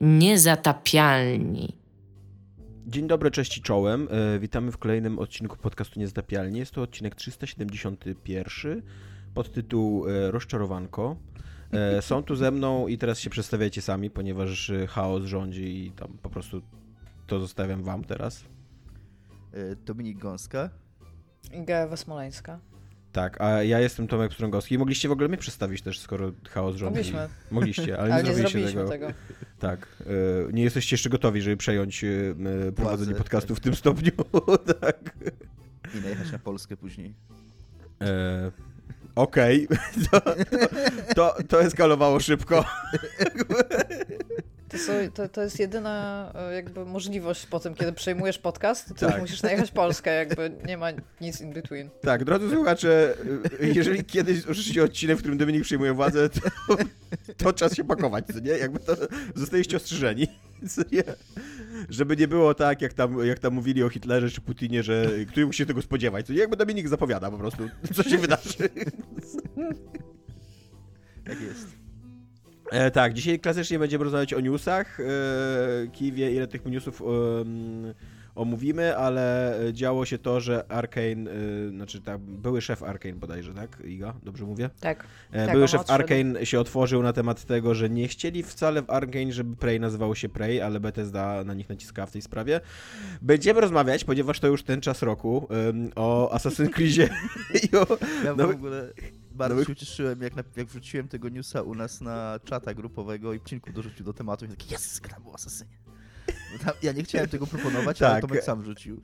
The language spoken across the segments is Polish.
Niezatapialni. Dzień dobry, cześć i czołem. E, witamy w kolejnym odcinku podcastu Niezatapialni. Jest to odcinek 371 pod tytuł e, Rozczarowanko. E, są tu ze mną i teraz się przedstawiajcie sami, ponieważ chaos rządzi i tam po prostu to zostawiam wam teraz. Dominik Gąska. Iga Ewa Smoleńska. Tak, a ja jestem Tomek Pstrągowski. Mogliście w ogóle mnie przedstawić też, skoro chaos rządzi. Mogliśmy. Mogliście, ale, ale nie, nie zrobiliście tego. tego. Tak. E, nie jesteście jeszcze gotowi, żeby przejąć e, prowadzenie podcastu w tym stopniu. tak. I najechać na Polskę później. E, Okej. Okay. To, to, to eskalowało szybko. To, są, to, to jest jedyna e, jakby możliwość po tym, kiedy przejmujesz podcast, to tak. musisz najechać Polskę, jakby nie ma nic in between. Tak, drodzy słuchacze, e, jeżeli kiedyś usłyszycie odcinek, w którym Dominik przejmuje władzę, to, to czas się pakować, co nie? Jakby to zostaliście ostrzeżeni, co nie? Żeby nie było tak, jak tam, jak tam mówili o Hitlerze czy Putinie, że który musi się tego spodziewać, co nie? Jakby Dominik zapowiada po prostu, co się wydarzy. Tak jest. E, tak, dzisiaj klasycznie będziemy rozmawiać o newsach. E, Kij ile tych newsów omówimy, ale działo się to, że Arkane, e, znaczy tak, były szef Arkane bodajże, tak, Iga? Dobrze mówię? Tak. E, tak były szef Arkane się otworzył na temat tego, że nie chcieli wcale w Arkane, żeby Prey nazywało się Prey, ale Bethesda na nich naciskała w tej sprawie. Będziemy rozmawiać, ponieważ to już ten czas roku, o Assassin's Creedzie i o... Ja w ogóle bardzo no, się ucieszyłem, jak, na, jak wrzuciłem tego newsa u nas na czata grupowego i Cinku dorzucił do tematu i taki, jest, gram o Asasynie. Ja nie chciałem tego proponować, tak. ale Tomek sam rzucił.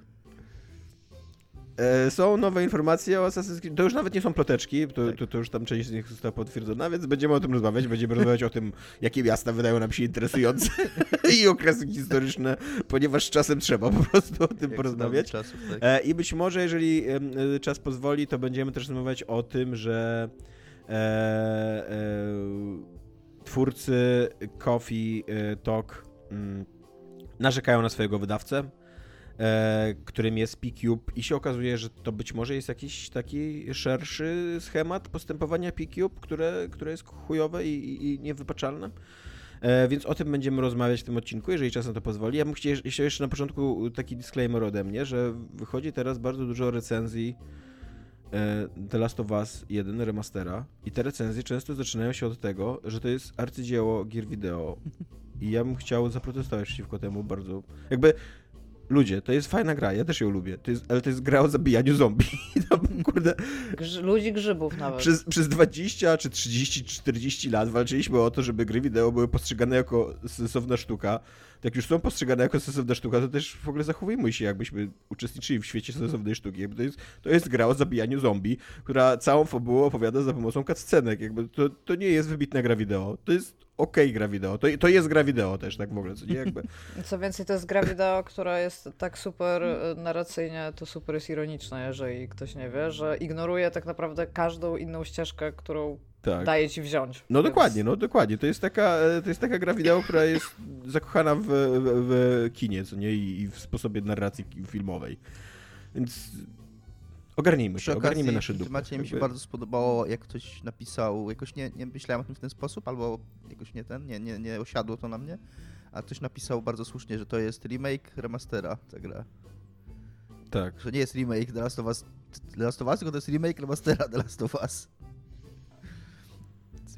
E, są nowe informacje o Assassin's Creed. To już nawet nie są ploteczki, to, tak. to, to, już tam część z nich została potwierdzona, więc będziemy o tym rozmawiać. Będziemy rozmawiać o tym, jakie miasta wydają nam się interesujące i okresy historyczne, ponieważ czasem trzeba po prostu o tym Jak porozmawiać. Czasów, tak. E, I być może, jeżeli e, czas pozwoli, to będziemy też rozmawiać o tym, że e, e, twórcy Coffee Talk mm, narzekają na swojego wydawcę e, którym jest PCube i się okazuje, że to być może jest jakiś taki szerszy schemat postępowania PCube, które, które jest chujowe i, i niewypaczalne. E, więc o tym będziemy rozmawiać w tym odcinku, jeżeli czas na to pozwoli. Ja bym chciał jeszcze na początku taki disclaimer ode mnie, że wychodzi teraz bardzo dużo recenzji e, The Last of Us 1 remastera i te recenzje często zaczynają się od tego, że to jest arcydzieło gier wideo i ja bym chciał zaprotestować przeciwko temu bardzo. Jakby Ludzie, to jest fajna gra, ja też ją lubię, to jest, ale to jest gra o zabijaniu zombie. No, kurde. Grz, ludzi grzybów nawet. Przez, przez 20 czy 30 40 lat walczyliśmy o to, żeby gry wideo były postrzegane jako sensowna sztuka. Jak już są postrzegane jako sensowna sztuka, to też w ogóle zachowujmy się, jakbyśmy uczestniczyli w świecie sensownej sztuki. Jakby to, jest, to jest gra o zabijaniu zombie, która całą fabułę opowiada za pomocą cutscenek. Jakby to, to nie jest wybitna gra wideo. To jest okej okay gra wideo. To, to jest gra wideo też, tak w ogóle, co nie jakby. Co więcej, to jest gra wideo, która jest tak super e, narracyjnie, to super jest ironiczna, jeżeli ktoś nie wie, że ignoruje tak naprawdę każdą inną ścieżkę, którą tak. daje ci wziąć. No więc... dokładnie, no dokładnie. To jest taka, e, to jest taka gra wideo, która jest zakochana w, w, w kinie, co nie? I, I w sposobie narracji filmowej. Więc Ogarnijmy się, ogarnijmy nasze dupy. Macie mi się bardzo spodobało, jak ktoś napisał, jakoś nie, nie myślałem o tym w ten sposób, albo jakoś nie ten, nie, nie, nie osiadło to na mnie, a ktoś napisał bardzo słusznie, że to jest remake remastera ta gra. Tak. Że nie jest remake The Last of Us, The Last of Us tylko to jest remake remastera The Last of Us.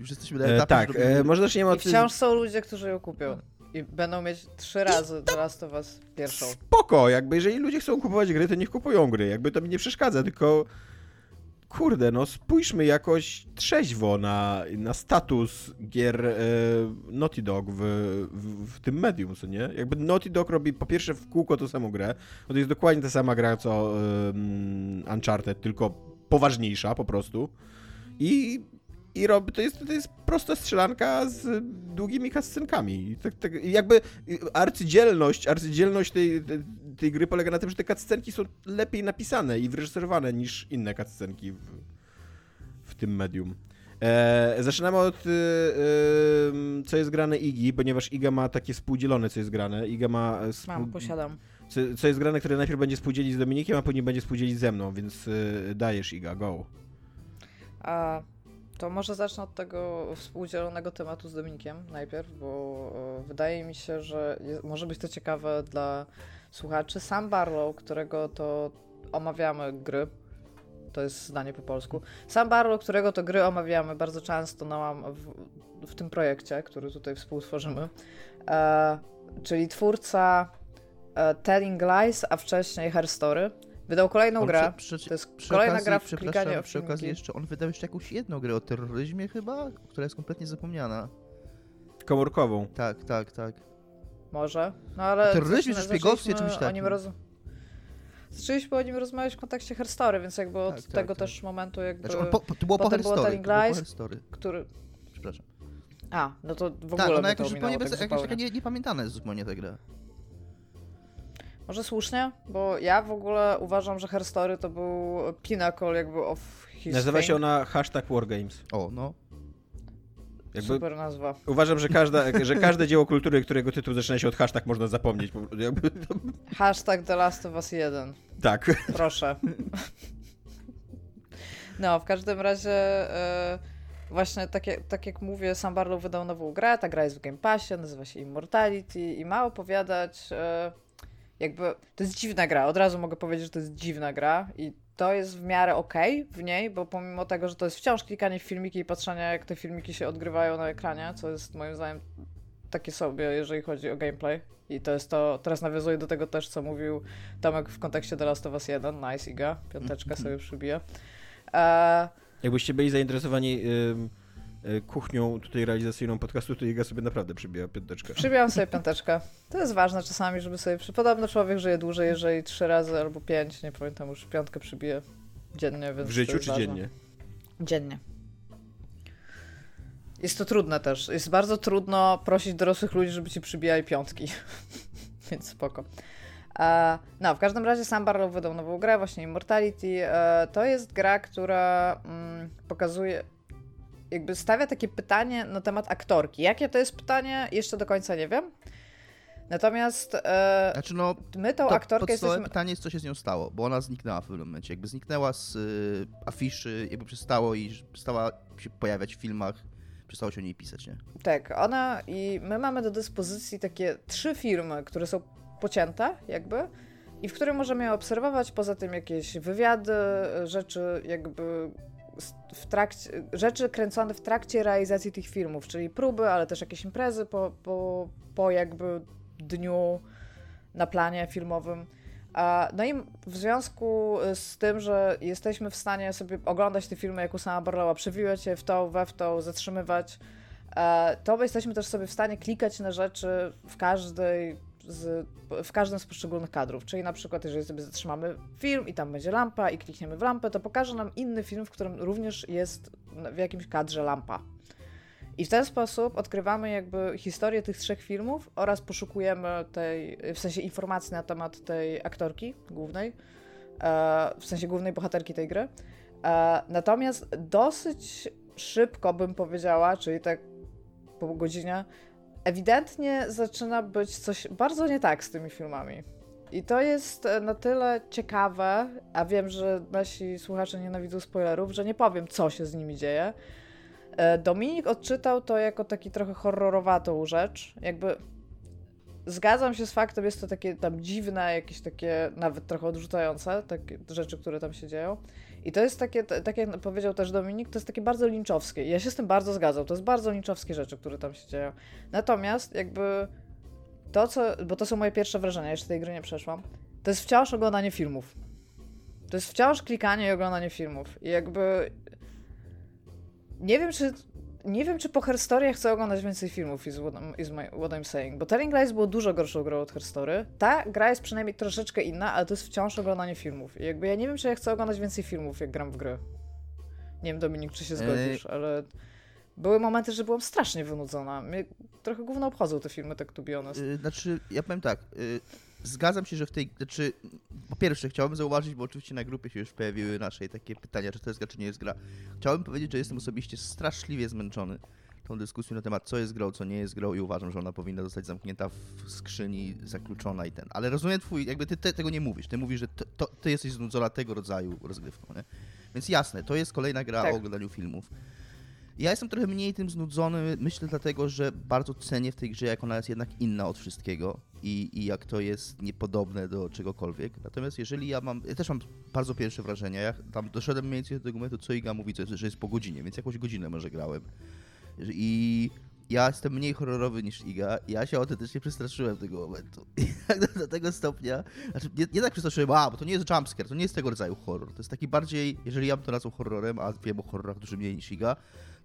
Już jesteśmy na e, etapie, e, Tak, e, może zaczniemy od... I wciąż są ludzie, którzy ją kupią. I będą mieć trzy razy The Last of Us pierwszą. Spoko, jakby jeżeli ludzie chcą kupować gry, to niech kupują gry. Jakby to mi nie przeszkadza, tylko kurde, no spójrzmy jakoś trzeźwo na, na status gier e, Naughty Dog w, w, w, tym medium, co nie? Jakby Naughty Dog robi po pierwsze w kółko tą samą grę, to jest dokładnie ta sama gra co e, Uncharted, tylko poważniejsza po prostu. I i robi, to jest, to jest prosta strzelanka z długimi kascenkami. Tak, tak, jakby arcydzielność, arcydzielność tej, tej, tej, gry polega na tym, że te cutscenki są lepiej napisane i wyreżyserowane niż inne cutscenki w, w tym medium. E, zaczynamy od e, co jest grane Igi, ponieważ Iga ma takie współdzielone, co jest grane. Iga ma... Spół... Mam, posiadam. Co, co, jest grane, które najpierw będzie współdzielić z Dominikiem, a później będzie współdzielić ze mną, więc e, dajesz Iga, go. A To może zacznę od tego współdzielonego tematu z Dominikiem najpierw, bo e, wydaje mi się, że jest, może być to ciekawe dla słuchaczy. Sam Barlow, którego to omawiamy gry, to jest zdanie po polsku. Sam Barlow, którego to gry omawiamy bardzo często no, w, w tym projekcie, który tutaj współtworzymy, e, czyli twórca e, Telling Lies, a wcześniej Herstory. Wydał kolejną on grę. Przy, przy, to jest kolejna okazji, gra w klikanie o Przy okazji jeszcze on wydał jeszcze jakąś jedną grę o terroryzmie chyba, która jest kompletnie zapomniana. Komórkową. Tak, tak, tak. Może. No ale. Terroryzmie czy szpiegowstwie czymś takim. O nim roz... Zaczęliśmy o nim rozmawiać w kontekście Herstory, więc jakby od tak, tak tego tak, też momentu jakby... Znaczy po, to było po Herstory, który... Przepraszam. A, no to w ogóle Tak, ona jakoś zupełnie bez, tak jakaś taka nie, niepamiętana jest zupełnie ta gra. Może słusznie, bo ja w ogóle uważam, że Herstory to był pinnacle jakby of his Nazywa się ona hashtag Wargames. O, no. Jakby Super nazwa. Uważam, że, każda, że każde dzieło kultury, którego tytuł zaczyna się od hashtag, można zapomnieć. Jakby to... Hashtag The Last of Us 1. Tak. Proszę. No, w każdym razie e, właśnie tak jak, tak jak mówię, sam Barlow wydał nową grę, ta gra jest w Game Passie, nazywa się Immortality i ma opowiadać e, jakby, to jest dziwna gra, od razu mogę powiedzieć, że to jest dziwna gra i to jest w miarę okej okay w niej, bo pomimo tego, że to jest wciąż klikanie w filmiki i patrzenie, jak te filmiki się odgrywają na ekranie, co jest moim zdaniem takie sobie, jeżeli chodzi o gameplay. I to jest to, teraz nawiązuję do tego też, co mówił Tomek w kontekście The Last of Us 1. Nice, Iga. Piąteczka mhm. sobie przybiję. E... Jakbyście byli zainteresowani kuchnią tutaj realizacyjną podcastu, to Iga sobie naprawdę przybija piąteczkę. Przybijam sobie piąteczkę. To jest ważne czasami, żeby sobie... Podobno człowiek żyje dłużej, jeżeli trzy razy albo pięć, nie pamiętam już, piątkę przybije dziennie, więc W życiu czy ważne. dziennie? Dziennie. Jest to trudne też. Jest bardzo trudno prosić dorosłych ludzi, żeby ci przybijali piątki. więc spoko. E, no, w każdym razie sam Barlow wydał nową grę, właśnie Immortality. E, to jest gra, która mm, pokazuje jakby stawia takie pytanie na temat aktorki. Jakie to jest pytanie, jeszcze do końca nie wiem. Natomiast e, znaczy no, my tą to aktorkę jesteśmy... pytanie jest, co się z nią stało, bo ona zniknęła w pewnym momencie. Jakby zniknęła z y, afiszy, jakby przestało i przestała się pojawiać w filmach, przestało się o niej pisać, nie? Tak, ona i my mamy do dyspozycji takie trzy filmy, które są pocięte jakby i w których możemy obserwować poza tym jakieś wywiady, rzeczy jakby w trakcie, rzeczy kręcone w trakcie realizacji tych filmów, czyli próby, ale też jakieś imprezy po, po, po jakby dniu na planie filmowym. No i w związku z tym, że jesteśmy w stanie sobie oglądać te filmy jak u sama Barlowa, przewijać je w to, we w to, zatrzymywać, to jesteśmy też sobie w stanie klikać na rzeczy w każdej z, w każdym z poszczególnych kadrów. Czyli na przykład, jeżeli sobie zatrzymamy film i tam będzie lampa i klikniemy w lampę, to pokaże nam inny film, w którym również jest w jakimś kadrze lampa. I w ten sposób odkrywamy jakby historię tych trzech filmów oraz poszukujemy tej, w sensie informacji na temat tej aktorki głównej, e, w sensie głównej bohaterki tej gry. E, natomiast dosyć szybko bym powiedziała, czyli tak po godzinie, ewidentnie zaczyna być coś bardzo nie tak z tymi filmami. I to jest e, na tyle ciekawe, a wiem, że nasi słuchacze nienawidzą spoilerów, że nie powiem, co się z nimi dzieje. E, Dominik odczytał to jako taki trochę horrorowatą rzecz. Jakby zgadzam się z faktem, jest to takie tam dziwne, jakieś takie nawet trochę odrzucające, takie rzeczy, które tam się dzieją. I to jest takie, tak jak powiedział też Dominik, to jest takie bardzo linczowskie. Ja się z tym bardzo zgadzam. To jest bardzo linczowskie rzeczy, które tam się dzieją. Natomiast jakby to, co, bo to są moje pierwsze wrażenia, jeszcze tej gry nie przeszłam, to jest wciąż oglądanie filmów. To jest wciąż klikanie i oglądanie filmów. I jakby nie wiem, czy nie wiem, czy po Herstory chcę oglądać więcej filmów, is what, is my, what I'm saying. Bo Telling Lies było dużo gorszą grą od Herstory. Ta gra jest przynajmniej troszeczkę inna, ale to jest wciąż oglądanie filmów. I jakby ja nie wiem, czy ja chcę oglądać więcej filmów, jak gram w gry. Nie wiem, Dominik, czy się zgodzisz, Ej. ale były momenty, że byłam strasznie wynudzona. Mnie trochę głównie obchodzą te filmy, tak to be honest. Yy, znaczy, ja powiem tak, yy, zgadzam się, że w tej, znaczy, po pierwsze chciałbym zauważyć, bo oczywiście na grupie się już pojawiły nasze takie pytania, czy to jest gra, czy nie jest gra. Chciałbym powiedzieć, że jestem osobiście straszliwie zmęczony tą dyskusją na temat, co jest grą, co nie jest grą i uważam, że ona powinna zostać zamknięta w skrzyni, zakluczona i ten. Ale rozumiem twój, jakby ty te, tego nie mówisz. Ty mówisz, że to, to, ty jesteś znudzona tego rodzaju rozgrywką, nie? Więc jasne, to jest kolejna gra tak. o oglądaniu filmów. Ja jestem trochę mniej tym znudzony, myślę dlatego, że bardzo cenię w tej grze, jak ona jest jednak inna od wszystkiego i, i jak to jest niepodobne do czegokolwiek. Natomiast jeżeli ja mam, ja też mam bardzo pierwsze wrażenia, ja tam doszedłem mniej więcej do tego momentu, co Iga mówi, że jest po godzinie, więc jakąś godzinę może grałem. I ja jestem mniej horrorowy niż Iga. Ja się autentycznie przestraszyłem tego momentu. do, do, tego stopnia. Znaczy, nie, nie tak przestraszyłem, a, bo to nie jest jumpscare, to nie jest tego rodzaju horror. To jest taki bardziej, jeżeli ja bym to nazwał horrorem, a wiem o horrorach dużo mniej niż Iga,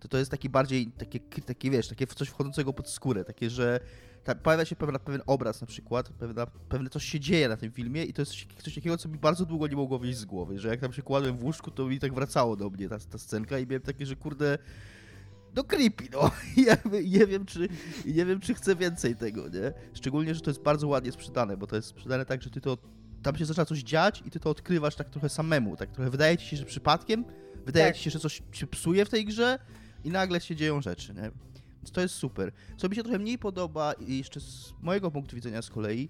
to to jest taki bardziej, takie, takie wiesz, takie coś wchodzącego pod skórę, takie, że ta, pojawia się pewna, pewien obraz na przykład, pewna, pewne coś się dzieje na tym filmie i to jest coś, coś, takiego, co mi bardzo długo nie mogło wyjść z głowy, że jak tam się kładłem w łóżku, to mi tak wracało do mnie ta, ta scenka i miałem takie, że kurde, no creepy, no. Ja nie wiem, czy, nie wiem, czy chcę więcej tego, nie? Szczególnie, że to jest bardzo ładnie sprzedane, bo to jest sprzedane tak, że ty to, tam się zaczyna coś dziać i ty to odkrywasz tak trochę samemu, tak trochę wydaje ci się, że przypadkiem, wydaje tak. ci się, że coś się psuje w tej grze i nagle się dzieją rzeczy, nie? Więc to jest super. Co mi się trochę mniej podoba i jeszcze z mojego punktu widzenia z kolei,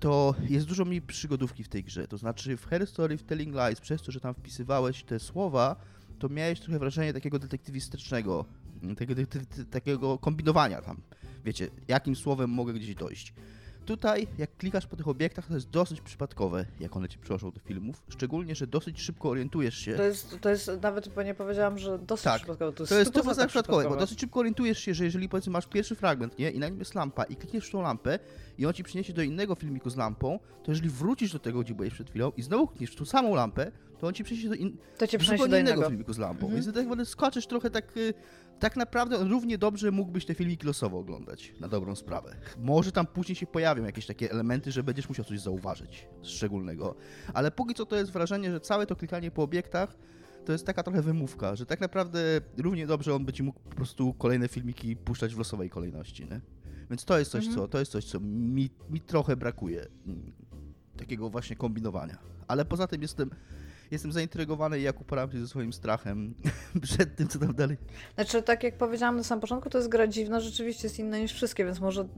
to jest dużo mniej przygodówki w tej grze. To znaczy w Her Story, w Telling Lies, przez to, że tam wpisywałeś te słowa, to miałeś trochę wrażenie takiego detektywistycznego, takiego, takiego kombinowania tam. Wiecie, jakim słowem mogę gdzieś dojść. Tutaj, jak klikasz po tych obiektach, to jest dosyć przypadkowe, jak one ci przynoszą do filmów. Szczególnie, że dosyć szybko orientujesz się. To jest, to jest nawet, bo nie powiedziałam, że dosyć tak. przypadkowe. To jest, to jest to przypadkowe, przypadkowe, bo dosyć szybko orientujesz się, że jeżeli powiedzmy masz pierwszy fragment, nie, i na nim jest lampa, i klikniesz w tą lampę, i on ci przyniesie do innego filmiku z lampą, to jeżeli wrócisz do tego, gdzie byłeś przed chwilą, i znowu klikniesz w tą samą lampę, to on ci przyniesie do, in... to cię do do innego filmiku z lampą. Mhm. Więc tak naprawdę skoczysz trochę tak y, tak naprawdę on równie dobrze mógłbyś te filmiki losowo oglądać, na dobrą sprawę. Może tam później się pojawią jakieś takie elementy, że będziesz musiał coś zauważyć szczególnego, ale póki co to jest wrażenie, że całe to klikanie po obiektach to jest taka trochę wymówka, że tak naprawdę równie dobrze on by ci mógł po prostu kolejne filmiki puszczać w losowej kolejności, nie? Więc to jest coś, mhm. co, to jest coś, co mi, mi trochę brakuje. Mm, takiego właśnie kombinowania. Ale poza tym jestem jestem zaintrygowany, jak uporam się ze swoim strachem przed tym, co tam dalej. Znaczy, tak jak powiedziałam na samym początku, to jest gra dziwna, rzeczywiście jest inna niż wszystkie, więc może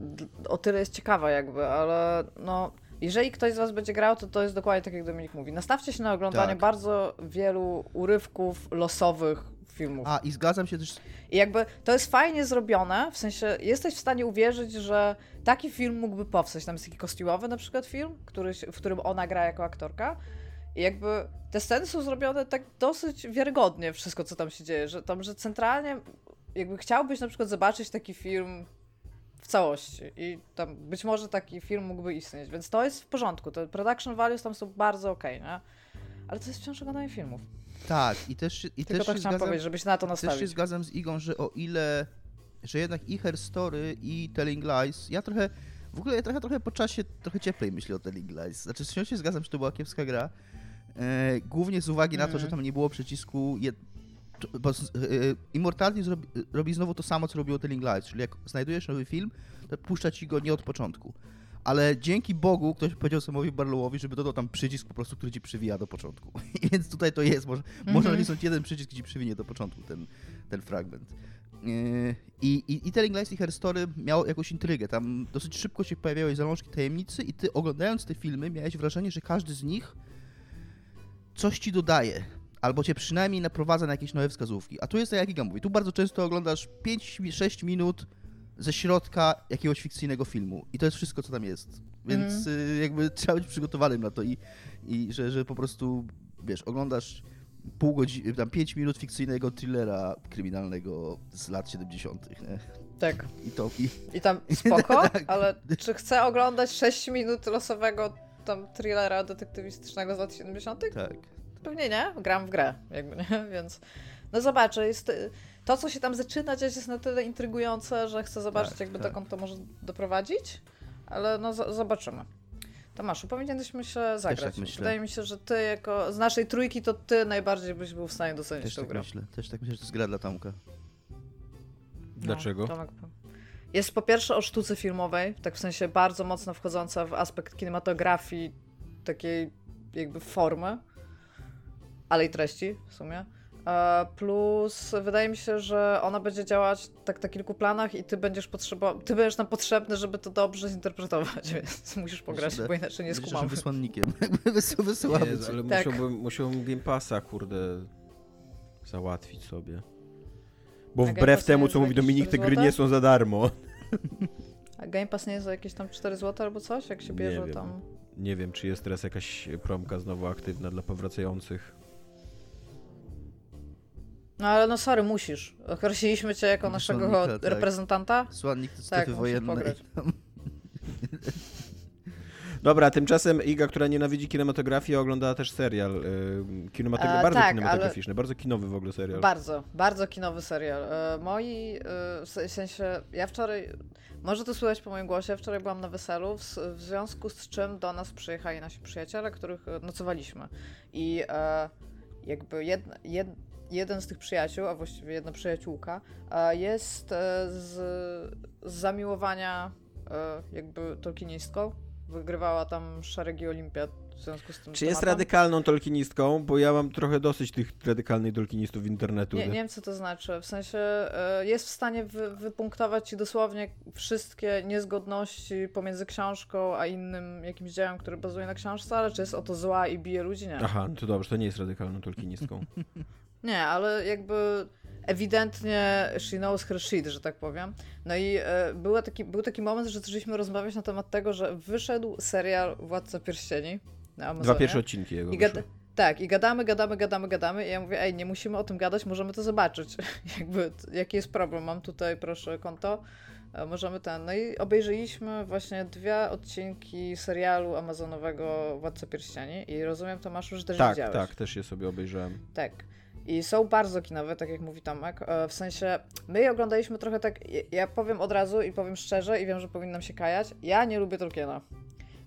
o tyle jest ciekawa jakby, ale no... Jeżeli ktoś z Was będzie grał, to to jest dokładnie tak, jak Dominik mówi. Nastawcie się na oglądanie tak. bardzo wielu urywków losowych filmów. A, i zgadzam się też. I jakby to jest fajnie zrobione, w sensie jesteś w stanie uwierzyć, że taki film mógłby powstać. Tam jest taki kostiumowy na przykład film, który, w którym ona gra jako aktorka. I jakby te sceny są zrobione tak dosyć wiarygodnie, wszystko co tam się dzieje, że tam, że centralnie jakby chciałbyś na przykład zobaczyć taki film w całości i tam być może taki film mógłby istnieć, więc to jest w porządku, te production values tam są bardzo okej, okay, nie? Ale to jest wciąż oglądanie filmów. Tak, i też i Tylko też tak chciałam powiedzieć, żebyś na to nastawić. Też się zgadzam z Igą, że o ile, że jednak i Her Story i Telling Lies, ja trochę, w ogóle ja trochę, trochę po czasie trochę cieplej myślę o Telling Lies. Znaczy, wciąż się zgadzam, że to była kiepska gra, głównie z uwagi na to, że mhm. tam nie było przycisku. Jed... Bo, e, Immortality zrobi, robi znowu to samo, co robiło Telling Lies, czyli jak znajdujesz nowy film, to puszcza ci go nie od początku. Ale dzięki Bogu ktoś powiedział Samowi Barlowowi, żeby dodał tam przycisk po prostu, który ci przywija do początku. I więc tutaj to jest. Może, mm -hmm. może nacisnąć jeden przycisk, który ci przywinie do początku ten, ten fragment. E, I, i, i Telling Lies i Her Story miał jakąś intrygę. Tam dosyć szybko się pojawiały zalążki tajemnicy i ty oglądając te filmy miałeś wrażenie, że każdy z nich coś ci dodaje, albo cię przynajmniej naprowadza na jakieś nowe wskazówki. A tu jest tak jak Iga mówi, tu bardzo często oglądasz 5-6 minut ze środka jakiegoś fikcyjnego filmu i to jest wszystko, co tam jest. Więc mm. jakby trzeba być przygotowanym na to i, i że, że po prostu, wiesz, oglądasz pół godziny, tam 5 minut fikcyjnego thrillera kryminalnego z lat 70. Nie? Tak. I to i... I tam spoko, tak. ale czy chcę oglądać 6 minut losowego tam thrillera detektywistycznego z lat 70. Tak. Pewnie nie, gram w grę, jakby, nie? Więc no zobaczę, jest, to co się tam zaczyna dziać jest na tyle intrygujące, że chcę zobaczyć tak, jakby tak. dokąd to może doprowadzić, ale no zobaczymy. Tomaszu, powinieneśmy się zagrać. Tak Wydaje mi się, że ty jako z naszej trójki to ty najbardziej byś był w stanie docenić Też tę tak grę. Myślę. Też tak myślę, że to jest gra dla Tomka. Dlaczego? No, Tomek, jest po pierwsze o sztuce filmowej, tak w sensie bardzo mocno wchodząca w aspekt kinematografii, takiej jakby formy, ale i treści w sumie. E, plus wydaje mi się, że ona będzie działać tak na kilku planach i ty będziesz potrzebował, ty będziesz nam potrzebny, żeby to dobrze zinterpretować, więc musisz pograć, bo inaczej nie skumamy. wysłannikiem. Wysyłamy. ale tak. musiałbym, musiałbym Game Passa, kurde, załatwić sobie. Bo wbrew temu, co mówi Dominik, te gry nie są za darmo. A Game Pass nie jest za jakieś tam 4 zł albo coś, jak się bierze nie tam? Nie wiem, czy jest teraz jakaś promka znowu aktywna dla powracających. No ale no sorry, musisz. Określiliśmy cię jako naszego tak. reprezentanta. Słannik to strefy tak, wojenne. Dobra, tymczasem Iga, która nienawidzi kinematografii, oglądała też serial. Yy, kinematogra- bardzo tak, kinematograficzny, bardzo kinowy w ogóle serial. Bardzo, bardzo kinowy serial. E, moi, e, w sensie, ja wczoraj, może to słychać po moim głosie, wczoraj byłam na weselu, w, w związku z czym do nas przyjechali nasi przyjaciele, których e, nocowaliśmy. I jakby jedna, jed, jeden z tych przyjaciół, a właściwie jedna przyjaciółka, jest z, z zamiłowania jakby tolkienistką, wygrywała tam szeregi olimpiad w związku z tym Czy jest radykalną tolkienistką? Bo ja mam trochę dosyć tych radykalnych tolkienistów internetu. Nie, nie wiem, co to znaczy. W sensie y, jest w stanie wy, wypunktować ci dosłownie wszystkie niezgodności pomiędzy książką a innym jakimś dziełem, który bazuje na książce, ale czy jest o to zła i bije ludzi? Nie. Aha, to dobrze, to nie jest radykalną tolkienistką. nie, ale jakby ewidentnie she knows her shit, że tak powiem. No i e, był, taki, był taki moment, że zaczęliśmy rozmawiać na temat tego, że wyszedł serial Władca Pierścieni na Amazonie. Dwa pierwsze odcinki jego I gada- Tak, i gadamy, gadamy, gadamy, gadamy i ja mówię, ej, nie musimy o tym gadać, możemy to zobaczyć. Jakby, jaki jest problem? Mam tutaj, proszę, konto. E, możemy ten. No i obejrzeliśmy właśnie dwie odcinki serialu amazonowego Władca Pierścieni i rozumiem, Tomaszu, że też tak, widziałeś. Tak, tak, też je sobie obejrzałem. Tak. I są bardzo kinowe, tak jak mówi Tomek. E, w sensie, my je oglądaliśmy trochę tak, ja powiem od razu i powiem szczerze i wiem, że powinnam się kajać, ja nie lubię Tolkiena.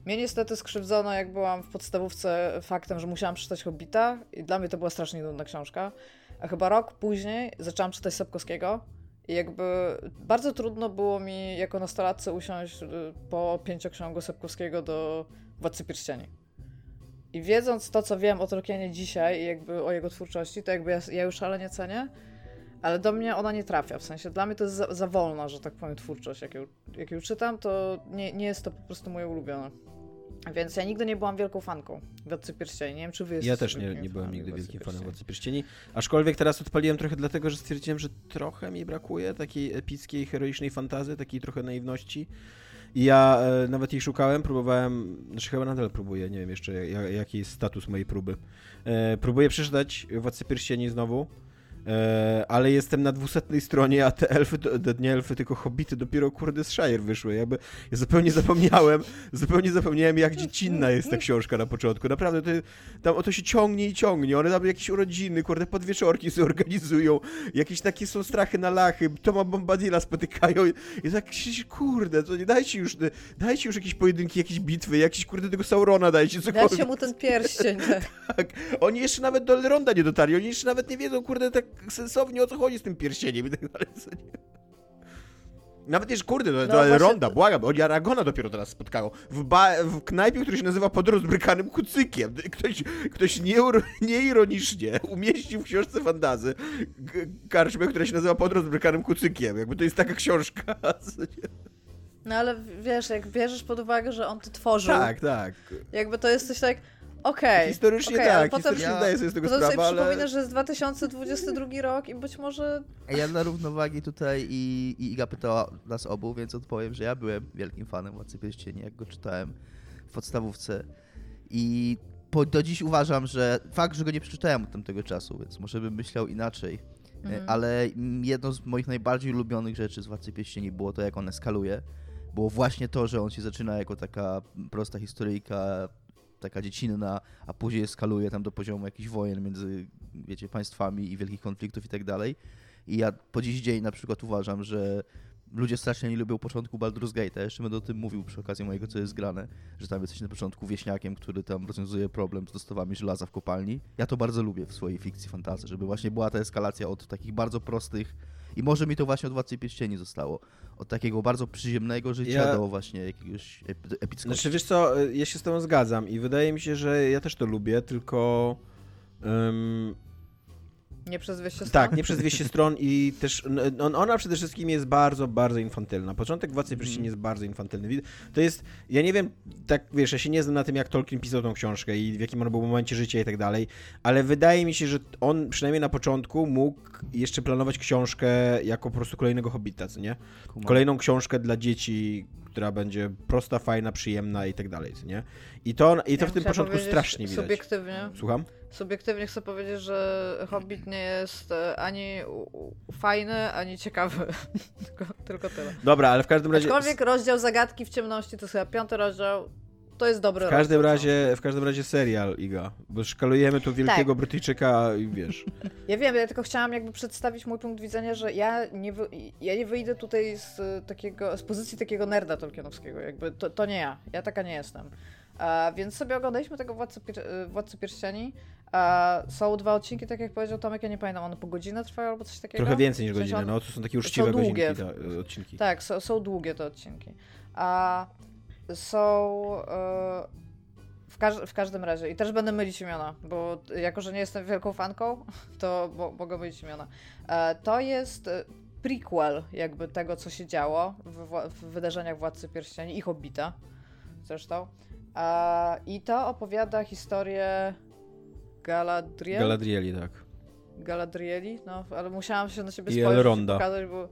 Mnie niestety skrzywdzono, jak byłam w podstawówce, faktem, że musiałam przeczytać Hobbita i dla mnie to była strasznie nudna książka. A chyba rok później zaczęłam czytać Sapkowskiego i jakby bardzo trudno było mi jako nastolatce usiąść y, po pięcioksiągu Sapkowskiego do Władcy Pierścieni. I wiedząc to, co wiem o Tolkienie dzisiaj i jakby o jego twórczości, to jakby ja, ja już ale nie cenię, ale do mnie ona nie trafia. W sensie dla mnie to jest za, za wolna, że tak powiem, twórczość. Jak ją, jak ją czytam, to nie, nie jest to po prostu moje ulubione. Więc ja nigdy nie byłam wielką fanką Władcy Pierścieni. Nie wiem, czy wy jesteście Ja też nie, nie byłem nigdy wielkim fanem Władcy Pierścieni. Aczkolwiek teraz odpaliłem trochę dlatego, że stwierdziłem, że trochę mi brakuje takiej epickiej, heroicznej fantazy, takiej trochę naiwności. I ja e, nawet jej szukałem, próbowałem, znaczy chyba nadal próbuję, nie wiem jeszcze jak, jaki jest status mojej próby. E, próbuję przeczytać Władcę Pierścieni znowu, ale jestem na dwusetnej stronie, a te elfy, te nie elfy, tylko hobbity dopiero kurde z Shire wyszły. Jakby ja zupełnie zapomniałem, zupełnie zapomniałem jak dziecinna jest ta książka na początku. Naprawdę, to, tam o to się ciągnie i ciągnie. One tam jakieś urodziny, kurde, podwieczorki sobie organizują, jakieś takie są strachy na lachy, Toma Bombadilla spotykają i, i tak, kurde, to nie dajcie już, dajcie już jakieś pojedynki, jakieś bitwy, jakieś kurde tego Saurona dajcie, cokolwiek. Dajcie mu ten pierścień. tak. Oni jeszcze nawet do Elronda nie dotarli, oni jeszcze nawet nie wiedzą, kurde, tak sensownie o co chodzi z tym pierścieniem i tak dalej. Nawet jeszcze, kurde, no, to Elronda, to... błagam, oni Aragona dopiero teraz spotkało. W, ba w knajpie, który się nazywa pod rozbrykanym kucykiem. Ktoś, ktoś nieironicznie umieścił w książce fantazy karczmę, która się nazywa pod rozbrykanym kucykiem. Jakby to jest taka książka. No ale wiesz, jak bierzesz pod uwagę, że on to tworzył. Tak, tak. Jakby to jest coś tak Okej. Okay, historycznie okay, tak, potem, historycznie ja, zdaję sobie z tego sprawę, sobie ale... przypomina, że jest 2022 rok i być może... Ja dla równowagi tutaj i, i Iga pytała nas obu, więc odpowiem, że ja byłem wielkim fanem Władcy Pierścieni, jak go czytałem w podstawówce i po, do dziś uważam, że fakt, że go nie przeczytałem od tamtego czasu, więc może bym myślał inaczej, mhm. ale jedną z moich najbardziej ulubionych rzeczy z Władcy Pierścieni było to, jak on eskaluje było właśnie to, że on się zaczyna jako taka prosta historyjka taka dziecinna, a później eskaluje tam do poziomu jakichś wojen między, wiecie, państwami i wielkich konfliktów i tak dalej. I ja po dziś dzień na przykład uważam, że ludzie strasznie nie lubią początku Baldur's Gate. Jeszcze będę o tym mówił przy okazji mojego, co jest grane, że tam jesteś na początku wieśniakiem, który tam rozwiązuje problem z dostawami żelaza w kopalni. Ja to bardzo lubię w swojej fikcji fantazy, żeby właśnie była ta eskalacja od takich bardzo prostych i może mi to właśnie od Władcy Pierścieni zostało. Od takiego bardzo przyziemnego życia ja... do właśnie jakiegoś epickości. Znaczy wiesz co, ja się z tobą zgadzam i wydaje mi się, że ja też to lubię, tylko um, Nie przez 200 stron? Tak, nie przez 200 stron i też on, ona przede wszystkim jest bardzo, bardzo infantylna. Początek Władcy Pierścieni mm. jest bardzo infantylny. To jest, ja nie wiem, tak wiesz, ja się nie znam na tym, jak Tolkien pisał tą książkę i w jakim on był momencie życia i tak dalej, ale wydaje mi się, że on przynajmniej na początku mógł jeszcze planować książkę jako po prostu kolejnego Hobbita, co nie? Kolejną książkę dla dzieci, która będzie prosta, fajna, przyjemna i tak dalej, nie? I to, i to ja w tym początku strasznie widać. Subiektywnie. Słucham? Subiektywnie chcę powiedzieć, że Hobbit nie jest e, ani fajny, ani ciekawy. tylko, tylko tyle. Dobra, ale w każdym razie... Aczkolwiek rozdział Zagadki w ciemności to jest chyba piąty rozdział to jest dobry w każdym razie W każdym razie serial, Iga, bo szkalujemy tu wielkiego tak. Brytyjczyka i wiesz. Ja wiem, ja tylko chciałam jakby przedstawić mój punkt widzenia, że ja nie, wy... ja nie wyjdę tutaj z takiego, z pozycji takiego nerda tolkienowskiego, jakby to, to nie ja, ja taka nie jestem. A, więc sobie oglądaliśmy tego Władcy, Pier... Władcy Pierścieni. Są dwa odcinki, tak jak powiedział Tomek, ja nie pamiętam, one po godzinę trwają albo coś takiego? Trochę więcej niż godzinę, no to są takie uczciwe są długie. Godzinki, odcinki. Tak, są, są długie te odcinki. A są e, w, każ w, każdym razie. I też będę mylić imiona, bo jako, że nie jestem wielką fanką, to mogę mylić imiona. E, to jest prequel jakby tego, co się działo w, w wydarzeniach Władcy Pierścieni i Hobbita zresztą. E, I to opowiada historię Galadriel. Galadrieli, tak. Galadrieli, no, ale musiałam się na siebie spojrzeć i pokazać, bo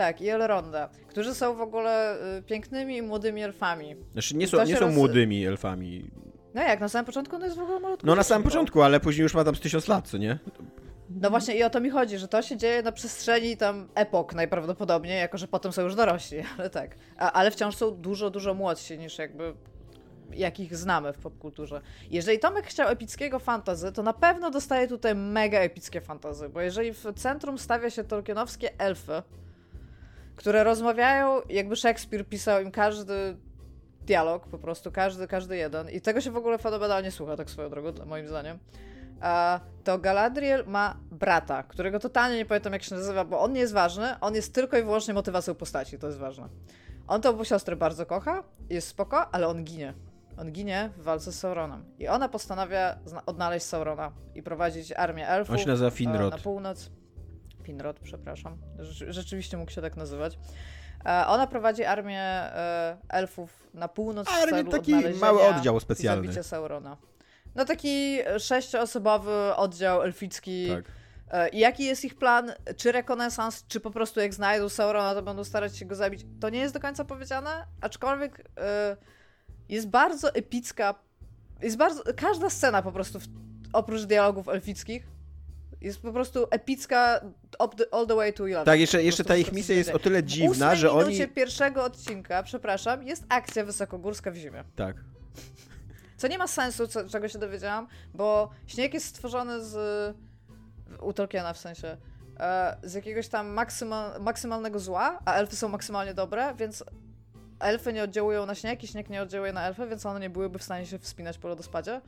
tak, i Elronda, którzy są w ogóle y, pięknymi młodymi elfami. Znaczy nie są, nie są roz... młodymi elfami. No jak, na samym początku on jest w ogóle malutki. No na samym początku, ale później już ma tam z tysiąc lat, co nie? No właśnie i o to mi chodzi, że to się dzieje na przestrzeni tam epok najprawdopodobniej, jako że potem są już dorośli, ale tak. A, ale wciąż są dużo, dużo młodsi niż jakby jakich znamy w popkulturze. Jeżeli Tomek chciał epickiego fantazy, to na pewno dostaje tutaj mega epickie fantazy, bo jeżeli w centrum stawia się tolkienowskie elfy, które rozmawiają, jakby Szekspir pisał im każdy dialog, po prostu każdy, każdy jeden. I tego się w ogóle fenomenalnie słucha, tak swoją drogą, moim zdaniem. To Galadriel ma brata, którego totalnie nie pamiętam jak się nazywa, bo on nie jest ważny, on jest tylko i wyłącznie motywacją postaci, to jest ważne. On tą siostrę bardzo kocha, jest spoko, ale on ginie. On ginie w walce z Sauronem. I ona postanawia odnaleźć Saurona i prowadzić armię elfów on się nazywa Finrod. na północ. Finrod, przepraszam. Rzeczywiście mógł się tak nazywać. E, ona prowadzi armię e, elfów na północ celu taki mały oddział specjalny. zabicia Saurona. No taki sześcioosobowy oddział elficki. Tak. E, jaki jest ich plan? Czy rekonesans, czy po prostu jak znajdą Saurona, to będą starać się go zabić? To nie jest do końca powiedziane, aczkolwiek jest bardzo epicka. Jest bardzo. Każda scena po prostu, w, oprócz dialogów elfickich, jest po prostu epicka the, all the way to Yellowstone. Tak, jeszcze, jeszcze ta ich misja jest o tyle dziwna, że oni... W pierwszego odcinka, przepraszam, jest akcja wysokogórska w zimie. Tak. Co nie ma sensu, co, czego się dowiedziałam, bo śnieg jest stworzony z... u Tolkiena w sensie e, z jakiegoś tam maksymal, maksymalnego zła, a elfy są maksymalnie dobre, więc elfy nie oddziałują na śnieg i śnieg nie oddziałuje na elfy, więc one nie byłyby w stanie się wspinać po lodospadzie.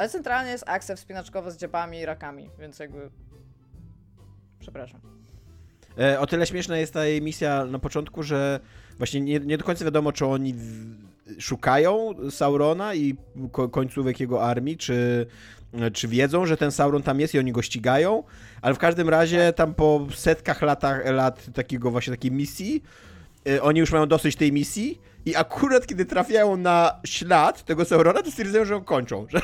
Ale centralnie jest akcja wspinaczkowa z dziabami i rakami, więc jakby... Przepraszam. E, o tyle śmieszna jest ta jej misja na początku, że właśnie nie, nie do końca wiadomo, czy oni szukają Saurona i ko końcówek jego armii, czy, czy wiedzą, że ten Sauron tam jest i oni go ścigają, ale w każdym razie tam po setkach latach, lat takiego właśnie takiej misji, e, oni już mają dosyć tej misji i akurat kiedy trafiają na ślad tego Saurona, to stwierdzają, że ją kończą, że,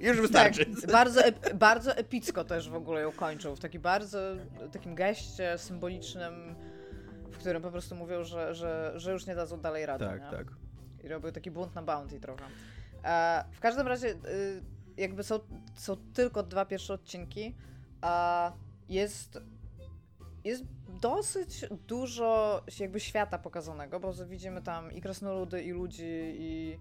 już wystarczy. Tak, bardzo, bardzo epicko też w ogóle ją kończą, w takim bardzo takim geście symbolicznym, w którym po prostu mówią, że, że, że już nie dadzą dalej rady. Tak, nie? tak. I robią taki bunt na bounty trochę. E, w każdym razie y, jakby są, są tylko dwa pierwsze odcinki, a jest jest dosyć dużo jakby świata pokazanego, bo widzimy tam i krasnoludy, i ludzi, i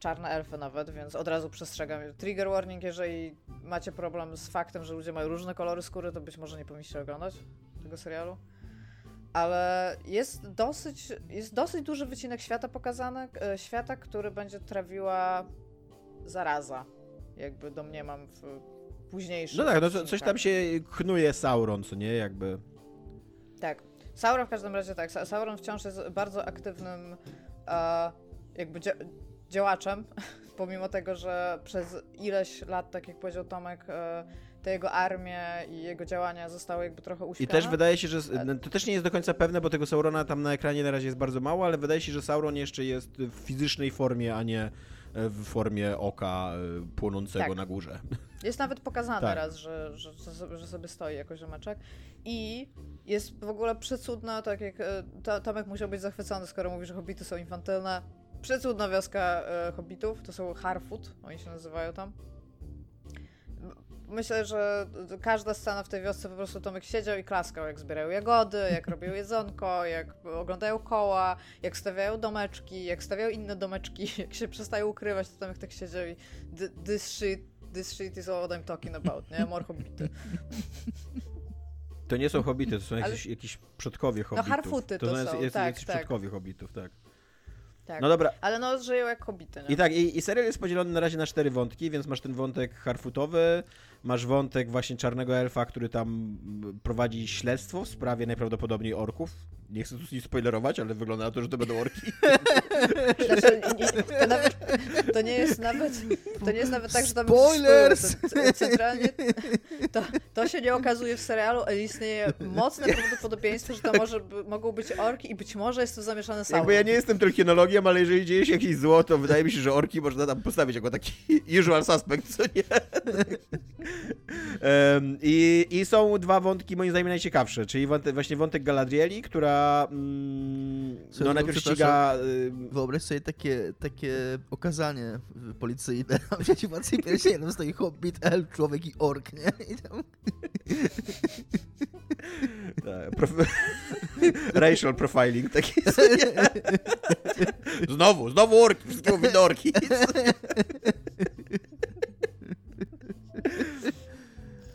czarne elfy nawet, więc od razu przestrzegam. Trigger warning, jeżeli macie problem z faktem, że ludzie mają różne kolory skóry, to być może nie powinniście oglądać tego serialu. Ale jest dosyć, jest dosyć duży wycinek świata pokazany, e, świata, który będzie trawiła zaraza. Jakby domniemam w późniejszym. No tak, no coś tam się knuje Sauron, co nie? Jakby. Tak. Sauron w każdym razie tak. Sauron wciąż jest bardzo aktywnym e, jakby działaczem, pomimo tego, że przez ileś lat, tak jak powiedział Tomek, e, te jego armie i jego działania zostały jakby trochę uśpione. I też wydaje się, że to też nie jest do końca pewne, bo tego Saurona tam na ekranie na razie jest bardzo mało, ale wydaje się, że Sauron jeszcze jest w fizycznej formie, a nie w formie oka e, płonącego tak. na górze. Jest nawet pokazane tak. raz, że, że, że, sobie stoi jakoś rzemeczek. I jest w ogóle przecudna, tak jak e, Tomek musiał być zachwycony, skoro mówi, że hobbity są infantylne. Przecudna wioska e, hobbitów, to są Harfoot, oni się nazywają tam myślę, że każda scena w tej wiosce po prostu Tomek siedział i klaskał, jak zbierają jagody, jak robią jedzonko, jak oglądają koła, jak stawiają domeczki, jak stawiają inne domeczki, jak się przestają ukrywać, to Tomek tak siedział i this shit, this shit is all I'm talking about, nie? More hobbity. To nie są hobbity, to są jakieś, Ale... jakieś przodkowie no, hobbitów. No harfuty to, to są, jest, jest, tak, jest tak. przodkowie hobbitów, tak. Tak. No dobra. Ale no żyją jak hobity. I tak, i, i serial jest podzielony na razie na cztery wątki, więc masz ten wątek harfutowy, masz wątek właśnie czarnego elfa, który tam prowadzi śledztwo w sprawie najprawdopodobniej orków. Nie chcę tu nic spoilerować, ale wygląda na to, że to będą orki. Znaczy, nie, to, nawet, to, nie jest nawet to nie jest nawet tak, że tam Spoilers! Centralnie to, to się nie okazuje w serialu, ale istnieje mocne prawdopodobieństwo, że to może, mogą być orki i być może jest to zamieszane Sauron. Jakby ja nie jestem tolkienologiem, ale jeżeli dzieje się jakieś zło, to wydaje mi się, że orki można tam postawić jako taki usual suspect, co nie? Um, i, I są dwa wątki moim zdaniem najciekawsze, czyli wątek, właśnie wątek Galadrieli, która mm, no najpierw ściga... Wyobraź sobie takie, takie okazanie policyjne, w mocy pierścienem stoi hobbit, elf, człowiek i ork, nie? I tam... Tak, prof... Racial profiling taki. znowu, znowu orki, wszystkie mówię orki.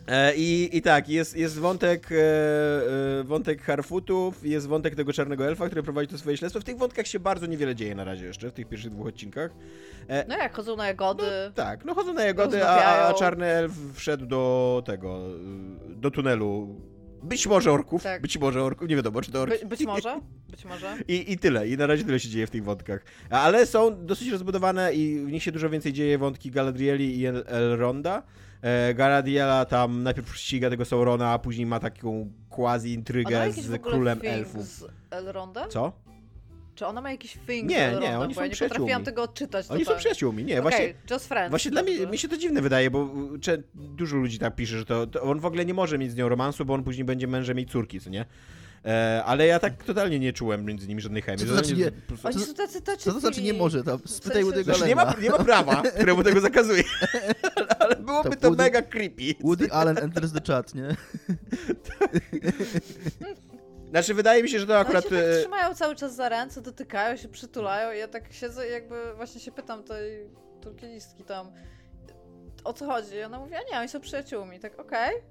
E, I, I tak, jest, jest wątek, e, e, wątek Harfutów, jest wątek tego czarnego elfa, który prowadzi to swoje śledztwo. W tych wątkach się bardzo niewiele dzieje na razie jeszcze, w tych pierwszych dwóch odcinkach. No jak, chodzą na jagody. No, tak, no chodzą na jagody, a, a, czarny elf wszedł do tego, do tunelu. Być może orków, tak. być może orków, nie wiadomo czy to orki. By, być może, być może. I, I tyle, i na razie tyle się dzieje w tych wątkach. Ale są dosyć rozbudowane i w nich się dużo więcej dzieje wątki Galadrieli i El Elronda. E, Garadiela tam najpierw ściga tego Saurona, a później ma taką quasi-intrygę z królem elfów. z Elrondem? Co? Czy ona ma jakiś thing Nie, nie, oni są ja nie potrafiłam tego odczytać. Oni totalnie. są przyjaciółmi, nie, okay, właśnie. just friends. Właśnie dla mnie, mi się to dziwne wydaje, bo dużo ludzi tak pisze, że to, to, on w ogóle nie może mieć z nią romansu, bo on później będzie mężem jej córki, co nie? E, ale ja tak totalnie nie czułem między nimi żadnej chemii. Co to znaczy nie? Oni są tacy, tacy Co to znaczy nie może? Tam, spytaj u tego znaczy, nie, ma, nie ma prawa, któremu tego zakazuje. ale byłoby to, to Woody, mega creepy. Woody Allen enters the chat, nie? Znaczy, wydaje mi się, że to akurat... Oni się tak e, trzymają cały czas za ręce, dotykają się, przytulają i ja tak siedzę jakby właśnie się pytam tej turkielistki tam, o co chodzi? I ona mówi, a nie, oni są przyjaciółmi. Tak, okej. Okay.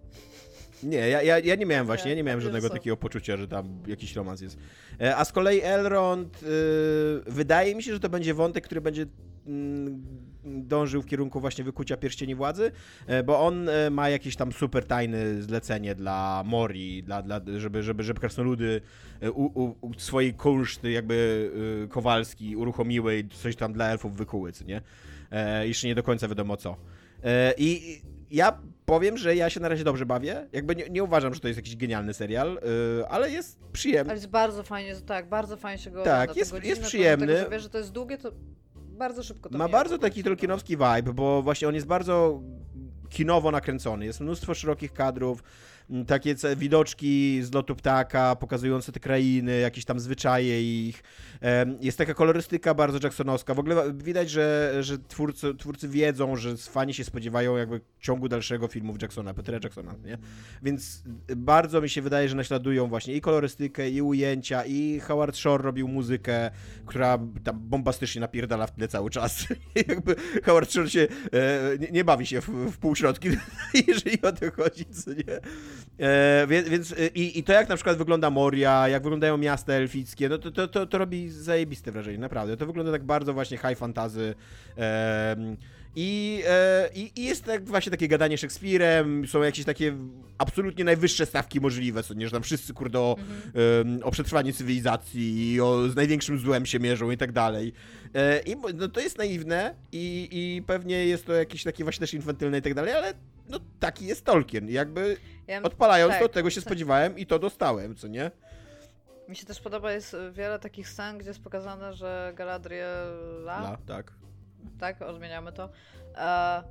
Nie, ja, ja, ja nie miałem właśnie, ja nie miałem żadnego takiego poczucia, że tam jakiś romans jest. E, a z kolei Elrond, yy, wydaje mi się, że to będzie wątek, który będzie yy, dążył w kierunku właśnie wykucia pierścieni władzy, yy, bo on ma jakieś tam super tajne zlecenie dla Mori, dla, dla, żeby, żeby, żeby krasnoludy u, u, u swojej kunszty jakby Kowalski uruchomiły i coś tam dla elfów wykuły, co nie? jeszcze nie do końca wiadomo co. I ja powiem, że ja się na razie dobrze bawię. Jakby nie, nie uważam, że to jest jakiś genialny serial, yy, ale jest przyjemny. Ale jest bardzo fajnie, tak, bardzo fajnie się go Tak, ogląda. jest, jest przyjemny. Tego, że wiesz, że to jest długie, to bardzo szybko to Ma bardzo taki tolkienowski vibe, bo właśnie on jest bardzo kinowo nakręcony. Jest mnóstwo szerokich kadrów, takie widoczki z lotu ptaka, pokazujące te krainy, jakieś tam zwyczaje ich. Jest taka kolorystyka bardzo jacksonowska. W ogóle widać, że, że twórcy, twórcy wiedzą, że fani się spodziewają jakby ciągu dalszego filmów Jacksona, Petera Jacksona, nie? Więc bardzo mi się wydaje, że naśladują właśnie i kolorystykę, i ujęcia, i Howard Shore robił muzykę, która tam bombastycznie napierdala w tle cały czas. jakby Howard Shore się e, nie, nie, bawi się w, w półśrodki, jeżeli o to chodzi, co nie? E, więc, więc e, i, i, to jak na przykład wygląda Moria, jak wyglądają miasta elfickie, no to, to, to, to robi zajebiste wrażenie, naprawdę. To wygląda tak bardzo właśnie high fantasy. E, i, e, i, jest tak właśnie takie gadanie Szekspirem, są jakieś takie absolutnie najwyższe stawki możliwe, co nie, że tam wszyscy kurde o, mhm. o przetrwanie cywilizacji i o, z największym złem się mierzą i tak dalej. E, I no, to jest naiwne i, i pewnie jest to jakieś takie właśnie też infantylne i tak dalej, ale no taki jest Tolkien. Jakby ja, odpalając tak, to, tego się tak. spodziewałem i to dostałem, co nie? Mi się też podoba, jest wiele takich scen, gdzie jest pokazane, że Galadriela... La, tak. Tak, odmieniamy to. E,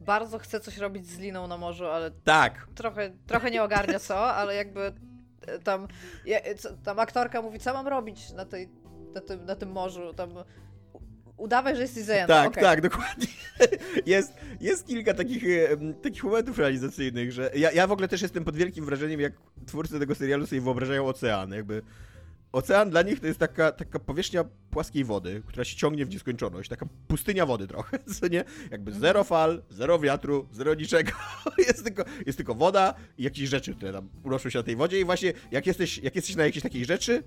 bardzo chce coś robić z liną na morzu, ale... Tak. Trochę, trochę nie ogarnia co, ale jakby tam, tam aktorka mówi, co mam robić na, tej, na, tym, na tym morzu, tam udawaj, że jesteś zajęty. Tak, okay. tak, dokładnie. Jest, jest kilka takich, takich momentów realizacyjnych, że ja, ja w ogóle też jestem pod wielkim wrażeniem, jak twórcy tego serialu sobie wyobrażają ocean, jakby Ocean dla nich to jest taka, taka powierzchnia płaskiej wody, która się ciągnie w nieskończoność. Taka pustynia wody trochę, co nie? Jakby mhm. zero fal, zero wiatru, zero niczego. jest, tylko, jest tylko woda i jakieś rzeczy, które tam unoszą się na tej wodzie i właśnie jak jesteś, jak jesteś na jakiejś takiej rzeczy,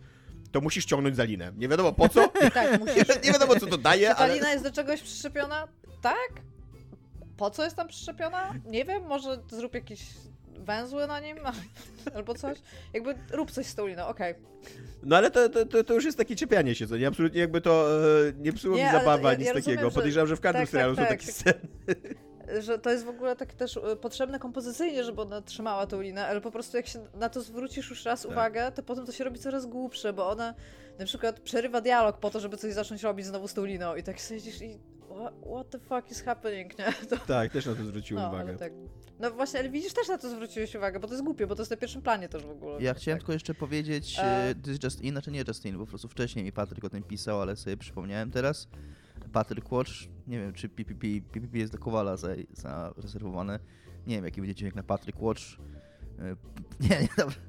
to musisz ciągnąć za linę. Nie wiadomo po co. tak, musisz. Nie wiadomo co to daje, Czy ta ale... lina jest do czegoś przyczepiona? Tak? Po co jest tam przyczepiona? Nie wiem, może zrób jakiś węzły na nim albo coś. Jakby rób coś z tą liną, okej. No ale to, to, to już jest takie czepianie się, co nie? Absolutnie jakby to e, nie psuło nie, mi zabawa, ja, nic ja takiego. Rozumiem, Podejrzewam, że w każdym tak, tak serialu tak, są takie tak. sceny. Że to jest w ogóle takie też e, potrzebne kompozycyjnie, żeby ona trzymała tą linę, ale po prostu jak się na to zwrócisz już raz tak. uwagę, to potem to się robi coraz głupsze, bo ona na przykład przerywa dialog po to, żeby coś zacząć robić znowu z tą liną i tak siedzisz i what, the fuck is happening, nie? To... Tak, też na to zwróciłem no, uwagę. Tak. No właśnie, ale widzisz, też na to zwróciłeś uwagę, bo to jest głupie, bo to jest na pierwszym planie też w ogóle. Ja chciałem tak. tylko jeszcze powiedzieć, e... This Justin, znaczy nie Justin, bo po prostu wcześniej mi Patryk o tym pisał, ale sobie przypomniałem teraz. Patryk Watch. Nie wiem, czy PPP, PPP jest do Kowala zarezerwowane. Za nie wiem, jaki będzie dźwięk na Patryk Watch. Nie, nie, dobrze.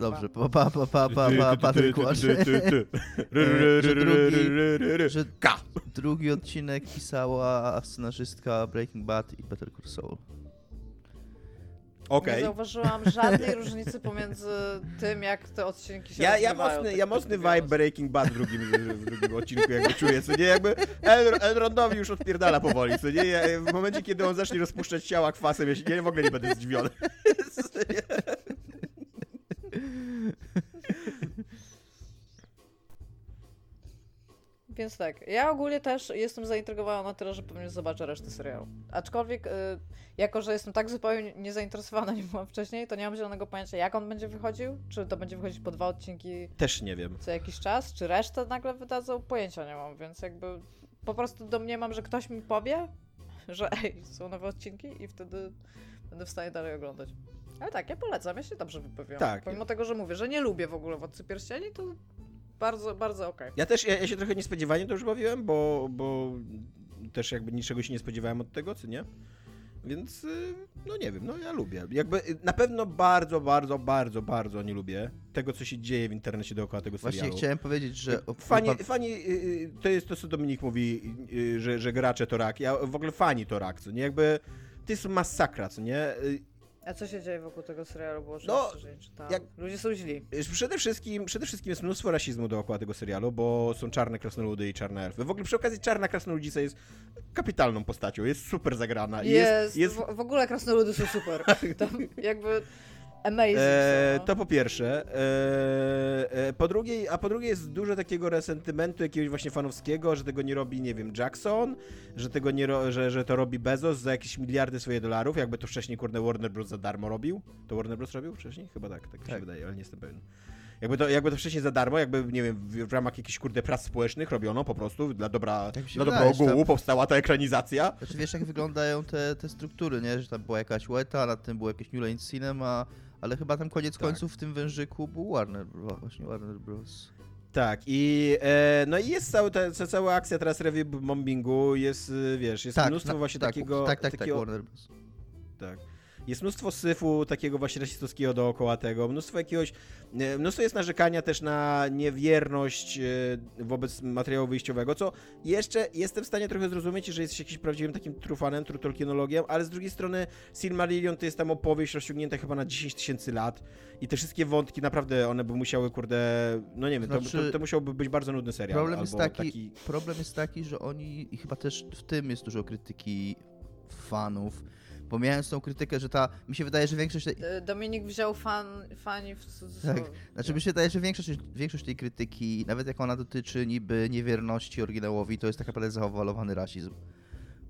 Dobrze, pa, pa, pa, pa, pa, pa, Patryk Watch. Że drugi odcinek pisała scenarzystka Breaking Bad i Better Call Saul. Okay. Nie zauważyłam żadnej różnicy pomiędzy tym, jak te odcinki się Ja, ja mocny, tak ja mocny vibe Breaking Bad w drugim, w drugim odcinku jakby czuję, co nie? Jakby Elrondowi już odpierdala powoli, co nie? Ja, w momencie, kiedy on zacznie rozpuszczać ciała kwasem, ja, się, ja w ogóle nie będę zdziwiony. Więc tak, ja ogólnie też jestem zaintrygowana na tyle, że pewnie zobaczę resztę serialu. Aczkolwiek, y, jako że jestem tak zupełnie niezainteresowana, nie byłam wcześniej, to nie mam zielonego pojęcia, jak on będzie wychodził. Czy to będzie wychodzić po dwa odcinki Też nie wiem. co jakiś czas, czy resztę nagle wydadzą, pojęcia nie mam, więc jakby po prostu domniemam, że ktoś mi powie, że ej, są nowe odcinki i wtedy będę w stanie dalej oglądać. Ale tak, ja polecam, ja się dobrze wypowiadam. Tak. Pomimo tego, że mówię, że nie lubię w ogóle Władcy Pierścieni, to bardzo, bardzo okej. Okay. Ja też, ja, ja, się trochę niespodziewanie to już bawiłem, bo, bo też jakby niczego się nie spodziewałem od tego, co nie? Więc, y, no nie wiem, no ja lubię. Jakby y, na pewno bardzo, bardzo, bardzo, bardzo nie lubię tego, co się dzieje w internecie dookoła tego serialu. Właśnie chciałem powiedzieć, że... Fani, fani y, to jest to, co Dominik mówi, że, że gracze to rak. Ja w ogóle fani to rak, co nie? Jakby to jest masakra, co nie? A co się dzieje wokół tego serialu? Bo no, jak... Ludzie są źli. Przede wszystkim, przede wszystkim jest mnóstwo rasizmu dookoła tego serialu, bo są czarne krasnoludy i czarne elfy. W ogóle przy okazji czarna krasnoludzica jest kapitalną postacią, jest super zagrana. Jest, jest. W, w ogóle krasnoludy są super. Tam jakby Amazing. E, to po pierwsze. E, e, po drugie, a po drugie jest dużo takiego resentymentu jakiegoś właśnie fanowskiego, że tego nie robi, nie wiem, Jackson, że tego nie ro, że, że to robi Bezos za jakieś miliardy swoje dolarów, jakby to wcześniej, kurde, Warner Bros. za darmo robił. To Warner Bros. robił wcześniej? Chyba tak, tak, tak. się wydaje, ale nie jestem pewien. Jakby to, jakby to wcześniej za darmo, jakby, nie wiem, w, ramach jakichś, kurde, prac społecznych robiono po prostu, dla dobra, tak dla dobra ogółu tam... powstała ta ekranizacja. Znaczy wiesz, jak wyglądają te, te struktury, nie? Że tam była jakaś Weta, nad tym było jakieś New Line Cinema, ale chyba tam koniec tak. końców w tym wężyku był Warner Bros. Właśnie Warner Bros. Tak, i e, no i jest cała, ta, cała akcja teraz review bombingu, jest, wiesz, jest tak, mnóstwo właśnie tak, takiego... Tak, tak, tak takiego, tak, Warner Bros. Tak. Jest mnóstwo syfu takiego właśnie rasistowskiego dookoła tego, mnóstwo jakiegoś, e, mnóstwo jest narzekania też na niewierność e, wobec materiału wyjściowego, co jeszcze jestem w stanie trochę zrozumieć, że jest jakimś prawdziwym takim trufanem, trutolkienologiem, ale z drugiej strony Silmarillion to jest tam opowieść rozciągnięta chyba na 10 tysięcy lat i te wszystkie wątki naprawdę one by musiały, kurde, no nie wiem, znaczy, to, to, to musiałby być bardzo nudny serial. Problem jest taki, taki, problem jest taki, że oni, i chyba też w tym jest dużo krytyki fanów, Pomijając tą krytykę, że ta. Mi się wydaje, że większość. Tej... Dominik wziął fan, fani w Tak. Znaczy mi się wydaje, że większość, większość tej krytyki, nawet jak ona dotyczy niby niewierności oryginałowi, to jest tak naprawdę zawalowany rasizm.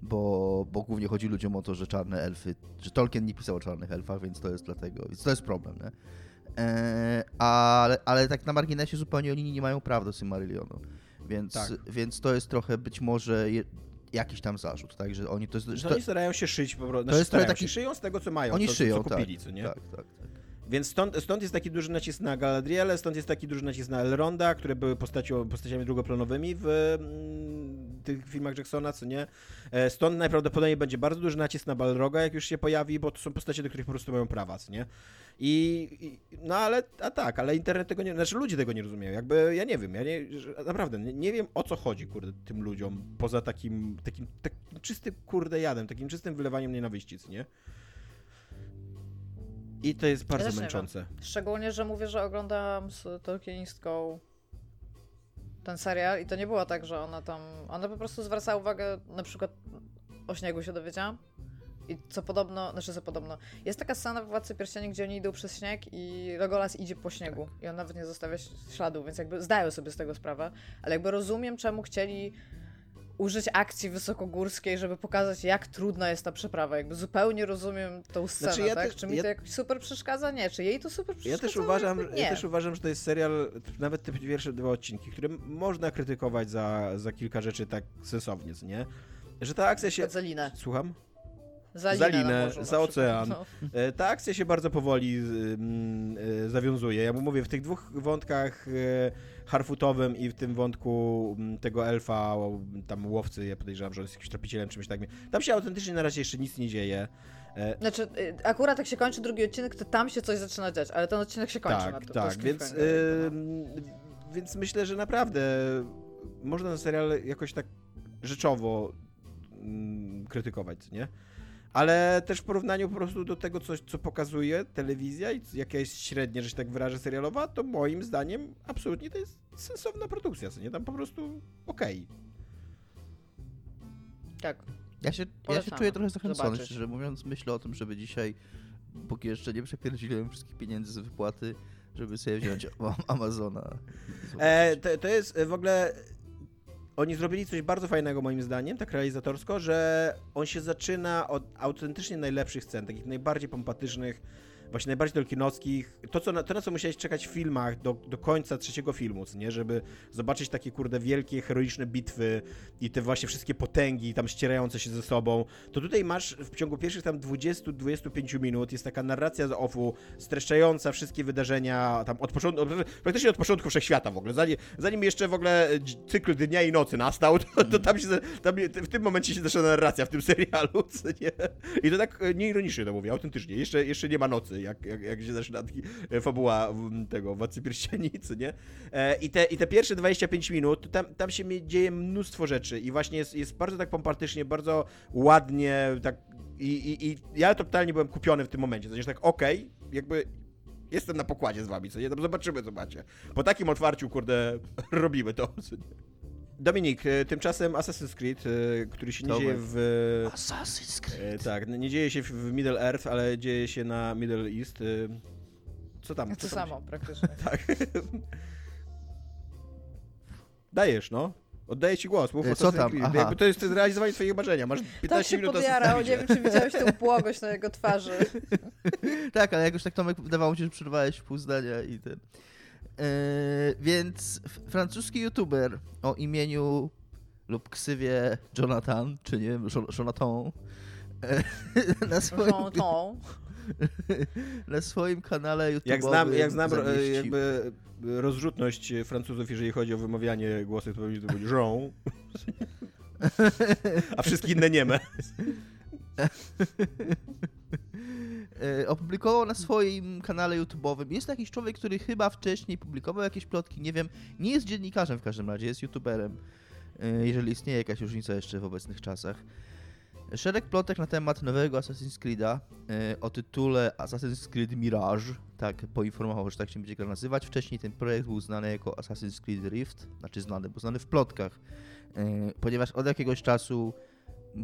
bo, bo głównie chodzi ludziom o to, że czarne elfy, że Tolkien nie pisał o czarnych elfach, więc to jest dlatego, więc to jest problem, nie? E, ale, ale tak na marginesie zupełnie oni nie mają praw do Silmarillionu, więc, tak. więc to jest trochę być może jakiś tam zarzut, tak, że oni to jest... Że to, oni starają się szyć po prostu, to jest starają taki... się, szyją z tego, co mają, oni co, szyją, co kupili, tak, co nie? Tak, tak, tak. Więc stąd, stąd jest taki duży nacisk na Galadrielę, stąd jest taki duży nacisk na Elronda, które były postacią, postaciami drugoplanowymi w mm, tych filmach Jacksona, co nie. E, stąd najprawdopodobniej będzie bardzo duży nacisk na Balroga, jak już się pojawi, bo to są postacie, do których po prostu mają prawa, co nie. I, i no ale, a tak, ale internet tego nie, znaczy ludzie tego nie rozumieją, jakby, ja nie wiem, ja nie, naprawdę, nie, nie wiem o co chodzi, kurde, tym ludziom, poza takim, takim, takim czystym, kurde, jadem, takim czystym wylewaniem nienawiści, co nie. I to jest bardzo ja męczące. Szczególnie, że mówię, że oglądałam z Tolkienistką ten serial i to nie było tak, że ona tam. Ona po prostu zwracała uwagę, na przykład o śniegu się dowiedziałam. I co podobno, znaczy co podobno, jest taka scena w Władcy Pierścieni, gdzie oni idą przez śnieg i Legolas idzie po śniegu tak. i on nawet nie zostawia śladu, więc jakby zdają sobie z tego sprawę, ale jakby rozumiem, czemu chcieli użyć akcji wysokogórskiej, żeby pokazać, jak trudna jest ta przeprawa. Jakby zupełnie rozumiem tą scenę, znaczy ja tak? Te, czy mi ja... to jakoś super przeszkadza? Nie. Czy jej to super przeszkadza? Ja też uważam, ja też uważam że to jest serial, nawet te pierwsze dwa odcinki, które można krytykować za, za kilka rzeczy tak sensownie, nie? Że ta akcja się... Zelinę. Słucham? Za, za linę, morzu, za ocean. No. E, ta akcja się bardzo powoli mm, e, zawiązuje. Ja mu mówię, w tych dwóch wątkach e, harfutowym i w tym wątku mm, tego elfa, tam łowcy, ja podejrzewam, że on jest jakimś tropicielem, czymś takim. Tam się autentycznie na razie jeszcze nic nie dzieje. Znaczy, akurat jak się kończy drugi odcinek, to tam się coś zaczyna dziać, ale ten odcinek się kończy tak, na to. Tak, to więc, yy, więc myślę, że naprawdę można ten serial jakoś tak rzeczowo yy, krytykować, nie? ale też w porównaniu po prostu do tego, co, co pokazuje telewizja i jaka jest średnia, że się tak wyrażę, serialowa, to moim zdaniem absolutnie to jest sensowna produkcja, co nie? Tam po prostu okej. Okay. Tak. Ja się, ja się czuję trochę zachęcony, szczerze mówiąc. Myślę o tym, żeby dzisiaj, póki jeszcze nie przepierdziłem wszystkich pieniędzy z wypłaty, żeby sobie wziąć Amazona. E, to, to jest w ogóle oni zrobili coś bardzo fajnego moim zdaniem, tak realizatorsko, że on się zaczyna od autentycznie najlepszych scen, takich najbardziej pompatycznych, właśnie najbardziej tolkienowskich, to, co na, to na co musiałeś czekać w filmach do, do końca trzeciego filmu, nie? Żeby zobaczyć takie, kurde, wielkie, heroiczne bitwy i te właśnie wszystkie potęgi tam ścierające się ze sobą, to tutaj masz w ciągu pierwszych tam 20-25 minut jest taka narracja z offu, streszczająca wszystkie wydarzenia tam od początku, praktycznie od początku wszechświata w ogóle, zanim, zanim jeszcze w ogóle cykl dnia i nocy nastał, to, to tam się, tam, w tym momencie się zaczyna narracja w tym serialu, nie? I to tak e, nieironicznie to mówię, autentycznie, jeszcze, jeszcze nie ma nocy, jak, jak, jak się zaczyna e, fabuła tego Władcy Pierścienicy, nie? E, I te, I te pierwsze 25 minut, tam, tam się dzieje mnóstwo rzeczy i właśnie jest, jest bardzo tak pompatycznie, bardzo ładnie, tak i, i, i ja totalnie byłem kupiony w tym momencie, to znaczy tak, okej, okay, jakby jestem na pokładzie z wami, co nie? Tam zobaczymy, zobaczcie. Po takim otwarciu, kurde, robimy to. Dominik, e, tymczasem Assassin's Creed, e, który się nie dzieje w... Assassin's Creed. E, tak, nie dzieje się w Middle Earth, ale dzieje się na Middle East. Co tam? Co to tam samo, się... praktycznie. tak. Dajesz, no. Oddaję ci głos, mów Co tam? Aha. To jest zrealizowanie twojego marzenia. Masz 15 tak się minut podjarał. Nie wiem, czy widziałeś tę błogość na jego twarzy. tak, ale jakoś tak Tomek wydawało mi się, że przerwałeś pół zdania i ten... Yy, więc francuski youtuber o imieniu lub ksywie Jonathan, czy nie wiem, Jonathan, yy, na swoim, na swoim kanale YouTube'owym Jak znam, jak znam jakby rozrzutność Francuzów, jeżeli chodzi o wymawianie głosów, to powinno być Jean, a wszystkie inne nieme. E, opublikował na swoim kanale YouTube'owym. Jest jakiś człowiek, który chyba wcześniej publikował jakieś plotki, nie wiem. Nie jest dziennikarzem w każdym razie, jest YouTuberem, e, jeżeli istnieje jakaś różnica jeszcze w obecnych czasach. Szereg plotek na temat nowego Assassin's Creed'a e, o tytule Assassin's Creed Mirage, tak poinformował, że tak się będzie gra nazywać. Wcześniej ten projekt był znany jako Assassin's Creed Rift, znaczy znany, bo znany w plotkach, ponieważ od jakiegoś czasu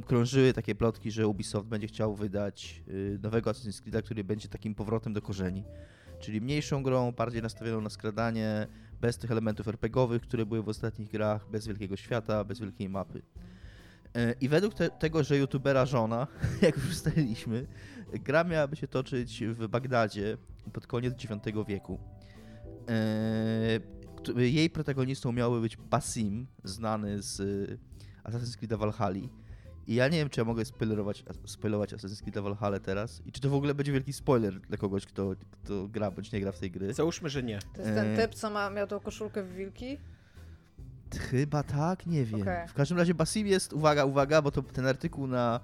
krążyły takie plotki, że Ubisoft będzie chciał wydać y, nowego Assassin's Creed'a, który będzie takim powrotem do korzeni. Czyli mniejszą grą, bardziej nastawioną na skradanie, bez tych elementów RPGowych, które były w ostatnich grach, bez wielkiego świata, bez wielkiej mapy. E, I według te, tego, że youtubera żona, jak już ustaliliśmy, gra miałaby się toczyć w Bagdadzie pod koniec IX wieku. E, jej protagonistą miały być Basim, znany z Assassin's Creed Valhalla. I ja nie wiem, czy ja mogę spoilerować, spoilerować Assassin's Creed Valhalla teraz i czy to w ogóle będzie wielki spoiler dla kogoś, kto, kto gra bądź nie gra w tej gry. Załóżmy, że nie. To jest ten e, typ, co ma, miał tą koszulkę w wilki? Chyba tak, nie wiem. Okay. W każdym razie Basim jest, uwaga, uwaga, bo to ten artykuł na,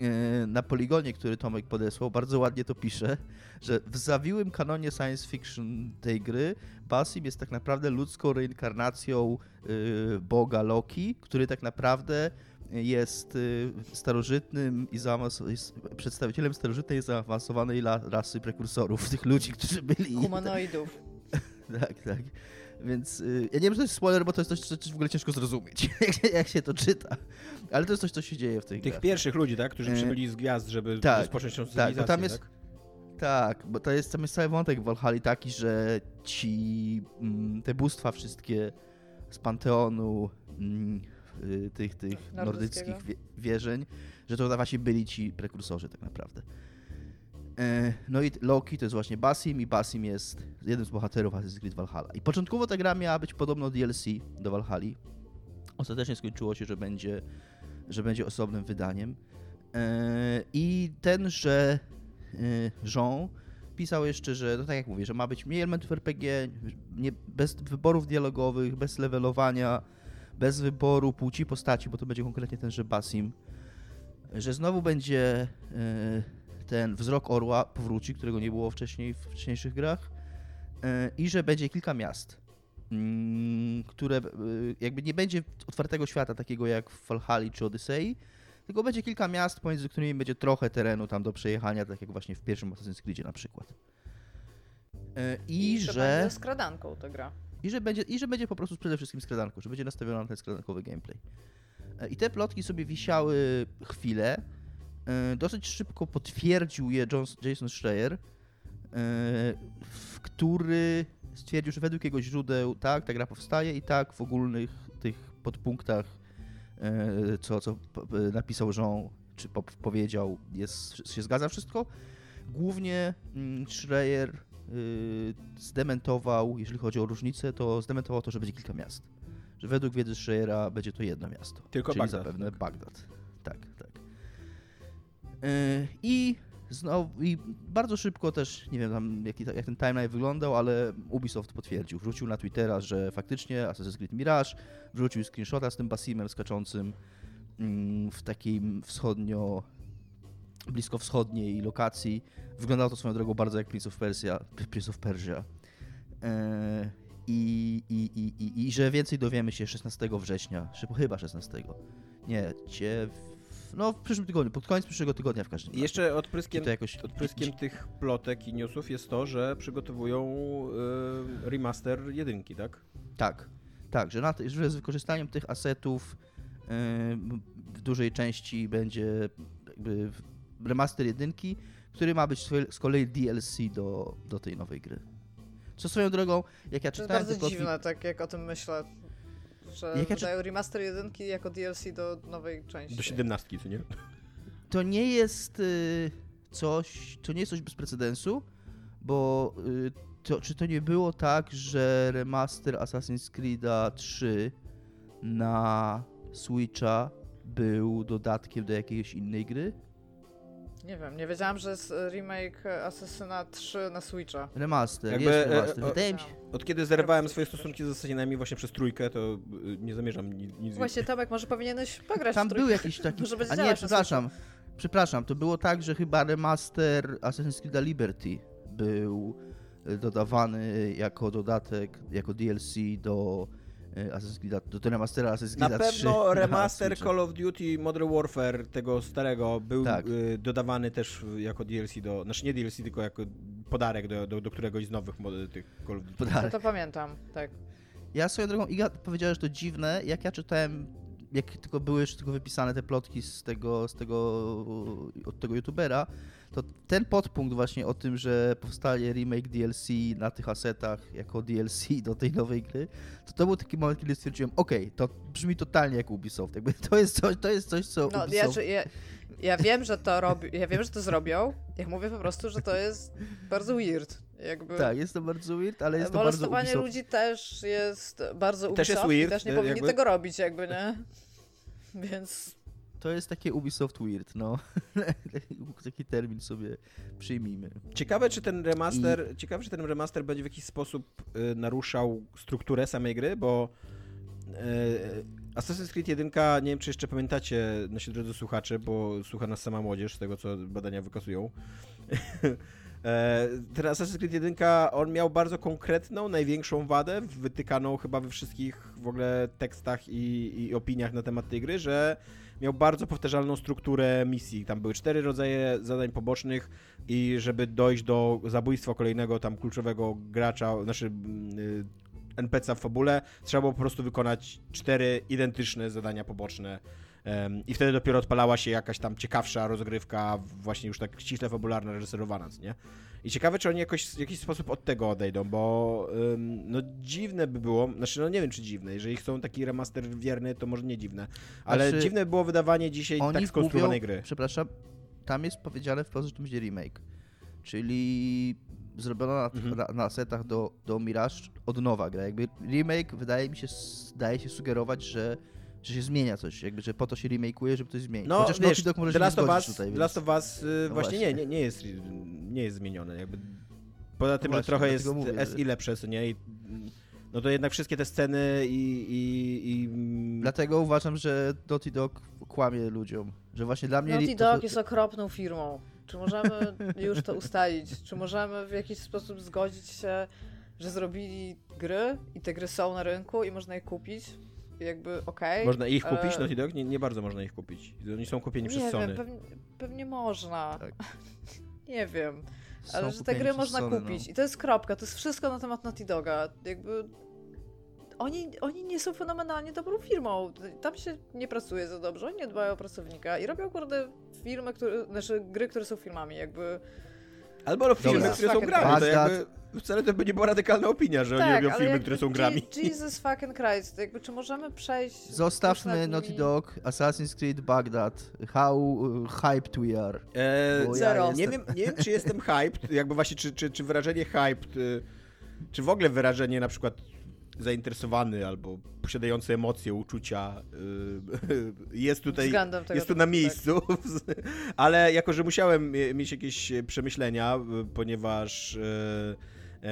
e, na Poligonie, który Tomek podesłał, bardzo ładnie to pisze, że w zawiłym kanonie science fiction tej gry Basim jest tak naprawdę ludzką reinkarnacją yy, boga Loki, który tak naprawdę jest y, starożytnym i jest przedstawicielem starożytnej i zaawansowanej rasy prekursorów, tych ludzi, którzy byli... Humanoidów. tak, tak. Więc y, ja nie wiem, czy to jest spoiler, bo to jest coś, co w ogóle ciężko zrozumieć, jak, się, to czyta. Ale to jest coś, co się dzieje w tej Tych pierwszych ludzi, tak? Którzy e, przybyli z gwiazd, żeby tak, rozpocząć tą cywilizację, tak? Bo tam jest, tak? Tak, bo to jest, tam jest cały wątek w Valhalla taki, że ci, mm, te bóstwa wszystkie z Panteonu, mm, Y, tych, tych nordyckich wierzeń, że to właśnie byli ci prekursorzy tak naprawdę. E, no i Loki to jest właśnie Basim i Basim jest jednym z bohaterów Assassin's Creed Valhalla. I początkowo ta gra miała być podobno DLC do Valhalla. Ostatecznie skończyło się, że będzie, że będzie osobnym wydaniem. E, I tenże Jean pisał jeszcze, że, no tak jak mówię, że ma być mniej elementów RPG, nie, bez wyborów dialogowych, bez levelowania, bez wyboru płci postaci, bo to będzie konkretnie tenże Basim, że znowu będzie e, ten wzrok orła powróci, którego nie było wcześniej w wcześniejszych grach e, i że będzie kilka miast, mm, które e, jakby nie będzie otwartego świata takiego jak w Valhalla czy Odyssey, tylko będzie kilka miast, pomiędzy którymi będzie trochę terenu tam do przejechania, tak jak właśnie w pierwszym Assassin's Creedzie na przykład. I, I że... Będzie skradanką ta gra. I że będzie, i że będzie po prostu przede wszystkim skradanką, że będzie nastawiona na ten skradankowy gameplay. E, I te plotki sobie wisiały chwilę. E, dosyć szybko potwierdził je Jason Schreier, e, który stwierdził, że według jego źródeł tak, ta gra powstaje i tak w ogólnych tych podpunktach, co, co napisał Jean, czy powiedział, jest, się zgadza wszystko. Głównie mm, Schreier zdementował, jeżeli chodzi o różnicę, to zdementował to, że będzie kilka miast. Że według wiedzy Schreiera będzie to jedno miasto. Tylko czyli Bagdad. zapewne tak. Bagdad. Tak, tak. Y, I znowu, i bardzo szybko też, nie wiem tam, jaki, jak ten timeline wyglądał, ale Ubisoft potwierdził. Wrzucił na Twittera, że faktycznie Assassin's Creed Mirage, wrzucił screenshota z tym Basimem skaczącym mm, w takim wschodnio blisko wschodniej lokacji. Wyglądało to swoją drogą bardzo jak Prince of Persia. Prince of Persia. E, i, i, i, i, I że więcej dowiemy się 16 września, chyba 16. Nie, cie, no w przyszłym tygodniu, pod koniec przyszłego tygodnia w każdym razie. Jeszcze odpryskiem, jakoś... odpryskiem tych plotek i newsów jest to, że przygotowują y, remaster jedynki, tak? Tak, tak, że, na, że z wykorzystaniem tych asetów y, w dużej części będzie jakby remaster jedynki, który ma być z kolei DLC do, do tej nowej gry. Co swoją drogą, jak ja czytałem... To jest bardzo dziwne, tak jak o tym myślę, że jak wydają ja czy... remaster jedynki jako DLC do nowej części. Do 17, co nie? To nie jest y, coś, to nie jest coś bez precedensu, bo y, to, czy to nie było tak, że remaster Assassin's Creed 3 na Switcha był dodatkiem do jakiejś innej gry? Nie wiem, nie wiedziałam, że jest remake Assassina 3 na Switcha. Remaster, Jakby, jest remaster. E, Wydaje mi się... Od kiedy zerwałem swoje stosunki z Assassinami właśnie przez trójkę, to e, nie zamierzam nic, nic Właśnie, Tomek, może powinieneś pograć Tam w był jakiś taki... A nie, przepraszam. Przepraszam, to było tak, że chyba remaster Assassin's Creed Liberty był dodawany jako dodatek, jako DLC do E, Assassin's Creed, do tego remastera Assassin's Creed Na pewno remaster Call of Duty Modern Warfare tego starego był tak. Y, dodawany też jako DLC do, znaczy nie DLC, tylko jako podarek do, do, do któregoś z nowych tych Call of Duty. Podarek. No to pamiętam, tak. Ja swoją drogą, Iga powiedziała, że to dziwne, jak ja czytałem jak tylko były już tylko wypisane te plotki z tego, z tego, od tego youtubera, to ten podpunkt właśnie o tym, że powstaje remake DLC na tych asetach jako DLC do tej nowej gry, to to był taki moment, kiedy stwierdziłem, okej, okay, to brzmi totalnie jak Ubisoft, jakby to jest coś, to jest coś co no, Ubisoft... Ja, ja, ja wiem, że to robi, ja wiem, że to zrobią, jak mówię po prostu, że to jest bardzo weird. Jakby... Tak, jest to bardzo weird, ale jest to bardzo Molestowanie ludzi też jest bardzo Ubisoft też jest weird, i też nie powinni jakby... tego robić, jakby, nie? Więc to jest takie Ubisoft Weird, no. Taki termin sobie przyjmijmy. Ciekawe, czy ten remaster, I... ciekawe, czy ten remaster będzie w jakiś sposób y, naruszał strukturę samej gry, bo y, Assassin's Creed 1, nie wiem, czy jeszcze pamiętacie, nasi drodzy słuchacze, bo słucha nas sama młodzież, z tego, co badania wykazują. E, ten Assassin's Creed 1, on miał bardzo konkretną, największą wadę, wytykaną chyba we wszystkich w ogóle tekstach i, i opiniach na temat tej gry, że miał bardzo powtarzalną strukturę misji. Tam były cztery rodzaje zadań pobocznych i żeby dojść do zabójstwa kolejnego tam kluczowego gracza, znaczy mm, y, NPC w fabule, trzeba było po prostu wykonać cztery identyczne zadania poboczne. I wtedy dopiero odpalała się jakaś tam ciekawsza rozgrywka, właśnie już tak ściśle fabularna, reżyserowana, nie? I ciekawe, czy oni jakoś, w jakiś sposób od tego odejdą, bo ym, no dziwne by było, znaczy no nie wiem, czy dziwne, jeżeli chcą taki remaster wierny, to może nie dziwne, ale znaczy, dziwne by było wydawanie dzisiaj tak skonstruowanej mówią, gry. Przepraszam, tam jest powiedziane wprost, że to będzie remake, czyli zrobiona na, mhm. na, setach do, do Mirage od nowa gra. Jakby remake wydaje mi się, daje się sugerować, że że się zmienia coś, jakby, że po to się remake'uje, żeby coś zmienić. No, Chociaż wiesz, może The Last of Us, tutaj, więc... Last of Us y, no właśnie, Nie, nie, nie, jest, nie jest zmienione, jakby poza tym, no właśnie, że trochę jest mówię, SI lepsze, co nie, I, no to jednak wszystkie te sceny i, i, i... Dlatego uważam, że Naughty Dog kłamie ludziom, że właśnie dla mnie... Naughty Dog jest okropną firmą. Czy możemy już to ustalić? Czy możemy w jakiś sposób zgodzić się, że zrobili gry i te gry są na rynku i można je kupić? Jakby okej. Okay. Można ich kupić? E... Naughty Dog? Nie, nie bardzo można ich kupić. Oni są kupieni nie przez wiem, Sony. Pewnie, pewnie można. Tak. nie wiem. Są ale że te gry można Sony, kupić. No. I to jest kropka. To jest wszystko na temat Naughty Doga. Jakby oni, oni nie są fenomenalnie dobrą firmą. Tam się nie pracuje za dobrze, oni nie dbają o pracownika i robią kurde filmy, które, znaczy gry, które są filmami, jakby Albo robią filmy, które są grami. To jakby, wcale to by nie była radykalna opinia, że tak, oni robią filmy, które są grami. Jesus fucking Christ, jakby czy możemy przejść... Zostawmy Naughty Dog, Assassin's Creed Baghdad, how uh, hyped we are. Eee, Zero. Ja nie, wiem, nie wiem, czy jestem hyped, jakby właśnie, czy, czy, czy wyrażenie hyped, y, czy w ogóle wyrażenie na przykład zainteresowany albo posiadający emocje, uczucia y, jest tutaj, jest tu na tak. miejscu, ale jako, że musiałem mieć jakieś przemyślenia, y, ponieważ y,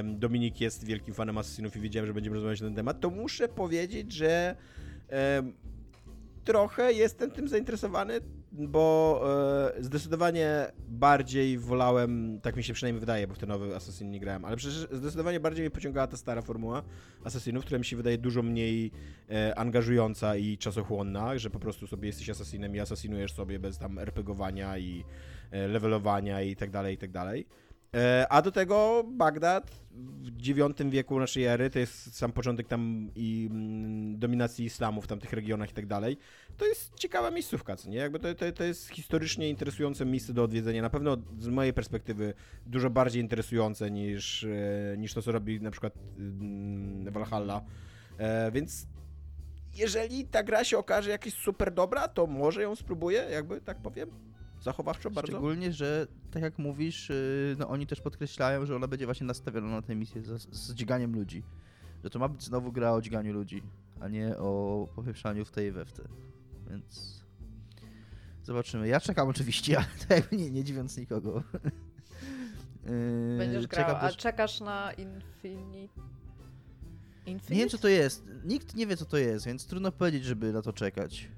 Dominik jest wielkim fanem Assassinów i wiedziałem, że będziemy rozmawiać na ten temat, to muszę powiedzieć, że trochę jestem tym zainteresowany, bo e, zdecydowanie bardziej wolałem, tak mi się przynajmniej wydaje, bo w ten nowy Assassin nie grałem, ale przecież zdecydowanie bardziej mnie pociągała ta stara formuła Assassinów, która mi się wydaje dużo mniej e, angażująca i czasochłonna, że po prostu sobie jesteś asasinem i asasinujesz sobie bez tam RPGowania i e, levelowania i tak dalej, i tak dalej. E, a do tego Bagdad w IX wieku naszej ery, to jest sam początek tam i mm, dominacji islamu w tamtych regionach i tak dalej. To jest ciekawa miejscówka, co nie? Jakby to, to, to jest historycznie interesujące miejsce do odwiedzenia. Na pewno z mojej perspektywy dużo bardziej interesujące niż, e, niż to, co robi na przykład mm, Valhalla. E, więc jeżeli ta gra się okaże jakaś super dobra, to może ją spróbuję, jakby tak powiem zachowawczo bardzo. Szczególnie, że tak jak mówisz, y, no oni też podkreślają, że ona będzie właśnie nastawiona na tę misję z, z dźganiem ludzi. Że to ma być znowu gra o dźganiu ludzi, a nie o popieprzaniu w tej i we w te. Więc zobaczymy. Ja czekam oczywiście, ale to jakby nie, nie dziwiąc nikogo. Yy, Będziesz grał, a czekasz na Infinity? Infinite? Nie wiem, co to jest. Nikt nie wie, co to jest, więc trudno powiedzieć, żeby na to czekać.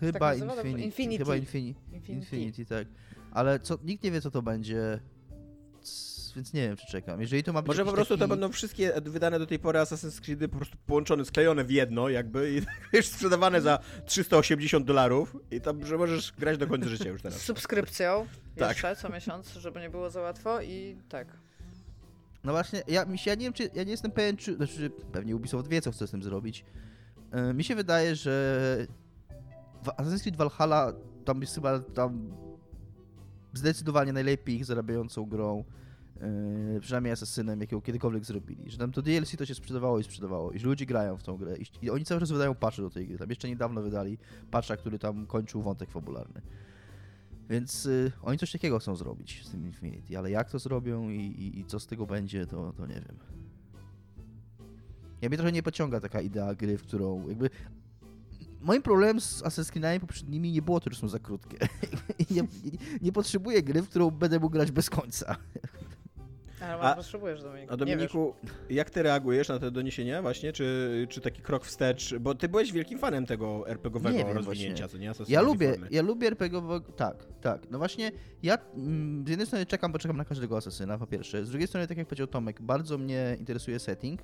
Chyba tak Infinity. Infinity. Chyba Infini Infinity. Infinity, tak. Ale co, nikt nie wie, co to będzie, więc nie wiem, czy czekam. Jeżeli to ma być Może po prostu taki... to będą wszystkie wydane do tej pory Assassin's Creed po prostu połączone, sklejone w jedno jakby i już sprzedawane za 380 dolarów i tam, że możesz grać do końca życia już teraz. Z subskrypcją tak. jeszcze co miesiąc, żeby nie było za łatwo i tak. No właśnie, ja, ja nie wiem, czy ja nie jestem pewien, czy, znaczy pewnie Ubisoft wie, co chce z tym zrobić. Yy, mi się wydaje, że Assassin's Creed Valhalla tam jest chyba tam zdecydowanie najlepiej ich zarabiającą grą, yy, przynajmniej asesynem, jakiego kiedykolwiek zrobili. Że tam to DLC to się sprzedawało i sprzedawało, i że ludzie grają w tą grę. I, i oni cały czas wydają patche do tej gry. Tam jeszcze niedawno wydali patcha, który tam kończył wątek fabularny. Więc y, oni coś takiego chcą zrobić z tym Infinity, ale jak to zrobią i, i, i co z tego będzie, to, to nie wiem. Ja mnie trochę nie pociąga taka idea gry, w którą jakby moim problemem z Assassin's Creed'ami poprzednimi nie było to, że są za krótkie. nie, nie, nie potrzebuję gry, w którą będę mógł grać bez końca. Ale a, potrzebujesz, Dominiku. A Dominiku, jak ty reagujesz na te doniesienia właśnie? Czy, czy taki krok wstecz? Bo ty byłeś wielkim fanem tego RPGowego wiem, rozwinięcia, co nie? Ja lubię, ja lubię RPGowego, tak, tak. No właśnie, ja mm, z jednej strony czekam, bo czekam na każdego asesyna, po pierwsze. Z drugiej strony, tak jak powiedział Tomek, bardzo mnie interesuje setting.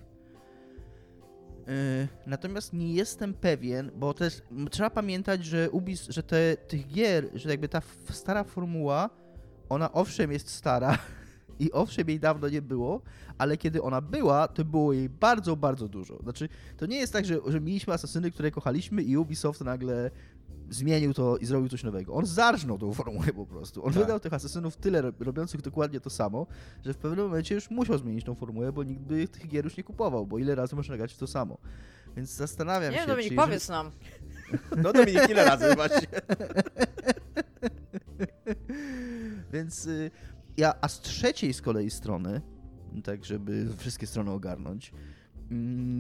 Yy, natomiast nie jestem pewien, bo też trzeba pamiętać, że Ubis, że te, tych gier, że jakby ta stara formuła, ona owszem jest stara i owszem jej dawno nie było, ale kiedy ona była, to było jej bardzo, bardzo dużo. Znaczy, to nie jest tak, że, że mieliśmy asasyny, które kochaliśmy i Ubisoft nagle zmienił to i zrobił coś nowego. On zarżnął tą formułę po prostu. On tak. wydał tych asesynów tyle robiących dokładnie to samo, że w pewnym momencie już musiał zmienić tą formułę, bo nikt by tych gier już nie kupował, bo ile razy można grać w to samo. Więc zastanawiam nie, się... Nie, Dominik, czy powiedz nam. No Dominik, ile razy właśnie? Więc y, ja, a z trzeciej z kolei strony, tak żeby wszystkie strony ogarnąć,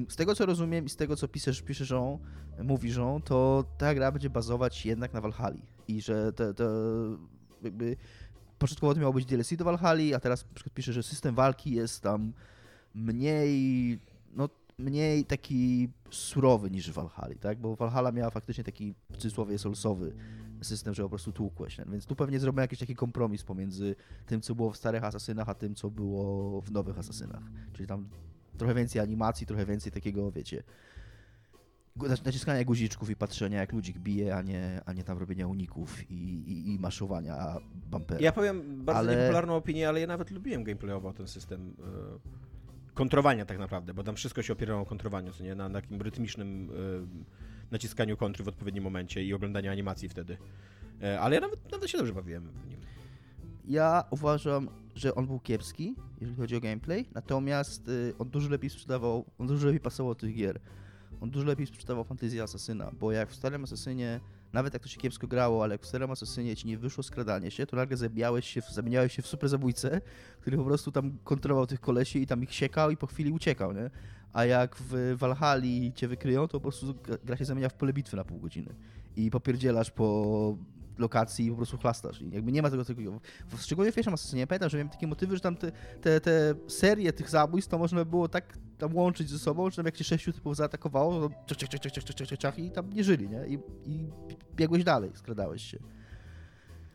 z tego co rozumiem i z tego co piszesz, piszesz on, mówisz on, to ta gra będzie bazować jednak na Valhalla i że to, to jakby początkowo to miało być DLC do Valhalla, a teraz na pisze, że system walki jest tam mniej, no mniej taki surowy niż w Valhalla, tak? Bo Valhalla miała faktycznie taki w cudzysłowie solsowy system, że po prostu tłukłeś. Więc tu pewnie zrobią jakiś taki kompromis pomiędzy tym, co było w starych Asasynach, a tym, co było w nowych Asasynach. Czyli tam trochę więcej animacji, trochę więcej takiego, wiecie, naciskania guziczków i patrzenia, jak ludzik bije, a nie, a nie tam robienia uników i, i, i maszowania bumpera. Ja powiem bardzo ale... niepopularną opinię, ale ja nawet lubiłem gameplayowo ten system e, kontrowania tak naprawdę, bo tam wszystko się opierało o kontrowaniu, co nie? Na, na takim rytmicznym e, naciskaniu kontry w odpowiednim momencie i oglądaniu animacji wtedy. E, ale ja nawet, nawet się dobrze bawiłem w nim. Ja uważam, że on był kiepski, jeżeli chodzi o gameplay, natomiast y, on dużo lepiej sprzedawał, on dużo lepiej pasował do tych gier. On dużo lepiej sprzedawał fantazję Asasyna, bo jak w starym Asasynie, nawet jak to się kiepsko grało, ale jak w starym Asasynie ci nie wyszło skradanie się, to nagle zabijałeś się, zamieniałeś się w super zabójcę, który po prostu tam kontrolował tych kolesi i tam ich siekał i po chwili uciekał, nie? A jak w Valhalla cię wykryją, to po prostu gra się zamienia w pole bitwy na pół godziny. I popierdzielasz po lokacji i po prostu chlastasz. I jakby nie ma tego, tego szczególnie w pierwszym Assassinie, pamiętam, że miałem takie motywy, że tam te, te, te serie tych zabójstw to można było tak tam łączyć ze sobą, że tam jak się sześciu typów zaatakowało, to ciach, ciach, ciach, ciach, ciach, ciach, ciach, i tam nie żyli, nie? I, i biegłeś dalej, skradałeś się.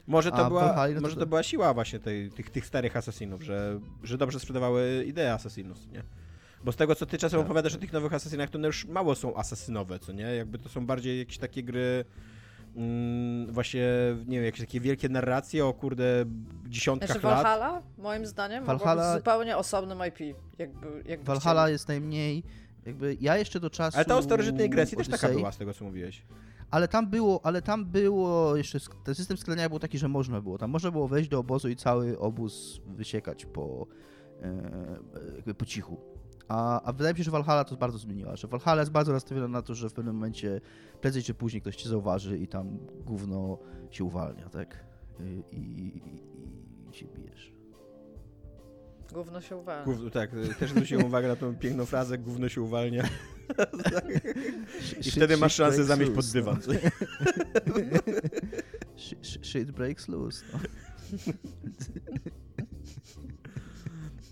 Może to, była, Valhalla, może to była siła właśnie tej, tych, tych starych asasinów, że, że dobrze sprzedawały idee asasinów, nie? Bo z tego, co ty czasem tak. opowiadasz o tych nowych asasynach, to one już mało są asasynowe, co nie? Jakby to są bardziej jakieś takie gry mm, właśnie, nie wiem, jakieś takie wielkie narracje o kurde dziesiątkach znaczy, lat. Valhalla, moim zdaniem, Valhalla... zupełnie osobnym IP. Jakby, jakby Valhalla chcieli. jest najmniej, jakby ja jeszcze do czasu... Ale ta o starożytnej Grecji też taka była, z tego co mówiłeś. Ale tam było, ale tam było jeszcze, ten system sklejania był taki, że można było. Tam można było wejść do obozu i cały obóz wysiekać po, e, jakby po cichu. A, a wydaje mi się, że Valhalla to bardzo zmieniła, że Valhalla jest bardzo nastawiona na to, że w pewnym momencie prędzej czy później ktoś cię zauważy i tam gówno się uwalnia, tak? I, i, i się bijesz. Gówno się uwalnia. Gówno, tak, też zwróciłem uwagę na tą piękną frazę, gówno się uwalnia. I wtedy masz szansę zamieść pod dywan. No. Shit breaks loose. No.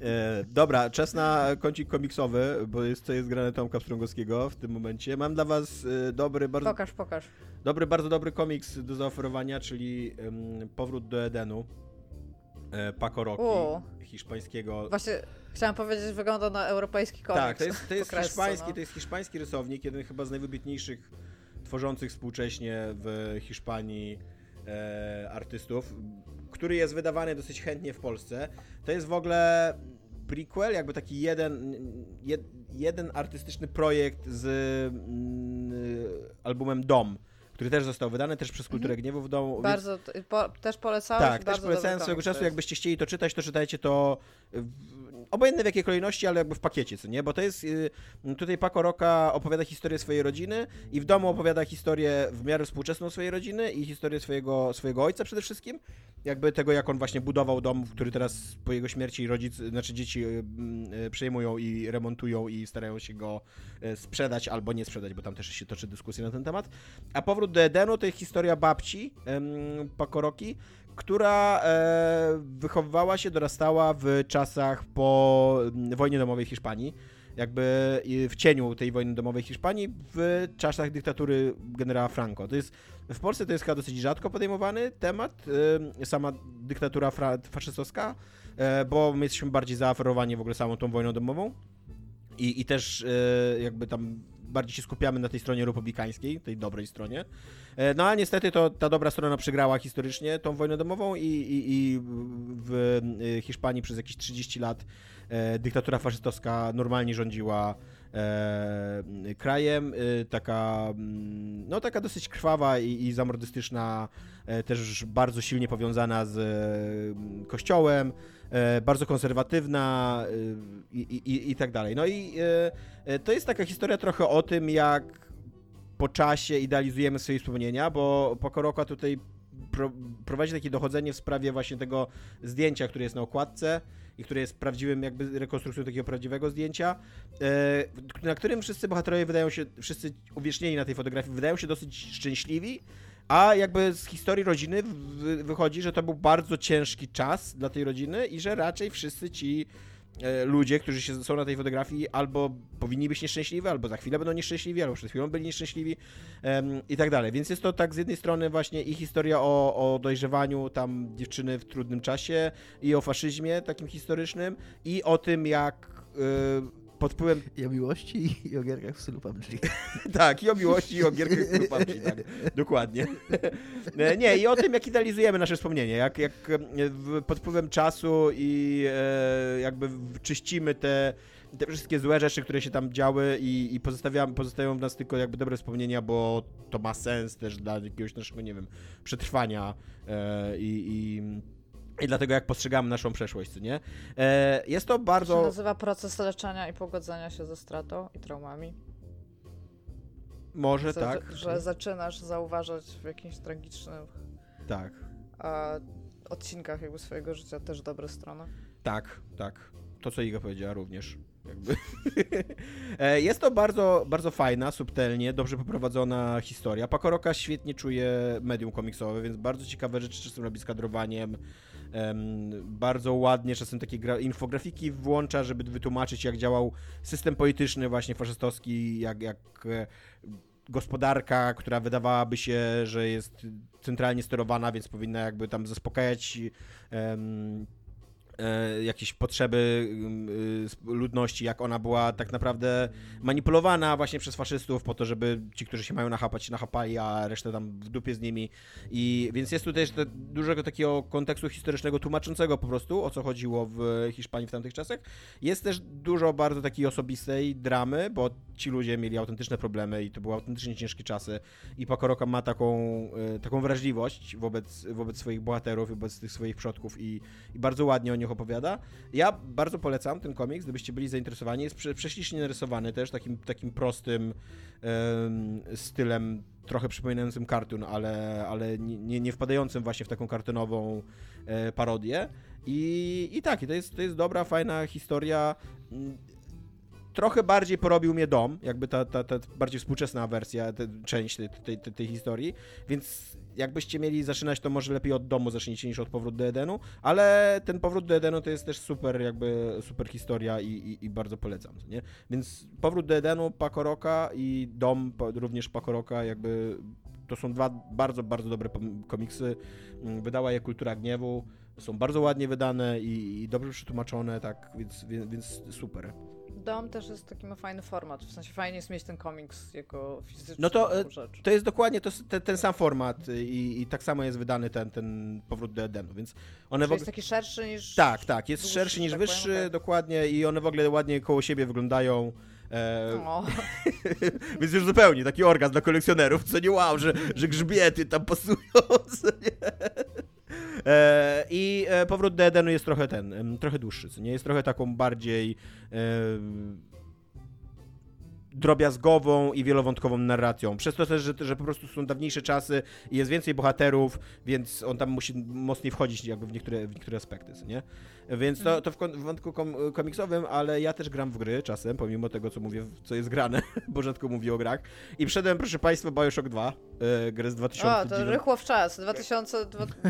E, dobra, czas na kącik komiksowy, bo jest, to jest grane Tomka Strągowskiego w tym momencie. Mam dla was e, dobry, bardzo... Pokaż, pokaż. Dobry, bardzo dobry komiks do zaoferowania, czyli um, Powrót do Edenu. E, Paco Rocky, hiszpańskiego. Właśnie chciałam powiedzieć, że wygląda na europejski komiks. Tak, to jest, to jest hiszpański, no. to jest hiszpański rysownik, jeden chyba z najwybitniejszych tworzących współcześnie w Hiszpanii e, artystów który jest wydawany dosyć chętnie w Polsce. To jest w ogóle prequel, jakby taki jeden, jeden artystyczny projekt z mm, albumem Dom, który też został wydany, też przez Kulturę mhm. Gniewu w domu. Bardzo, więc... po, też polecałeś, Tak, też polecałem swojego czasu, jakbyście chcieli to czytać, to czytajcie to obojętne w jakiej kolejności, ale jakby w pakiecie, co nie? Bo to jest, y, tutaj Paco Roca opowiada historię swojej rodziny i w domu opowiada historię w miarę współczesną swojej rodziny i historię swojego, swojego ojca przede wszystkim, jakby tego, jak on właśnie budował dom, który teraz po jego śmierci rodzic, znaczy dzieci y, y, przejmują i remontują i starają się go sprzedać albo nie sprzedać, bo tam też się toczy dyskusja na ten temat. A powrót do Edenu to jest historia babci Paco Roki, która e, wychowywała się, dorastała w czasach po mm, wojnie domowej w Hiszpanii. Jakby w cieniu tej wojny domowej Hiszpanii, w czasach dyktatury generała Franco. To jest, w Polsce to jest chyba dosyć rzadko podejmowany temat, e, sama dyktatura faszystowska, e, bo my jesteśmy bardziej zaaferowani w ogóle samą tą wojną domową. I, i też e, jakby tam bardziej się skupiamy na tej stronie republikańskiej, tej dobrej stronie. E, no a niestety to ta dobra strona przegrała historycznie tą wojnę domową i, i, i w e, Hiszpanii przez jakieś 30 lat e, dyktatura faszystowska normalnie rządziła krajem, taka, mm, no taka dosyć krwawa i, i zamordystyczna, też bardzo silnie powiązana z kościołem, bardzo konserwatywna i, i, i tak dalej. No i to jest taka historia trochę o tym, jak po czasie idealizujemy swoje wspomnienia, bo Pokoroka tutaj pro, prowadzi takie dochodzenie w sprawie właśnie tego zdjęcia, które jest na okładce i które jest prawdziwym jakby rekonstrukcją takiego prawdziwego zdjęcia, e, na którym wszyscy bohaterowie wydają się, wszyscy uwiecznieni na tej fotografii, wydają się dosyć szczęśliwi, a jakby z historii rodziny wychodzi, że to był bardzo ciężki czas dla tej rodziny i że raczej wszyscy ci ludzie, którzy się, są na tej fotografii, albo powinni być nieszczęśliwi, albo za chwilę będą nieszczęśliwi, albo przed chwilą byli nieszczęśliwi um, i tak dalej. Więc jest to tak z jednej strony właśnie i historia o, o dojrzewaniu tam dziewczyny w trudnym czasie i o faszyzmie takim historycznym i o tym, jak y, pod wpływem... I o miłości i o gierkach w stylu PUBG. tak, i o miłości i o gierkach w stylu PUBG, tak. Dokładnie. E, nie, i o tym, jak idealizujemy nasze wspomnienie, jak, jak e, pod wpływem czasu i e, jakby czyścimy te te wszystkie złe rzeczy, które się tam działy i, i pozostawiamy, pozostają w nas tylko jakby dobre wspomnienia, bo to ma sens też dla jakiegoś naszego, nie wiem, przetrwania e, i, i i dlatego jak postrzegamy naszą przeszłość, co nie? E, jest to bardzo... To się nazywa proces leczenia i pogodzenia się ze stratą i traumami. Może tak. Że zaczynasz zauważać w jakimś tragicznym tak. a, odcinkach jakby swojego życia też dobre strony. Tak, tak. To, co Iga powiedziała również. Jakby. E, jest to bardzo, bardzo fajna, subtelnie, dobrze poprowadzona historia. Pakoroka świetnie czuje medium komiksowe, więc bardzo ciekawe rzeczy czasem robi z kadrowaniem. Bardzo ładnie czasem takie infografiki włącza, żeby wytłumaczyć, jak działał system polityczny właśnie faszystowski, jak, jak e, gospodarka, która wydawałaby się, że jest centralnie sterowana, więc powinna jakby tam zaspokajać um, E, jakieś potrzeby y, ludności, jak ona była tak naprawdę manipulowana właśnie przez faszystów po to, żeby ci, którzy się mają nachapać, się nachapali, a resztę tam w dupie z nimi. I więc jest tu też dużego takiego kontekstu historycznego tłumaczącego po prostu, o co chodziło w Hiszpanii w tamtych czasach. Jest też dużo bardzo takiej osobistej dramy, bo ci ludzie mieli autentyczne problemy i to były autentycznie ciężkie czasy i Pakoroka ma taką, e, taką wrażliwość wobec, wobec swoich bohaterów, wobec tych swoich przodków i, i bardzo ładnie o nich opowiada. Ja bardzo polecam ten komiks, gdybyście byli zainteresowani. Jest prze, prześlicznie narysowany też, takim, takim prostym stylem, trochę przypominającym kartun, ale, ale nie, nie wpadającym właśnie w taką kartonową e, parodię. I, I tak, i to jest, to jest dobra, fajna historia trochę bardziej porobił mnie dom, jakby ta, ta, ta bardziej współczesna wersja, część tej, tej, tej, tej, historii, więc jakbyście mieli zaczynać, to może lepiej od domu zacznijcie niż od powrót do Edenu, ale ten powrót do Edenu to jest też super jakby super historia i, i, i bardzo polecam, nie? Więc powrót do Edenu, Pakoroka i dom również Pakoroka jakby to są dwa bardzo, bardzo dobre komiksy. Mm, wydała je Kultura Gniewu. Są bardzo ładnie wydane i, i dobrze przetłumaczone, tak, więc, więc, więc super. Dom też jest taki ma fajny format, w sensie fajnie jest mieć ten komiks jako fizyczny No to, e, rzecz. to jest dokładnie to, ten, ten sam format i, i, tak samo jest wydany ten, ten powrót do Edenu, więc one Czyli w ogóle... jest taki szerszy niż... Tak, tak, jest dłuższy, szerszy niż tak wyższy, powiem, dokładnie i one w ogóle ładnie koło siebie wyglądają E, więc już zupełnie taki orgazm dla kolekcjonerów, co nie wow, że, że grzbiety tam pasują, co nie? E, I e, powrót do Edenu jest trochę ten, trochę dłuższy, nie? Jest trochę taką bardziej e, drobiazgową i wielowątkową narracją. Przez to też, że, że po prostu są dawniejsze czasy i jest więcej bohaterów, więc on tam musi mocniej wchodzić jakby w niektóre, w niektóre aspekty, nie? Więc to, to w, w wątku kom komiksowym, ale ja też gram w gry czasem, pomimo tego, co mówię, co jest grane, bo rzadko mówię o grach. I wszedłem, proszę Państwa, Bioshock 2, yy, grę z 2009. O, to rychło w czas, 2000,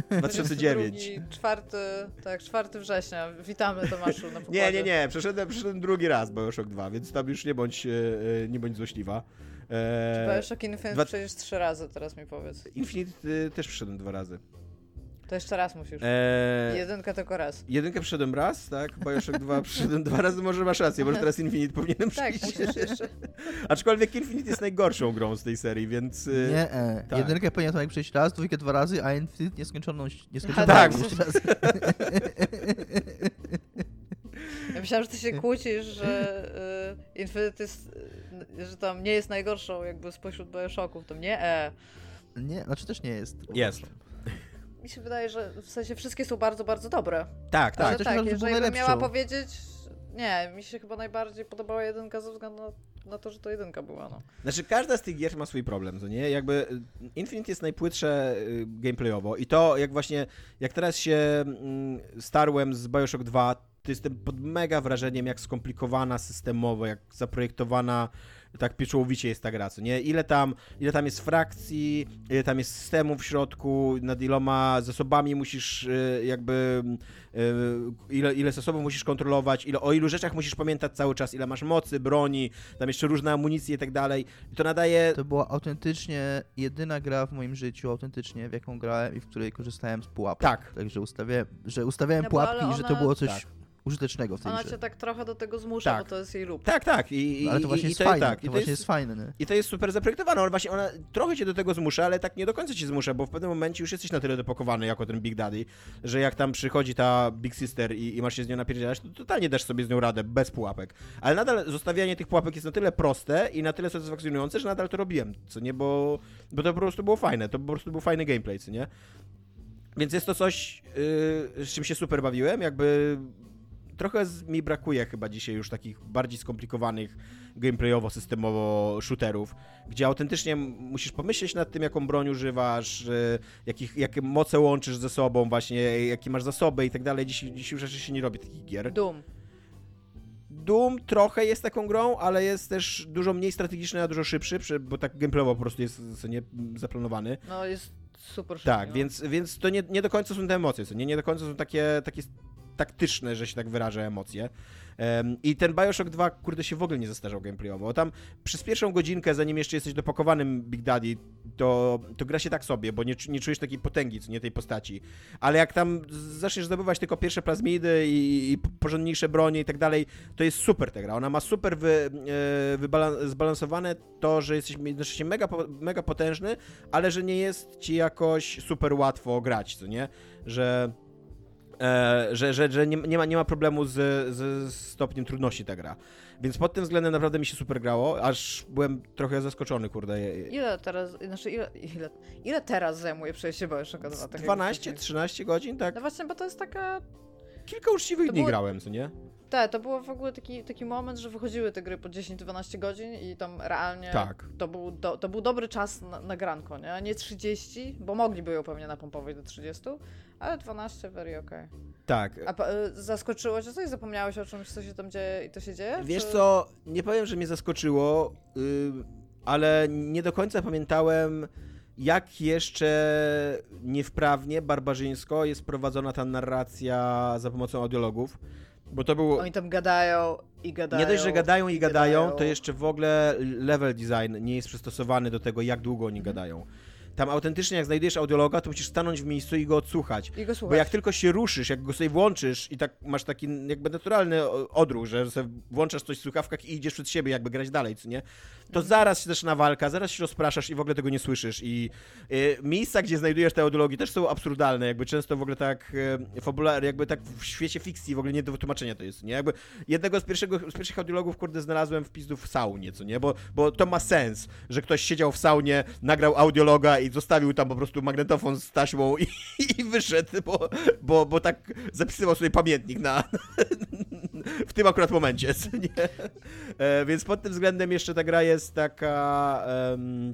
2009. Czwarty, tak, 4 września. Witamy Tomaszu na pokładzie. Nie, nie, nie, przeszedłem, przeszedłem drugi raz Bioshock 2, więc tam już nie bądź, yy, nie bądź złośliwa. Eee, Bioshock Infinite dwa... przecież trzy razy, teraz mi powiedz. Infinite y, też przeszedłem dwa razy. To jeszcze raz musisz. Eee, jedynkę tylko raz. Jedynkę przyszedłem raz, tak? Bioshock 2 przyszedłem dwa razy, może masz rację, może teraz Infinite powinienem tak, przyjść. Tak, musisz jeszcze. Aczkolwiek Infinite jest najgorszą grą z tej serii, więc... Y, nie, e. tak. jedynkę powinienem jak przejść raz, dwójkę dwa razy, a Infinite nieskończoność, nieskończoność tak. jeszcze raz. Ja myślałam, że ty się kłócisz, że y, Infinite jest, y, że tam nie jest najgorszą jakby spośród Bioshocków, to nie e. Nie, znaczy też nie jest. Jest mi się wydaje, że w sensie wszystkie są bardzo, bardzo dobre. Tak, tak. Ale tak, jeżeli bym miała powiedzieć, nie, mi się chyba najbardziej podobała jedynka ze względu na, na to, że to jedynka była, no. Znaczy, każda z tych gier ma swój problem, co nie? Jakby y, Infinite jest najpłytsze y, gameplayowo i to, jak właśnie, jak teraz się mm, starłem z Bioshock 2, to jestem pod mega wrażeniem, jak skomplikowana systemowo, jak zaprojektowana tak pieczołowicie jest ta gra, co nie? Ile tam, ile tam jest frakcji, ile tam jest systemów w środku, nad iloma zasobami musisz y, jakby, y, ile, ile zasobów musisz kontrolować, ile, o ilu rzeczach musisz pamiętać cały czas, ile masz mocy, broni, tam jeszcze różne amunicje i tak dalej. I to nadaje... To była autentycznie jedyna gra w moim życiu, autentycznie, w jaką grałem i w której korzystałem z pułapek. Tak. Także ustawiałem, że ustawiałem no pułapki i że to było coś... Tak użytecznego w tej Ona grze. cię tak trochę do tego zmusza, tak. bo to jest jej lub. Tak, tak. I, no, ale to właśnie i, jest fajne. Tak. To, to właśnie jest, jest, fajne. Nie? I to jest super zaprojektowane. Ona właśnie ona trochę cię do tego zmusza, ale tak nie do końca cię zmusza, bo w pewnym momencie już jesteś na tyle dopakowany jako ten Big Daddy, że jak tam przychodzi ta Big Sister i, i masz się z nią napierdzielać, to totalnie dasz sobie z nią radę, bez pułapek. Ale nadal zostawianie tych pułapek jest na tyle proste i na tyle satysfakcjonujące, że nadal to robiłem, co nie? Bo, bo to po prostu było fajne. To po prostu był fajny gameplay, co nie? Więc jest to coś, yy, z czym się super bawiłem, jakby trochę mi brakuje chyba dzisiaj już takich bardziej skomplikowanych gameplayowo, systemowo shooterów, gdzie autentycznie musisz pomyśleć nad tym, jaką broń używasz, jakich, jakie moce łączysz ze sobą, właśnie jakie masz zasoby i tak dalej. Dzisiaj, dzisiaj już raczej się nie robi takich gier. Doom. Doom trochę jest taką grą, ale jest też dużo mniej strategiczny, a dużo szybszy, bo tak gameplayowo po prostu jest nie, zaplanowany. No jest super szybki. Tak, no. więc, więc to nie, nie do końca są te emocje, nie, nie do końca są takie, takie taktyczne, że się tak wyrażę, emocje. I ten Bioshock 2, kurde, się w ogóle nie zestarzał gameplayowo. Tam przez pierwszą godzinkę, zanim jeszcze jesteś dopakowanym Big Daddy, to, to gra się tak sobie, bo nie, nie czujesz takiej potęgi, co nie tej postaci. Ale jak tam zaczniesz zdobywać tylko pierwsze plazmidy i, i porządniejsze bronie i tak dalej, to jest super ta gra. Ona ma super wy, e, zbalansowane to, że jesteś jednocześnie mega, mega potężny, ale że nie jest ci jakoś super łatwo grać, co nie? Że E, że, że, że nie, nie, ma, nie ma problemu z, z stopniem trudności ta gra. Więc pod tym względem naprawdę mi się super grało, aż byłem trochę zaskoczony, kurde. Ile teraz, znaczy ile, ile, ile teraz zajmuje przejście Bioshocka 2? 12, 13 godzin, tak? No właśnie, bo to jest taka... Kilka uczciwych dni było... grałem, co nie? Tak, to było w ogóle taki, taki moment, że wychodziły te gry po 10-12 godzin i tam realnie tak. to, był do, to był dobry czas na, na granko, nie? Nie 30, bo mogliby ją pewnie napompować do 30, ale 12 very okay. Tak. A y, zaskoczyło cię coś? Zapomniałeś o czymś, co się tam dzieje i to się dzieje? Wiesz czy... co, nie powiem, że mnie zaskoczyło, yy, ale nie do końca pamiętałem jak jeszcze niewprawnie, barbarzyńsko jest prowadzona ta narracja za pomocą audiologów. Bo to było. Oni tam gadają i gadają. Nie dość, że gadają i gadają, gadają, to jeszcze w ogóle level design nie jest przystosowany do tego, jak długo oni gadają. Tam autentycznie, jak znajdujesz audiologa, to musisz stanąć w miejscu i go odsłuchać. I go słuchać. Bo jak tylko się ruszysz, jak go sobie włączysz i tak masz taki jakby naturalny odruch, że sobie włączasz coś w słuchawkach i idziesz przed siebie, jakby grać dalej, co nie? to zaraz się zaczyna walka, zaraz się rozpraszasz i w ogóle tego nie słyszysz. I y, miejsca, gdzie znajdujesz te audiologii też są absurdalne, jakby często w ogóle tak y, fabularnie, jakby tak w świecie fikcji w ogóle nie do wytłumaczenia to jest, nie? Jakby jednego z, pierwszego, z pierwszych audiologów, kurde, znalazłem wpisów w saunie, co nie? Bo, bo to ma sens, że ktoś siedział w saunie, nagrał audiologa i zostawił tam po prostu magnetofon z taśmą i, i wyszedł, bo, bo, bo tak zapisywał sobie pamiętnik na, w tym akurat momencie, nie? E, więc pod tym względem jeszcze ta gra jest taka... Um,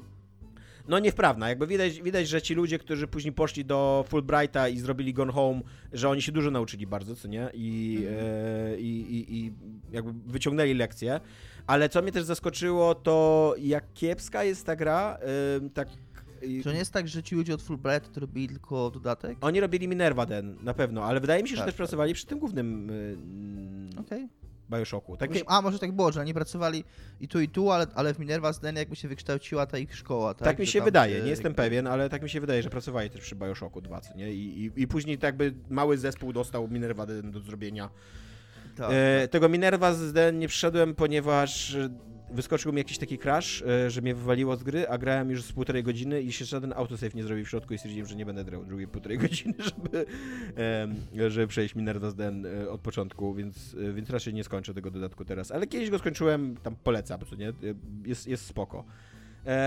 no niewprawna. Jakby widać, widać, że ci ludzie, którzy później poszli do Fulbrighta i zrobili Gone Home, że oni się dużo nauczyli bardzo, co nie? I, mm. e, i, i, i jakby wyciągnęli lekcje. Ale co mnie też zaskoczyło, to jak kiepska jest ta gra, e, tak to nie jest tak, że ci ludzie od Fulbright to robili tylko dodatek? Oni robili Minerva Den, na pewno, ale wydaje mi się, że tak, też tak. pracowali przy tym głównym yy, okay. Bioshocku. Tak, a, może tak było, że oni pracowali i tu, i tu, ale, ale w Minerva Den jakby się wykształciła ta ich szkoła, tak? Tak mi się wydaje, nie jestem pewien, ale tak mi się wydaje, że pracowali też przy Bioshocku 2, nie? I, i, i później tak jakby mały zespół dostał Minerva Den do zrobienia. Tak, e, tak. Tego Minerva z Den nie przyszedłem, ponieważ wyskoczył mi jakiś taki crash, e, że mnie wywaliło z gry, a grałem już z półtorej godziny i się żaden autosave nie zrobił w środku i stwierdziłem, że nie będę grał drugiej półtorej godziny, żeby, żeby przejść Minerva's Den e, od początku, więc, e, więc raczej nie skończę tego dodatku teraz. Ale kiedyś go skończyłem, tam polecam, co nie? Jest, jest spoko.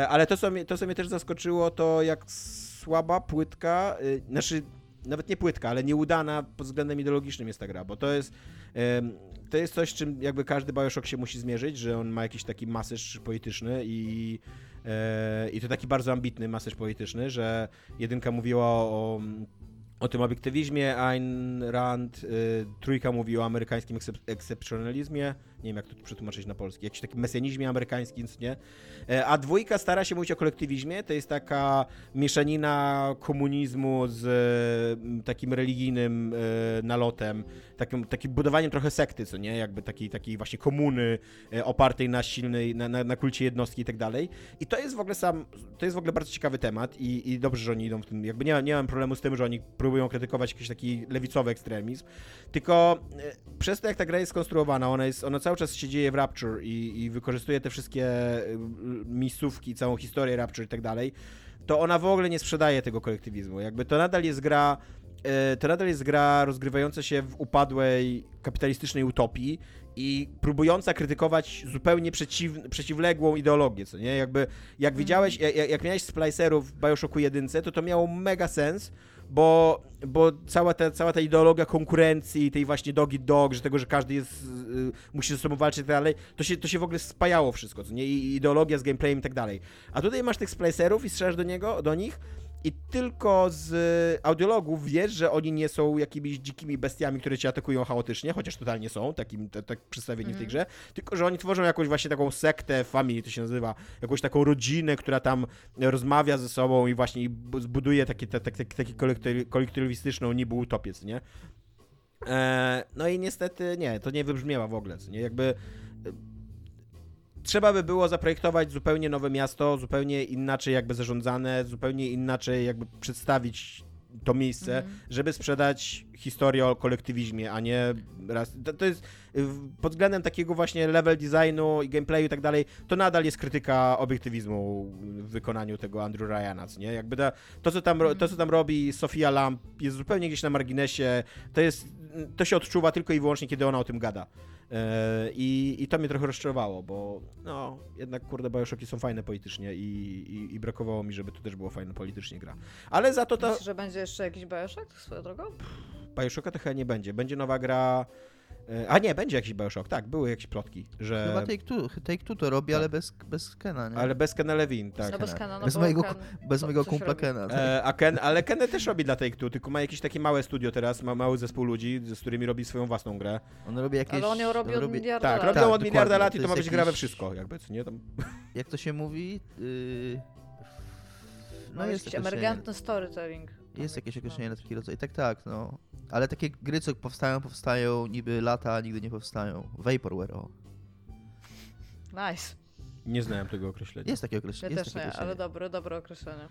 Ale to co, mnie, to, co mnie też zaskoczyło, to jak słaba płytka, znaczy nawet nie płytka, ale nieudana pod względem ideologicznym jest ta gra, bo to jest to jest coś, czym jakby każdy Bioshock się musi zmierzyć, że on ma jakiś taki masyż polityczny i, e, i to taki bardzo ambitny masyż polityczny, że jedynka mówiła o, o tym obiektywizmie, Ayn Rand, y, trójka mówiła o amerykańskim ekscepcjonalizmie, nie wiem jak to przetłumaczyć na polski, jakiś taki mesjanizmie amerykańskim, nie? E, a dwójka stara się mówić o kolektywizmie, to jest taka mieszanina komunizmu z takim religijnym e, nalotem, takim, takim budowaniem trochę sekty, co nie? Jakby takiej, takiej właśnie komuny e, opartej na silnej, na, na, na kulcie jednostki i tak dalej. I to jest w ogóle sam, to jest w ogóle bardzo ciekawy temat i, i dobrze, że oni idą w tym, jakby nie, nie mam problemu z tym, że oni próbują krytykować jakiś taki lewicowy ekstremizm, tylko przez to, jak ta gra jest skonstruowana, ona jest, ona cały czas się dzieje w Rapture i, i wykorzystuje te wszystkie y, miejscówki, całą historię Rapture i tak dalej, to ona w ogóle nie sprzedaje tego kolektywizmu. Jakby to nadal jest gra y, to nadal jest gra rozgrywająca się w upadłej kapitalistycznej utopii i próbująca krytykować zupełnie przeciw, przeciwległą ideologię, co nie? Jakby, jak mhm. widziałeś, jak, jak miałeś splicerów w Bioshocku 1, to to miało mega sens, bo, bo cała, ta, cała ta ideologia konkurencji, tej właśnie dog i dog, że tego, że każdy jest, y, musi ze sobą walczyć i tak dalej, to się, to się w ogóle spajało wszystko, co nie? I ideologia z gameplayem i tak dalej. A tutaj masz tych splicerów i strzelasz do niego, do nich i tylko z audiologów wiesz, że oni nie są jakimiś dzikimi bestiami, które cię atakują chaotycznie, chociaż totalnie są, takim, tak przedstawieni mm. w tej mhm. grze, tylko że oni tworzą jakąś właśnie taką sektę, family to się nazywa, jakąś taką rodzinę, która tam rozmawia ze sobą i właśnie zbuduje takie, takie, takie kolektywistyczną niby utopię, nie? E, no i niestety nie, to nie wybrzmiewa w ogóle, nie? Jakby trzeba by było zaprojektować zupełnie nowe miasto, zupełnie inaczej jakby zarządzane, zupełnie inaczej jakby przedstawić to miejsce, mhm. żeby sprzedać historię o kolektywizmie, a nie raz. To, to, jest pod względem takiego właśnie level designu i gameplayu i tak dalej, to nadal jest krytyka obiektywizmu w wykonaniu tego Andrew Ryana, nie? Jakby to, co tam, to, co tam robi Sofia Lamp jest zupełnie gdzieś na marginesie, to jest, to się odczuwa tylko i wyłącznie, kiedy ona o tym gada. E, I, I to mnie trochę rozczarowało, bo no, jednak kurde, Bioshocki są fajne politycznie i, i, i, brakowało mi, żeby to też było fajne politycznie gra. Ale za to to... Myślisz, że będzie jeszcze jakiś Bioshock swoją drogą? Bioshocka to chyba nie będzie. Będzie nowa gra E, a nie, będzie jakiś Bioshock, tak, były jakieś plotki, że... Chyba Take-Two take to robi, ale bez, bez Kena, nie? Ale bez Kena Levin, tak. No bez Kena, no bez mojego, Ken, bez mojego kumpla Kena. Tak. E, a Ken, ale Ken też robi dla Take-Two, tylko ma jakieś takie małe studio teraz, ma mały zespół ludzi, z którymi robi swoją własną grę. On robi jakieś... Ale on ją robi od robi... miliarda tak, lat. Tak, robią od miliarda lat i to, to ma być jakiś... gra we wszystko, jakby, co nie? Tam... Jak to się mówi? Yy... No, no jest jakiś emergentny storytelling. Jest jakieś określenie na taki rodzaj. Tak, tak, no. Ale takie gry, co powstają, powstają niby lata, a nigdy nie powstają. Vaporware, o. Nice. Nie znałem tego określenia. Jest takie określenie. Ja też nie, ale dobre, dobre określenie.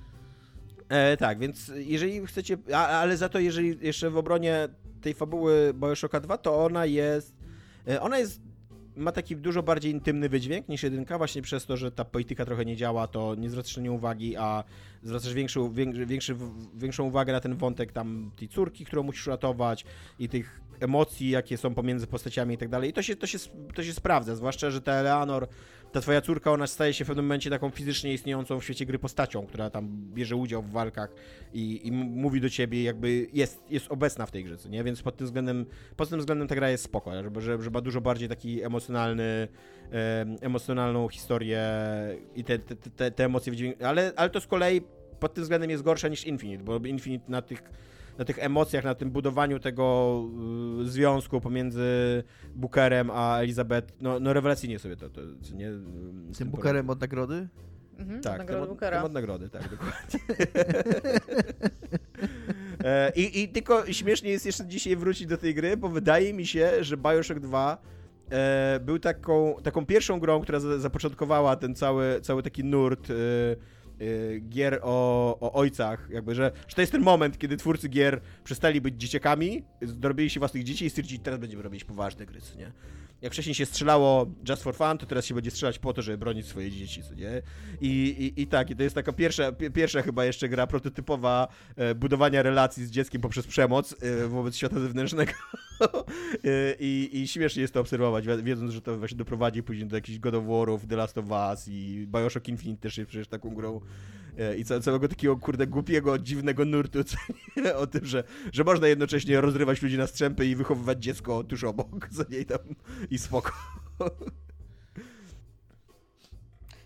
E, tak, więc jeżeli chcecie, a, ale za to jeżeli jeszcze w obronie tej fabuły Bioshocka 2, to ona jest, e, ona jest ma taki dużo bardziej intymny wydźwięk niż jedynka, właśnie przez to, że ta polityka trochę nie działa, to nie zwracasz nią uwagi, a zwracasz większą, większy, większą uwagę na ten wątek tam tej córki, którą musisz ratować i tych emocji, jakie są pomiędzy postaciami i tak dalej. I to się, to, się, to się sprawdza, zwłaszcza, że ta Eleanor, ta twoja córka, ona staje się w pewnym momencie taką fizycznie istniejącą w świecie gry postacią, która tam bierze udział w walkach i, i mówi do ciebie, jakby jest, jest obecna w tej grze, nie? Więc pod tym względem, pod tym względem ta gra jest spoko, że, że, że dużo bardziej taki emocjonalny, emocjonalną historię i te, te, te, te emocje, ale, ale to z kolei pod tym względem jest gorsza niż Infinite, bo Infinite na tych na tych emocjach, na tym budowaniu tego y, związku pomiędzy Bookerem a Elizabeth, no, no rewelacyjnie sobie to, to nie... Z tym Bookerem od nagrody? Mhm, tak, nagrody od, Bookera. od nagrody, tak, dokładnie. E, I, I tylko śmiesznie jest jeszcze dzisiaj wrócić do tej gry, bo wydaje mi się, że Bioshock 2 e, był taką, taką pierwszą grą, która zapoczątkowała ten cały, cały taki nurt e, Y, gier o, o ojcach, jakby, że, że to jest ten moment, kiedy twórcy gier przestali być dzieciakami, dorobili się własnych dzieci i stwierdzili, teraz będziemy robić poważne gry, nie? jak wcześniej się strzelało just for fun, to teraz się będzie strzelać po to, żeby bronić swoje dzieci, co nie? I, i, i tak, i to jest taka pierwsza, pierwsza chyba jeszcze gra prototypowa e, budowania relacji z dzieckiem poprzez przemoc e, wobec świata zewnętrznego. e, i, I śmiesznie jest to obserwować, wiedząc, że to właśnie doprowadzi później do jakichś God of War'ów, The Last of Us i Bioshock Infinite też jest przecież taką grą i całego takiego, kurde, głupiego, dziwnego nurtu, co, o tym, że, że można jednocześnie rozrywać ludzi na strzępy i wychowywać dziecko tuż obok, co nie, i tam, i spoko.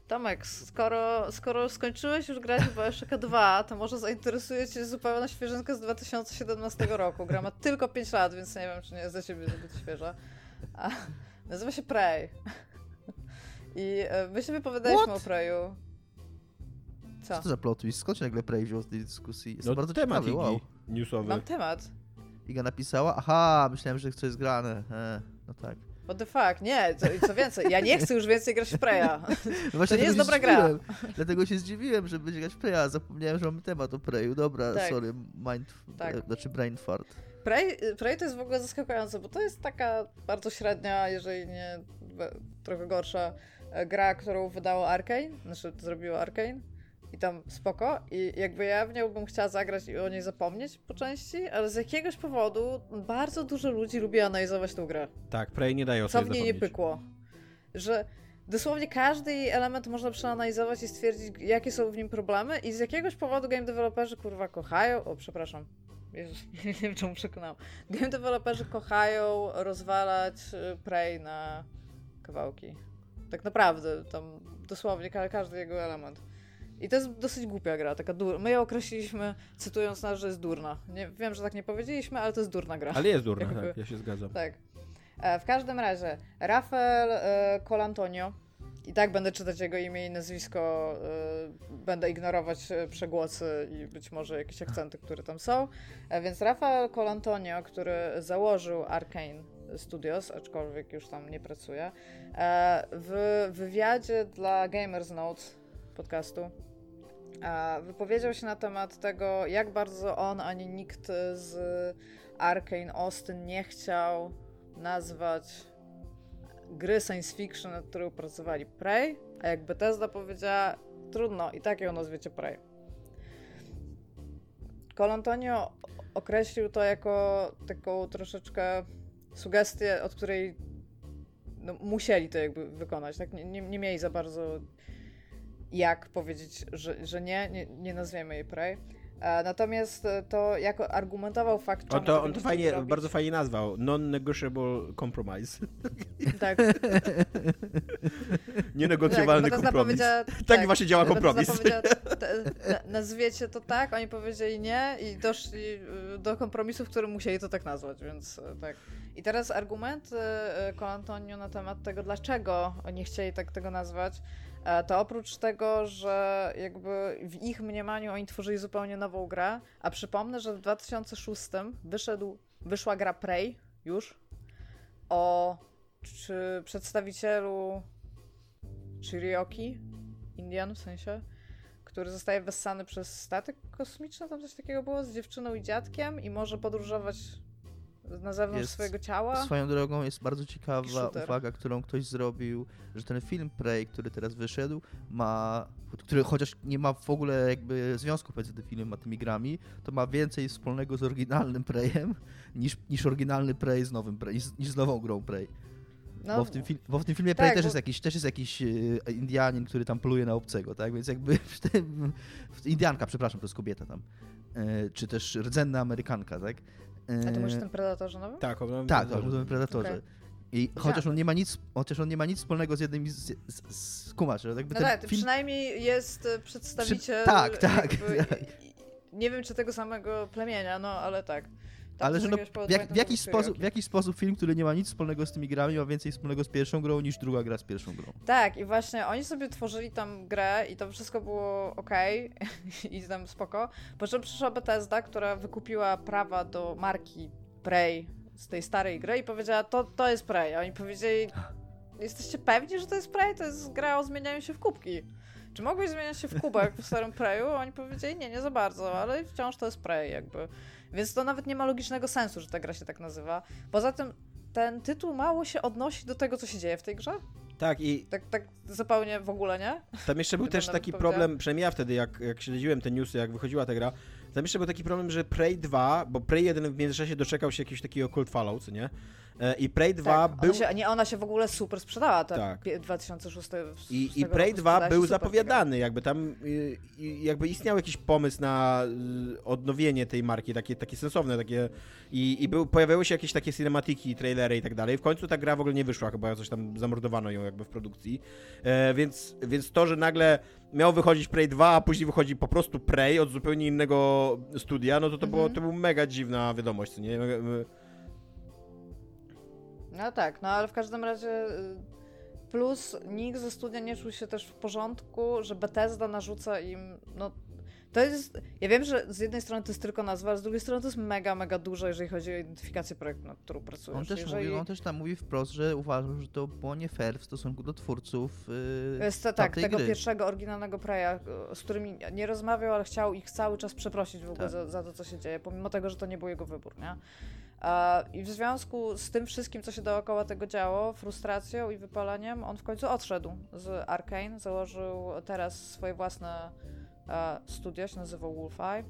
Tomek, skoro, skoro skończyłeś już grać w Bioshock 2, to może zainteresuje cię zupełna świeżynka z 2017 roku. Gra ma tylko 5 lat, więc nie wiem, czy nie jest dla ciebie zbyt świeża. A, nazywa się Prey. I e, my się wypowiadaliśmy What? o Preyu. Co? Co to za plot twist? Skąd się nagle Prey wziął z tej dyskusji? Jest no, bardzo temat ciekawy, wow. newsowy. Mam temat. Iga napisała? Aha, myślałem, że coś jest grane. E, no tak. What the fuck? Nie, co, co więcej, ja nie chcę już więcej grać w Preya. No to nie jest dobra gra. Dlatego się zdziwiłem, że będzie grać w Preya. Zapomniałem, że mamy temat o Preyu. Dobra, tak. sorry, mind, tak. e, znaczy brain fart. Prey, Prey to jest w ogóle zaskakujące, bo to jest taka bardzo średnia, jeżeli nie trochę gorsza e, gra, którą wydało Arkane, znaczy zrobiło Arkane i tam spoko. I jakby ja w nią bym chciała zagrać i o niej zapomnieć po części, ale z jakiegoś powodu bardzo dużo ludzi lubi analizować tę grę. Tak, Prey nie daje o Co w niej nie pykło. Że dosłownie każdy jej element można przeanalizować i stwierdzić, jakie są w nim problemy i z jakiegoś powodu game developerzy kurwa kochają, o przepraszam, Jezus, nie wiem czemu przekonał. Game developerzy kochają rozwalać y, Prey na kawałki. Tak naprawdę, tam dosłownie każdy jego element. I to jest dosyć głupia gra, taka dur... My ją określiliśmy, cytując nas, że jest durna. Nie, wiem, że tak nie powiedzieliśmy, ale to jest durna gra. Ale jest durna, Jakby... tak, ja się zgadzam. Tak. E, w każdym razie, Rafael e, Colantonio, i tak będę czytać jego imię i nazwisko, e, będę ignorować e, przegłosy i być może jakieś akcenty, które tam są. E, więc Rafael Colantonio, który założył Arkane Studios, aczkolwiek już tam nie pracuje, w wywiadzie dla Gamers Notes podcastu wypowiedział się na temat tego, jak bardzo on ani nikt z Arkane Austin nie chciał nazwać gry science fiction, nad którą pracowali Prey, a jak Bethesda powiedziała, trudno, i tak ją nazwiecie Prey. Colantonio określił to jako taką troszeczkę sugestię, od której no, musieli to jakby wykonać, tak? Nie, nie, nie mieli za bardzo jak powiedzieć, że, że nie, nie, nie nazwiemy jej Prey. E, natomiast to jako argumentował fakt, czemu to, On to fajnie, bardzo fajnie nazwał. Non-negotiable compromise. Tak. Nienegocjowalny tak, kompromis. Tak, tak, właśnie działa kompromis. nazwiecie to tak, oni powiedzieli nie i doszli y, do kompromisu, w którym musieli to tak nazwać, więc y, tak. I teraz argument Colantonio y, na temat tego, dlaczego nie chcieli tak tego nazwać, to oprócz tego, że jakby w ich mniemaniu oni tworzyli zupełnie nową grę, a przypomnę, że w 2006 wyszedł, wyszła gra Prey już o czy przedstawicielu Chirioki, Indian w sensie, który zostaje wessany przez statek kosmiczny, tam coś takiego było, z dziewczyną i dziadkiem i może podróżować na zewnątrz Jest swojego ciała. Swoją drogą jest bardzo ciekawa uwaga, którą ktoś zrobił, że ten film Prey, który teraz wyszedł, ma, który chociaż nie ma w ogóle jakby związku pomiędzy tym filmem a tymi grami, to ma więcej wspólnego z oryginalnym Preyem niż, niż oryginalny Prey z nowym Prey, niż, niż z nową grą Prey. No, Bo, w tym bo w tym filmie tak, Prey też, bo- jest jakiś, też jest jakiś e, Indianin, który tam poluje na obcego, tak? Więc jakby w tym, Indianka, przepraszam, to jest kobieta tam. E, czy też rdzenna Amerykanka, tak? E, A to może ten Predatorze nowy? Tak, on, tak, tak, mówimy Predatorze. Okej. I chociaż on nie ma nic, chociaż on nie ma nic wspólnego z jednym z, z, z kumasz, że jakby No ten tak, film, przynajmniej jest e, przedstawiciel. tak, tak, jakby- tak. Nie wiem, czy tego samego plemienia, no ale tak. Tam ale że no, w, jak, w, jakiś sposób, w jakiś sposób film, który nie ma nic wspólnego z tymi grami, ma więcej wspólnego z pierwszą grą niż druga gra z pierwszą grą. Tak, i właśnie oni sobie tworzyli tam grę i to wszystko było ok i tam spoko. Po czym przyszła Bethesda, która wykupiła prawa do marki Prey z tej starej gry i powiedziała, to, to jest Prey. A oni powiedzieli, jesteście pewni, że to jest Prey? To jest gra o zmienianiu się w kubki. Czy mogłeś zmieniać się w kubek w starym Preju? Oni powiedzieli, nie, nie za bardzo, ale wciąż to jest Prey jakby. Więc to nawet nie ma logicznego sensu, że ta gra się tak nazywa. Poza tym ten tytuł mało się odnosi do tego, co się dzieje w tej grze. Tak, i Tak, tak zupełnie w ogóle, nie? tam jeszcze był też taki problem, przynajmniej ja wtedy, jak, jak śledziłem te newsy, jak wychodziła ta gra, tam jeszcze był taki problem, że Prey 2, bo Prey 1 w międzyczasie doczekał się jakiegoś takiego cult follow, co nie? E, I Prey 2 tak, był... Ona się, nie, ona się w ogóle super sprzedała, ta Tak. pie- 2006 I, i roku Prey 2 sprzedała się był zapowiadany, jakby tam y, jakby istniał jakiś pomysł na y, odnowienie tej marki, takie, takie sensowne, takie i, i był, pojawiały się jakieś takie cinematiki, trailery i tak dalej. W końcu ta gra w ogóle nie wyszła, chyba coś tam zamordowano ją jakby w produkcji, e, więc, więc to, że nagle miał wychodzić Prey 2, a później wychodzi po prostu Prey od zupełnie innego studia, no to to, było, Mhm. to był mega dziwna wiadomość, nie? No tak, no ale w każdym razie y, plus nikt ze studia nie czuł się też w porządku, że Bethesda narzuca im, no to jest, ja wiem, że z jednej strony to jest tylko nazwa, ale z drugiej strony to jest mega, mega dużo, jeżeli chodzi o identyfikację projektu, nad którą pracujesz. On też, jeżeli... mówi, on też tam mówi wprost, że uważam, że to było nie fair w stosunku do twórców yy, jest to, tak, tego gry. pierwszego oryginalnego Preya, y, z którymi nie rozmawiał, ale chciał ich cały czas przeprosić w ogóle Tak. za, za to, co się dzieje, pomimo tego, że to nie był jego wybór, nie? I w związku z tym wszystkim, co się dookoła tego działo, frustracją i wypaleniem, on w końcu odszedł z Arkane, założył teraz swoje własne studio, się nazywa Wolfeye.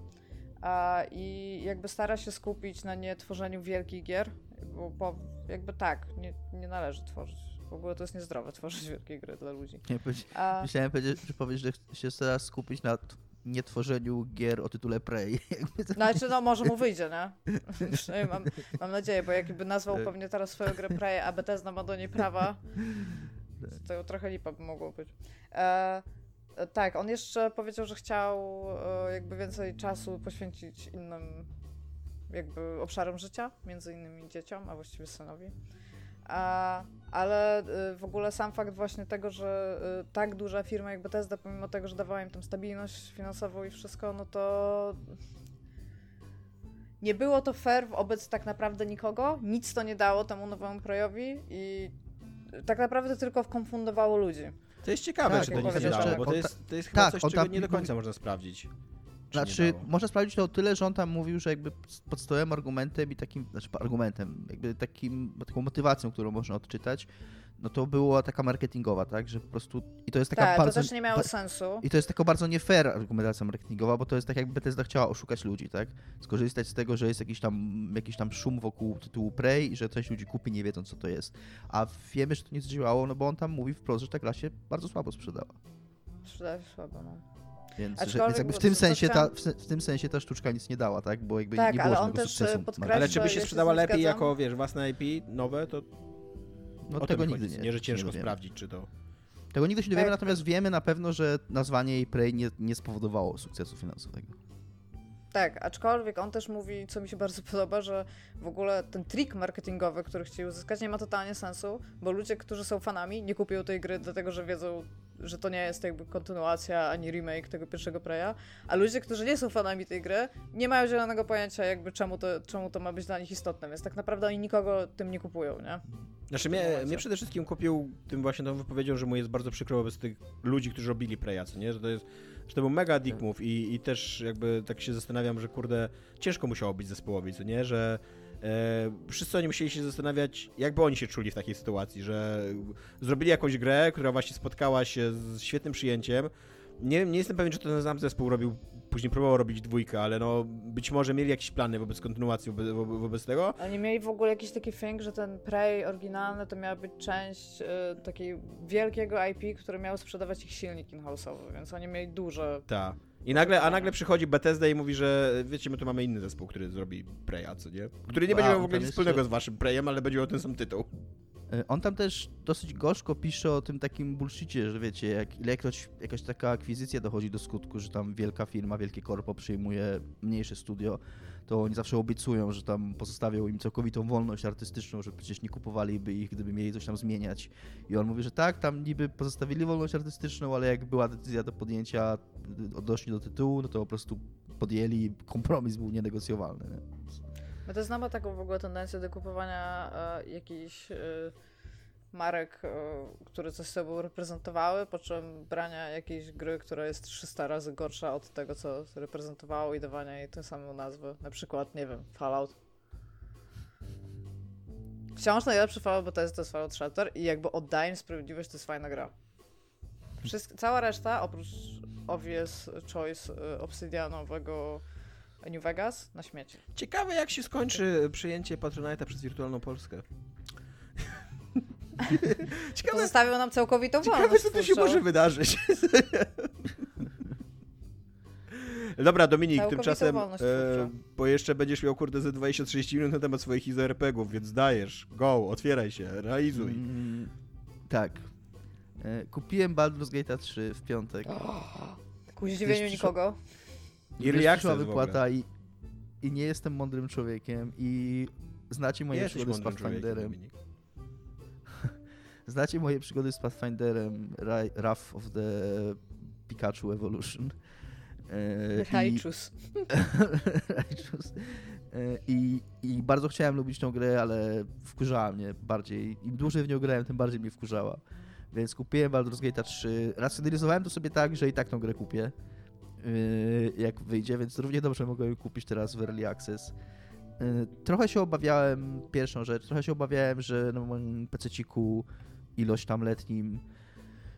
I jakby stara się skupić na nie tworzeniu wielkich gier, bo, bo jakby tak, nie, nie należy tworzyć. W ogóle to jest niezdrowe tworzyć wielkie gry dla ludzi. Nie, powiedz- A, Myślałem, powiedzieć, że że się teraz skupić na t- nietworzeniu gier o tytule Prey. To- Znaczy, no może mu wyjdzie, nie? Mam, mam nadzieję, bo jakby nazwał Tak. pewnie teraz swoją grę Prey, a Bethesda ma do niej prawa, to trochę lipa by mogło być. E, e, tak, on jeszcze powiedział, że chciał e, jakby więcej czasu poświęcić innym jakby obszarom życia, między innymi dzieciom, a właściwie synowi. A, ale y, w ogóle sam fakt właśnie tego, że y, tak duża firma jak Bethesda, pomimo tego, że dawała im tam stabilność finansową i wszystko, no to nie było to fair wobec tak naprawdę nikogo. Nic to nie dało temu nowemu projowi i tak naprawdę tylko konfundowało ludzi. To jest ciekawe, Tak, że jak to nic nie dało, bo to jest, to jest chyba tak, coś, czego nie do końca można sprawdzić. Czy Znaczy, można sprawdzić to o tyle, że on tam mówił, że jakby podstawowym argumentem i takim, znaczy argumentem, jakby takim, taką motywacją, którą można odczytać, no to była taka marketingowa, tak, że po prostu, i to jest taka Tak, to bardzo... też nie miało sensu. I to jest taka bardzo nie fair argumentacja marketingowa, bo to jest tak jakby Bethesda chciała oszukać ludzi, tak? Skorzystać z tego, że jest jakiś tam, jakiś tam szum wokół tytułu Prey i że coś ludzi kupi nie wiedząc co to jest. A wiemy, że to nie zdziałało, no bo on tam mówi wprost, że ta gra się bardzo słabo sprzedała. Sprzedaje się słabo, no. Więc, że, więc jakby w bo tym, sensie ta, w, w tym sensie ta sztuczka nic nie dała, tak? Bo jakby Tak, nie było ale on też, sukcesu. e. Ale czy by się sprzedała lepiej zgadzam. jako, wiesz, własne IP nowe, to No o tego nigdy chodzi, nie, nie, że nie ciężko dowiemy. sprawdzić, czy to... Tego nigdy się nie dowiemy, Tak. natomiast wiemy na pewno, że nazwanie jej Prey nie, nie spowodowało sukcesu finansowego. Tak, aczkolwiek on też mówi, co mi się bardzo podoba, że w ogóle ten trik marketingowy, który chcieli uzyskać, nie ma totalnie sensu, bo ludzie, którzy są fanami, nie kupią tej gry dlatego, że wiedzą, że to nie jest jakby kontynuacja ani remake tego pierwszego Preya, a ludzie, którzy nie są fanami tej gry, nie mają zielonego pojęcia jakby czemu to, czemu to ma być dla nich istotne, więc tak naprawdę oni nikogo tym nie kupują, nie? Znaczy mnie, mnie przede wszystkim kupił tym właśnie tą wypowiedzią, że mu jest bardzo przykro wobec tych ludzi, którzy robili Preya, co nie? Że to jest, że to był mega dick move i, i też jakby tak się zastanawiam, że kurde, ciężko musiało być zespołowi, co nie? Że, wszyscy oni musieli się zastanawiać, jakby oni się czuli w takiej sytuacji, że zrobili jakąś grę, która właśnie spotkała się z świetnym przyjęciem. Nie, nie jestem pewien, czy ten sam zespół robił, później próbował robić dwójkę, ale no być może mieli jakieś plany wobec kontynuacji wo wobec tego. Oni mieli w ogóle jakiś taki thing, że ten Prey oryginalny to miała być część y, takiego wielkiego IP, który miał sprzedawać ich silnik in-house'owy, więc oni mieli duże... Tak. I nagle, a nagle przychodzi Bethesda i mówi, że wiecie, my tu mamy inny zespół, który zrobi Preya, co nie? Który nie będzie miał w ogóle nic wspólnego jeszcze... z waszym Preyem, ale będzie miał ten sam tytuł. E, on tam też dosyć gorzko pisze o tym takim bullshicie, że wiecie, jak ilekroć jakaś taka akwizycja dochodzi do skutku, że tam wielka firma, wielkie korpo przyjmuje mniejsze studio, to oni zawsze obiecują, że tam pozostawią im całkowitą wolność artystyczną, że przecież nie kupowaliby ich, gdyby mieli coś tam zmieniać. I on mówi, że tak, tam niby pozostawili wolność artystyczną, ale jak była decyzja do podjęcia odnośnie do tytułu, no to po prostu podjęli, kompromis był nienegocjowalny. Nie? My to znamy taką w ogóle tendencję do kupowania e, jakichś e, marek, e, które coś sobą reprezentowały, po czym brania jakiejś gry, która jest 300 razy gorsza od tego, co reprezentowało i dawania jej tę samą nazwę. Na przykład, nie wiem, Fallout. Wciąż najlepszy Fallout, bo to jest, Fallout Shelter i jakby oddaję sprawiedliwość, to jest fajna gra. Cała reszta, oprócz obvious choice y, obsydianowego New Vegas, na śmieci. Ciekawe, jak się skończy przyjęcie Patronite'a przez Wirtualną Polskę. Ciekawe, Pozostawią nam całkowitą wolność. Ciekawe, co tu się może wydarzyć. Dobra, Dominik, tymczasem, e, bo jeszcze będziesz miał kurde ze 20-30 minut na temat swoich izoRPGów, więc dajesz, go, otwieraj się, realizuj. Mm, tak. E, kupiłem Baldur's Gate 3 w piątek. Oh, ku zdziwieniu nikogo. I przyszła wypłata i, i nie jestem mądrym człowiekiem i znacie moje przygody z Pathfinderem. Znacie moje przygody z Pathfinderem Wrath of the Pikachu Evolution. Rajczus. Rajczus. E, I, I bardzo chciałem lubić tą grę, ale wkurzała mnie bardziej. Im dłużej w nią grałem, tym bardziej mnie wkurzała. Więc kupiłem Baldur's Gate 3. Racjonalizowałem to sobie tak, że i tak tą grę kupię. Yy, jak wyjdzie, więc równie dobrze mogę ją kupić teraz w Early Access. Trochę się obawiałem, pierwszą rzecz, trochę się obawiałem, że na moim PC-ciku ilość tam letnim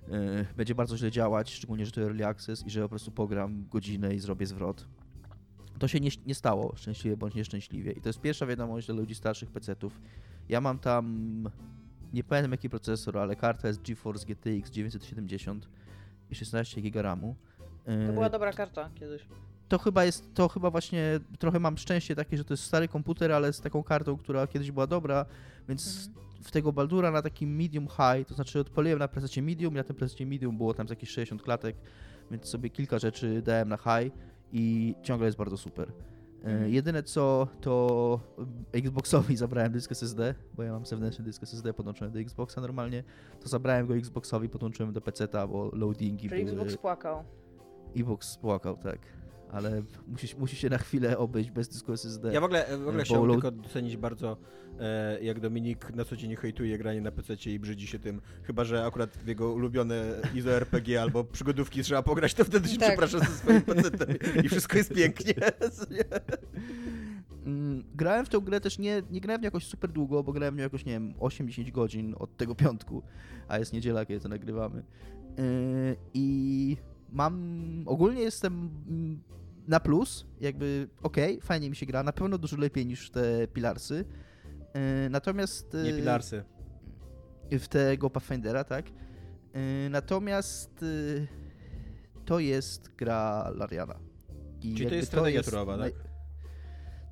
yy, będzie bardzo źle działać, szczególnie, że to Early Access i że po prostu pogram godzinę i zrobię zwrot. To się nie, nie stało, szczęśliwie bądź nieszczęśliwie. I to jest pierwsza wiadomość dla ludzi starszych PC-ów. Ja mam tam, nie pamiętam jaki procesor, ale karta jest GeForce GTX 970 i 16 GB RAMu. To była dobra karta kiedyś. To chyba jest, to chyba właśnie trochę mam szczęście takie, że to jest stary komputer, ale z taką kartą, która kiedyś była dobra, więc mhm. W tego Baldura na takim medium high, to znaczy odpaliłem na presecie medium i na tym presecie medium było tam jakieś 60 klatek, więc sobie kilka rzeczy dałem na high i ciągle jest bardzo super. Mhm. Jedyne co, to Xboxowi zabrałem dysk SSD, bo ja mam zewnętrzny dysk SSD podłączony do Xboxa normalnie, to zabrałem go Xboxowi, podłączyłem do PC-a, bo loadingi Czyli były... Xbox płakał. Xbox spłakał, tak. Ale musi, musi się na chwilę obejść bez dysku SSD. Ja w ogóle, w ogóle chciałbym tylko docenić bardzo, e, jak Dominik na co dzień hejtuje granie na PC i brzydzi się tym. Chyba, że akurat w jego ulubione ISO RPG albo przygodówki trzeba pograć, to wtedy się tak. przeprasza ze swoim PC i wszystko jest pięknie. Mm, grałem w tę grę też nie, nie grałem jakoś super długo, bo grałem w nią jakoś, nie wiem, 8-10 godzin od tego piątku, a jest niedziela, kiedy to nagrywamy. Yy, I mam, ogólnie jestem na plus, jakby okej, okay, fajnie mi się gra, na pewno dużo lepiej niż te Pilarsy. E, natomiast... Nie Pilarsy. W tego Pathfindera, tak. E, natomiast to jest gra Lariana. I Czyli to jest strategia turowa, tak?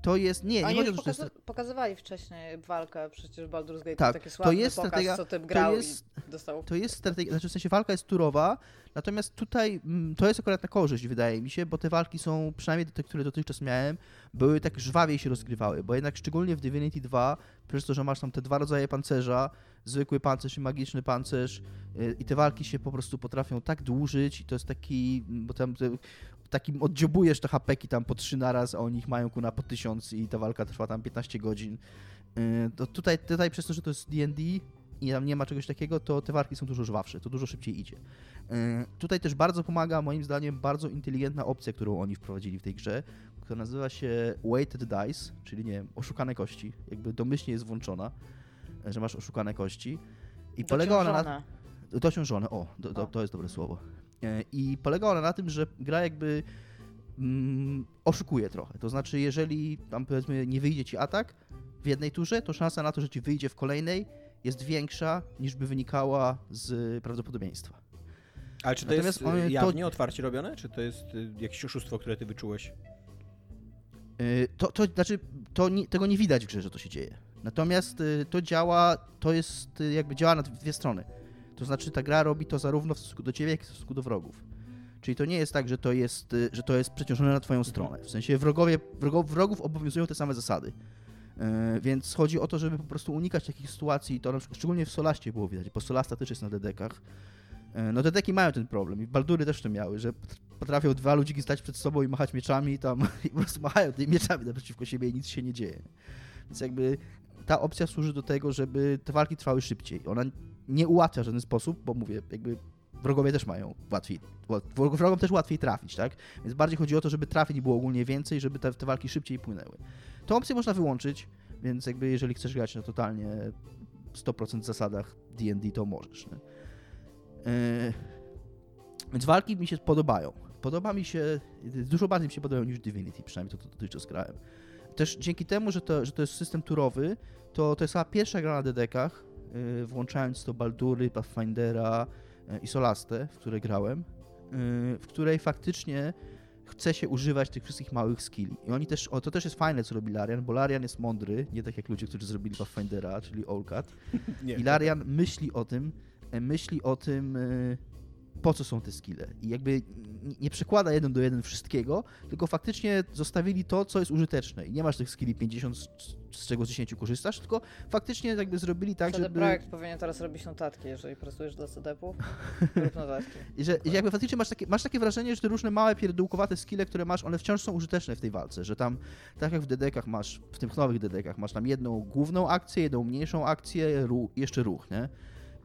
To jest. Nie, Oni nie chodzi, pokaza- jest... pokazywali wcześniej walkę, przecież Baldur's Gate tak, taki sławny to jest pokaz, strategia, co tym grał to jest, i dostał. To jest strategia, znaczy w sensie walka jest turowa, natomiast tutaj mm, to jest akurat na korzyść, wydaje mi się, bo te walki są, przynajmniej te, które dotychczas miałem, były tak żwawiej się rozgrywały, bo jednak szczególnie w Divinity 2, przez to, że masz tam te dwa rodzaje pancerza, zwykły pancerz i magiczny pancerz y, i te walki się po prostu potrafią tak dłużyć i to jest taki, bo tam takim oddziobujesz te hapeki tam po trzy naraz, a oni ich mają kuna po tysiąc i ta walka trwa tam 15 godzin. Y, to tutaj, tutaj przez to, że to jest D&D i tam nie ma czegoś takiego, to te walki są dużo żwawsze, to dużo szybciej idzie. Y, tutaj też bardzo pomaga, moim zdaniem, bardzo inteligentna opcja, którą oni wprowadzili w tej grze, która nazywa się Weighted Dice, czyli nie wiem, oszukane kości. Jakby domyślnie jest włączona, że masz oszukane kości. I polega ona na. Dociążone, o, do, do, to jest dobre słowo. E, I polega ona na tym, że gra jakby mm, oszukuje trochę. To znaczy, jeżeli tam powiedzmy nie wyjdzie ci atak w jednej turze, to szansa na to, że ci wyjdzie w kolejnej jest większa niż by wynikała z prawdopodobieństwa. Ale czy to Natomiast jest y, jawnie, to... otwarcie robione? Czy to jest jakieś oszustwo, które ty wyczułeś? Y, to, to znaczy, to nie, tego nie widać w grze, że to się dzieje. Natomiast to działa, to jest jakby działa na dwie strony. To znaczy ta gra robi to zarówno w stosunku do ciebie, jak i w stosunku do wrogów. Czyli to nie jest tak, że to jest, że to jest przeciążone na twoją stronę. W sensie wrogowie, wrogów obowiązują te same zasady. Więc chodzi o to, żeby po prostu unikać takich sytuacji, to na przykład, szczególnie w Solaście było widać, bo Solasta też jest na dedekach, no te deki mają ten problem i Baldury też to miały, że potrafią dwa ludziki stać przed sobą i machać mieczami i tam i po prostu machają tymi mieczami naprzeciwko siebie i nic się nie dzieje. Więc jakby ta opcja służy do tego, żeby te walki trwały szybciej. Ona nie ułatwia w żaden sposób, bo mówię, jakby wrogowie też mają łatwiej, wrogom też łatwiej trafić, tak? Więc bardziej chodzi o to, żeby trafić było ogólnie więcej, żeby te, te walki szybciej płynęły. Tą opcję można wyłączyć, więc jakby jeżeli chcesz grać na totalnie 100% zasadach D&D, to możesz. Yy, więc walki mi się podobają. Podoba mi się, dużo bardziej mi się podobają niż Divinity, przynajmniej to, to dotychczas grałem. Też dzięki temu, że to, że to jest system turowy, to to jest chyba pierwsza gra na dedekach, yy, włączając to Baldury, Pathfindera yy, i Solastę, w której grałem, w której faktycznie chce się używać tych wszystkich małych skilli. I oni też, o, to też jest fajne, co robi Larian, bo Larian jest mądry, nie tak jak ludzie, którzy zrobili Pathfindera, czyli Olcat. I Larian myśli o tym, myśli o tym, y, po co są te skille. I jakby nie przekłada jeden do jeden wszystkiego, tylko faktycznie zostawili to, co jest użyteczne. I nie masz tych skilli 50, z czego z 10 korzystasz, tylko faktycznie jakby zrobili tak, CD żeby... projekt powinien teraz robić notatki, jeżeli pracujesz dla rób notatki. I że jakby faktycznie masz takie, masz takie wrażenie, że te różne małe, pierdółkowate skille, które masz, one wciąż są użyteczne w tej walce, że tam, tak jak w dedekach masz, w tych nowych dedekach masz tam jedną główną akcję, jedną mniejszą akcję, ruch, jeszcze ruch, nie?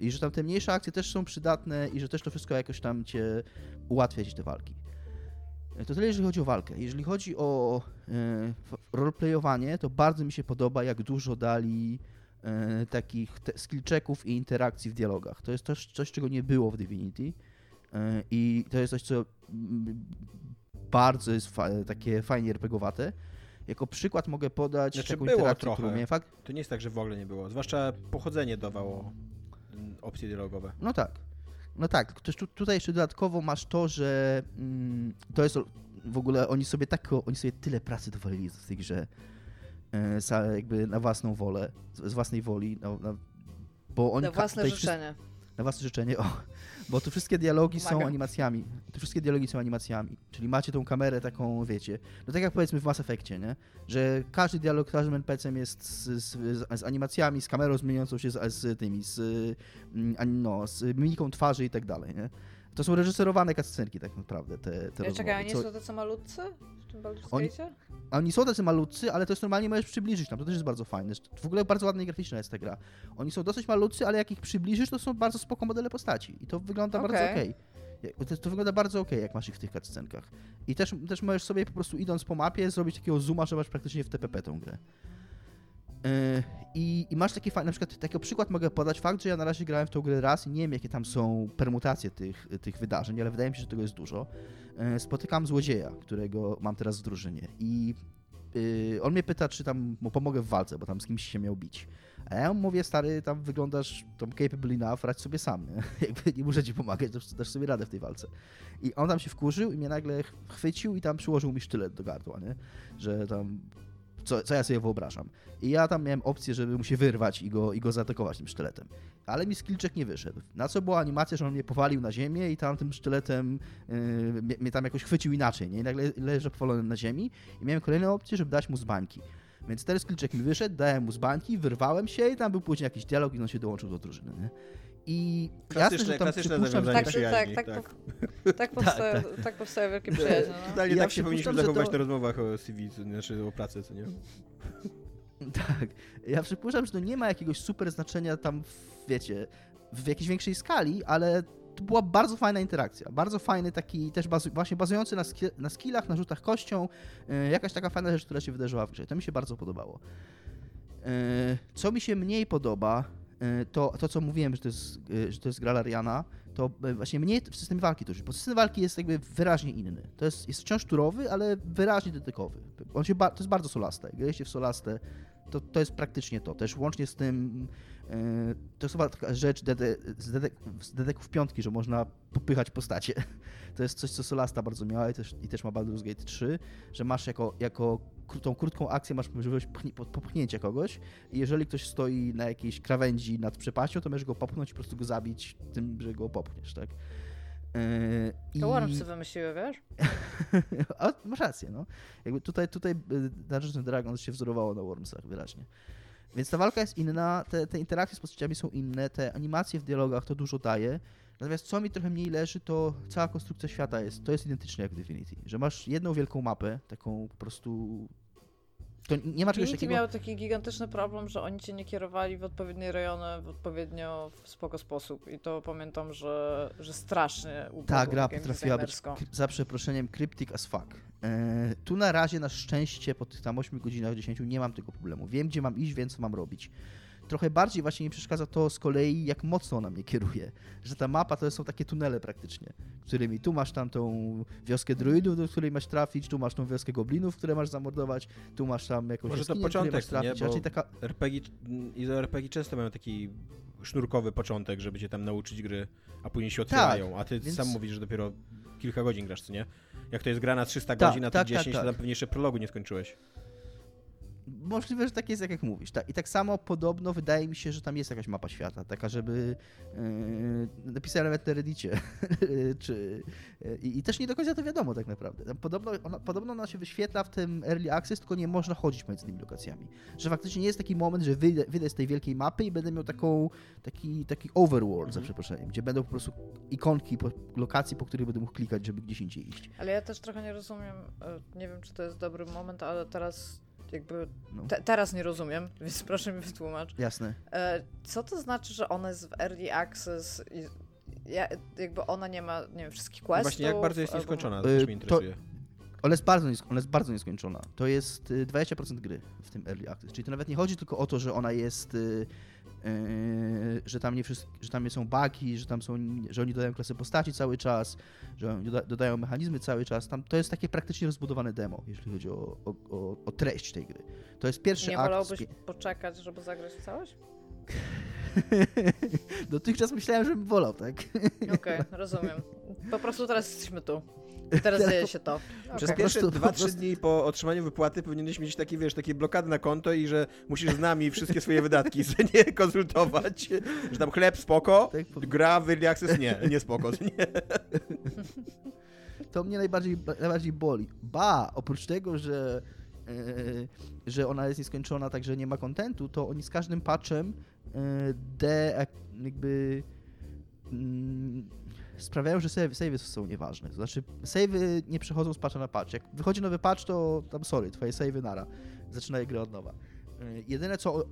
I że tam te mniejsze akcje też są przydatne i że też to wszystko jakoś tam cię ułatwia te walki. E, to tyle, jeżeli chodzi o walkę. Jeżeli chodzi o e, roleplayowanie, to bardzo mi się podoba, jak dużo dali e, takich skill checków i interakcji w dialogach. To jest też coś, czego nie było w Divinity e, i to jest coś, co bardzo jest fa takie fajnie RPGowate. Jako przykład mogę podać znaczy, taką było interakcję, trochę. Fakt... To nie jest tak, że w ogóle nie było. Zwłaszcza pochodzenie dawało opcje dialogowe. No tak. No tak, też tu, tutaj jeszcze dodatkowo masz to, że mm, to jest w ogóle oni sobie tak, oni sobie tyle pracy dowalili w tej grze, e, jakby na własną wolę, z, z własnej woli, na, na, bo oni... Na własne życzenie. Na własne życzenie, o. Bo tu wszystkie dialogi są animacjami. Tu wszystkie dialogi są animacjami. Czyli macie tą kamerę taką, wiecie, no tak jak powiedzmy w Mass Effectie, nie? Że każdy dialog każdym NPC-em jest z, z, z, animacjami, z kamerą zmieniającą się z, z tymi, z, mm, no, z mimiką twarzy i tak dalej, nie? To są reżyserowane cutscenki tak naprawdę, te, te ja rozmowy. Czekaj, a nie co... są tacy malutcy w tym Baldur's oni, oni są tacy malutcy, ale to jest normalnie możesz przybliżyć tam, to też jest bardzo fajne. W ogóle bardzo ładna i graficzna jest ta gra. Oni są dosyć malutcy, ale jak ich przybliżysz, to są bardzo spoko modele postaci i to wygląda okay. bardzo okej. Okay. To, to, wygląda bardzo ok, jak masz ich w tych cutscenkach. I też, też możesz sobie po prostu idąc po mapie zrobić takiego zooma, że masz praktycznie w TPP tą grę. Yy, I, I, masz taki fajny, na przykład taki przykład mogę podać fakt, że ja na razie grałem w tą grę raz i nie wiem jakie tam są permutacje tych, tych wydarzeń, ale wydaje mi się, że tego jest dużo. Yy, spotykam złodzieja, którego mam teraz w drużynie i yy, on mnie pyta, czy tam mu pomogę w walce, bo tam z kimś się miał bić. A ja mu mówię, stary, tam wyglądasz tam capable enough, radź sobie sam, nie? Jakby nie muszę ci pomagać, dasz sobie radę w tej walce. I on tam się wkurzył i mnie nagle chwycił i tam przyłożył mi sztylet do gardła, nie? Że tam co, co ja sobie wyobrażam. I ja tam miałem opcję, żeby mu się wyrwać i go, i go zaatakować tym sztyletem. Ale mi skilczek nie wyszedł. Na co była animacja, że on mnie powalił na ziemię i tam tym sztyletem yy, mnie, tam jakoś chwycił inaczej, nie? I nagle leżę powalony na ziemi i miałem kolejną opcję, żeby dać mu z bańki. Więc ten skilczek mi wyszedł, dałem mu z bańki, wyrwałem się i tam był później jakiś dialog i on się dołączył do drużyny, nie? I klasyczne, jasne, klasyczne zawiązanie tak, przyjaźni. Tak, tak, tak, tak, tak, powstaje, tak, tak. tak powstaje wielkie przyjaźnie. No. Totalnie tak się powinniśmy zachować to... na rozmowach o CV, znaczy o pracy, co nie? Tak. Ja przypuszczam, że to nie ma jakiegoś super znaczenia tam, w, wiecie, w jakiejś większej skali, ale to była bardzo fajna interakcja, bardzo fajny taki też bazu, właśnie bazujący na, na skillach, na rzutach kością, yy, jakaś taka fajna rzecz, która się wydarzyła w grze. To mi się bardzo podobało. Yy, co mi się mniej podoba, to, to co mówiłem, że to jest, że to jest gra Lariana, to właśnie mniej w systemie walki to już, bo system walki jest jakby wyraźnie inny. To jest, jest wciąż turowy, ale wyraźnie dedykowy. On się, to jest bardzo solaste. Graliście w solaste, to, to jest praktycznie to. Też łącznie z tym E, to jest chyba taka rzecz dede, z, dedek, z dedeków piątki, że można popychać postacie. To jest coś, co Solasta bardzo miała i też, i też ma Baldur's Gate 3, że masz jako, jako tą krótką akcję masz możliwość popchnięcia kogoś i jeżeli ktoś stoi na jakiejś krawędzi nad przepaścią, to możesz go popchnąć i po prostu go zabić tym, że go popchniesz, tak? Yy, to Wormsy wymyśliły, wiesz? A, masz rację, no. Jakby tutaj, tutaj y, Dungeons Dragons się wzorowało na Wormsach wyraźnie. Więc ta walka jest inna, te, te interakcje z postaciami są inne, te animacje w dialogach to dużo daje. Natomiast co mi trochę mniej leży, to cała konstrukcja świata jest, to jest identyczne jak w Divinity. Że masz jedną wielką mapę, taką po prostu to nie ma czegoś takiego... miał taki gigantyczny problem, że oni cię nie kierowali w odpowiednie rejony, w odpowiednio w spoko sposób. I to pamiętam, że, że strasznie Ta gra potrafiła być, za przeproszeniem, cryptic as fuck. E, tu na razie na szczęście po tych tam 8 godzinach, 10 nie mam tego problemu. Wiem, gdzie mam iść, wiem, co mam robić. Trochę bardziej właśnie mi przeszkadza to z kolei, jak mocno ona mnie kieruje. Że ta mapa to są takie tunele praktycznie, którymi tu masz tam tą wioskę druidów, do której masz trafić, tu masz tą wioskę goblinów, które masz zamordować, tu masz tam jakąś Może to początek, trafić. Nie? Bo taka... RPG, RPG często mają taki sznurkowy początek, żeby cię tam nauczyć gry, a później się otwierają. Tak, a ty więc... sam mówisz, że dopiero kilka godzin grasz, co nie? Jak to jest gra na 300 tak, godzin, a ty tak, 10, tak, to tam pewnie jeszcze prologu nie skończyłeś. Możliwe, że tak jest, jak, jak mówisz. Tak. I tak samo podobno wydaje mi się, że tam jest jakaś mapa świata, taka, żeby yy, napisałem nawet na Reddicie. Czy, yy, i, też nie do końca to wiadomo tak naprawdę. Tam podobno, ona, podobno ona się wyświetla w tym Early Access, tylko nie można chodzić między tymi lokacjami. Że faktycznie nie jest taki moment, że wyjdę, wyjdę z tej wielkiej mapy i będę miał taką, taki, taki overworld, mhm. za przeproszeniem, gdzie będą po prostu ikonki po, lokacji, po których będę mógł klikać, żeby gdzieś indziej iść. Ale ja też trochę nie rozumiem, e, nie wiem, czy to jest dobry moment, ale teraz jakby no. te, teraz nie rozumiem, więc proszę mi wytłumacz. Jasne. E, co to znaczy, że ona jest w early access i ja, jakby ona nie ma, nie wiem, wszystkich questów? No właśnie, jak bardzo jest nieskończona, to też mnie interesuje. To... Ona jest, bardzo, ona jest bardzo nieskończona. To jest 20% y, gry w tym Early Access. Czyli to nawet nie chodzi tylko o to, że ona jest y, że tam nie wszystko, że tam są bugi, że tam są, że oni dodają klasy postaci cały czas, że oni dodają mechanizmy cały czas. Tam to jest takie praktycznie rozbudowane demo, jeśli chodzi o, o, o, o treść tej gry. To jest pierwszy nie akt. Nie wolałbyś poczekać, żeby zagrać w całość? Dotychczas myślałem, że bym wolał, tak? Okej, okay, rozumiem. Po prostu teraz jesteśmy tu. Teraz dzieje się to. Przez okay. pierwsze 2-3 dni po otrzymaniu wypłaty powinieneś mieć takie, wiesz, takie blokady na konto i że musisz z nami wszystkie swoje wydatki nie konsultować. Że tam chleb spoko, tak, gra w Early Access nie, nie spoko. Nie. To mnie najbardziej, najbardziej boli. Ba, oprócz tego, że Yy, że ona jest nieskończona, także nie ma kontentu, to oni z każdym patchem yy, de, jakby mm, sprawiają, że save, savey są nieważne. To znaczy, savey nie przechodzą z patcha na patch. Jak wychodzi nowy patch, to tam sorry, twoje savey nara. Zaczynają grę od nowa. Y, jedyne co,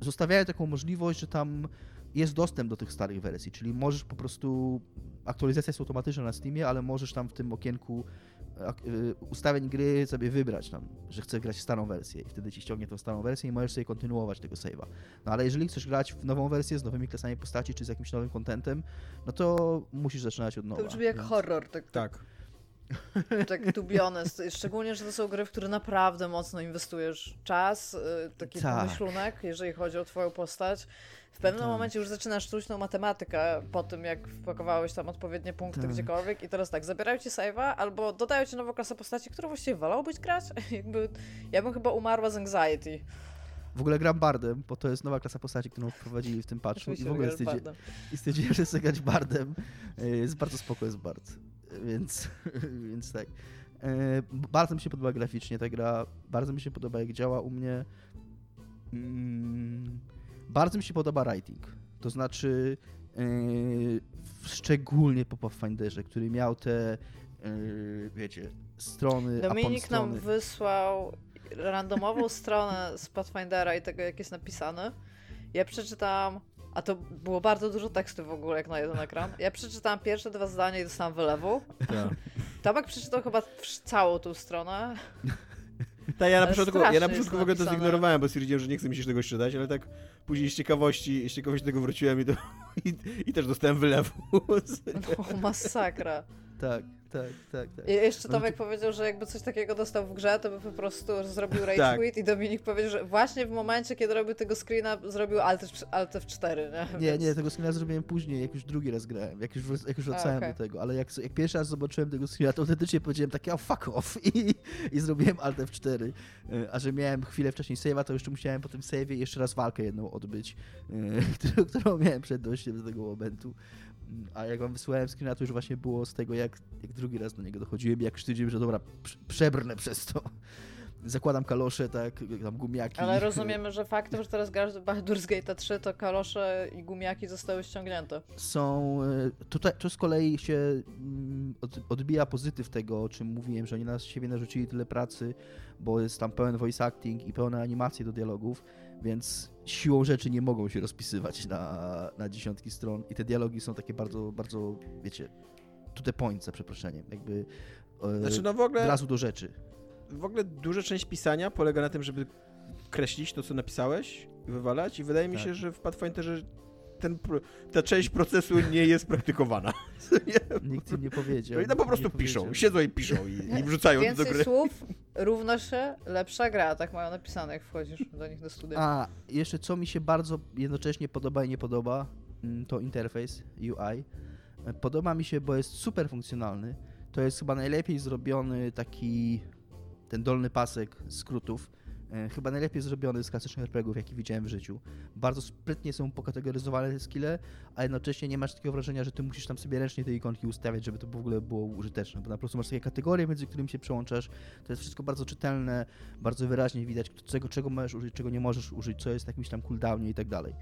zostawiają taką możliwość, że tam jest dostęp do tych starych wersji, czyli możesz po prostu, aktualizacja jest automatyczna na Steamie, ale możesz tam w tym okienku ustawień gry sobie wybrać tam, że chcesz grać w starą wersję i wtedy ci ściągnie tą starą wersję i możesz sobie kontynuować tego save'a. No ale jeżeli chcesz grać w nową wersję z nowymi klasami postaci czy z jakimś nowym contentem, no to musisz zaczynać od nowa. To brzmi jak więc... horror. Tak. tak. tak honest. Szczególnie, że to są gry, w które naprawdę mocno inwestujesz czas, y, taki tak. pomyślunek, jeżeli chodzi o twoją postać. W pewnym tak. momencie już zaczynasz sztuczną matematykę po tym, jak wpakowałeś tam odpowiednie punkty tak. gdziekolwiek i teraz tak, zabierają ci save'a albo dodają ci nową klasę postaci, którą właściwie wolałbyś grać. Jakby, ja bym chyba umarła z anxiety. W ogóle gram Bardem, bo to jest nowa klasa postaci, którą wprowadzili w tym patchu i w ogóle stwierdziłem, że chcę grać Bardem. E, jest bardzo spoko, jest Bard. Więc, więc tak. E, bardzo mi się podoba graficznie ta gra, bardzo mi się podoba jak działa u mnie. Mm, bardzo mi się podoba writing. To znaczy, yy, szczególnie po Pathfinderze, który miał te, yy, wiecie, strony. Dominik nam wysłał randomową stronę z Pathfindera i tego, jak jest napisane. Ja przeczytałam A to było bardzo dużo tekstu w ogóle, jak na jeden ekran. Ja przeczytałam pierwsze dwa zdania i dostałam wylewu. Tak. Tomek przeczytał chyba całą tą stronę. Tak, ja na początku, ja na początku w ogóle to zignorowałem, bo stwierdziłem, że nie chcę mi się tego czytać, ale tak później z ciekawości, z ciekawości tego wróciłem i, to, i, i też dostałem wylewu. No, masakra. Tak tak, tak, tak. I jeszcze Tomek to... powiedział, że jakby coś takiego dostał w grze, to by po prostu zrobił rage tak. quit i Dominik powiedział, że właśnie w momencie, kiedy robił tego screena, zrobił Alt, Alt F4, nie? Nie, nie, tego screena zrobiłem później, jak już drugi raz grałem, jak już, jak już wracałem okay. do tego, ale jak, jak pierwszy raz zobaczyłem tego screena, to autentycznie powiedziałem takie, oh fuck off i, i zrobiłem Alt F4, e, a że miałem chwilę wcześniej save'a, to jeszcze musiałem po tym save'ie jeszcze raz walkę jedną odbyć, e, którą miałem przed dojściem do tego momentu. A jak wam wysłałem screena, to już właśnie było z tego, jak, jak drugi raz do niego dochodziłem, jak sztydziłem, że dobra, przebrnę przez to. Zakładam kalosze, tak, tam gumiaki. Ale rozumiemy, że faktem, że teraz grasz do Baldur's Gate 3, to kalosze i gumiaki zostały ściągnięte. Są, e, tutaj, to z kolei się mm, odbija pozytyw tego, o czym mówiłem, że oni na siebie narzucili tyle pracy, bo jest tam pełen voice acting i pełne animacje do dialogów, więc siłą rzeczy nie mogą się rozpisywać na, na dziesiątki stron i te dialogi są takie bardzo, bardzo, wiecie, to the point, za przeproszeniem, jakby e, znaczy, no w ogóle, od razu do rzeczy. W ogóle duża część pisania polega na tym, żeby kreślić to, co napisałeś i wywalać i wydaje mi tak. się, że w Pathfinderze ten, ta część procesu nie jest praktykowana. Nikt im nie powiedział. No po prostu piszą, siedzą i piszą i, i wrzucają Więcej do gry. słów równa się lepsza gra, tak mają napisane, jak wchodzisz do nich do studia. A, jeszcze co mi się bardzo jednocześnie podoba i nie podoba, mm, to interfejs UI. Podoba mi się, bo jest super funkcjonalny. To jest chyba najlepiej zrobiony taki ten dolny pasek skrótów chyba najlepiej zrobiony z klasycznych RPGów, jaki widziałem w życiu. Bardzo sprytnie są pokategoryzowane te skille, a jednocześnie nie masz takiego wrażenia, że ty musisz tam sobie ręcznie te ikonki ustawiać, żeby to w ogóle było użyteczne, bo na prostu masz takie kategorie, między którymi się przełączasz. To jest wszystko bardzo czytelne, bardzo wyraźnie widać, czego, czego możesz użyć, czego nie możesz użyć, co jest na jakimś tam cooldownie i tak dalej.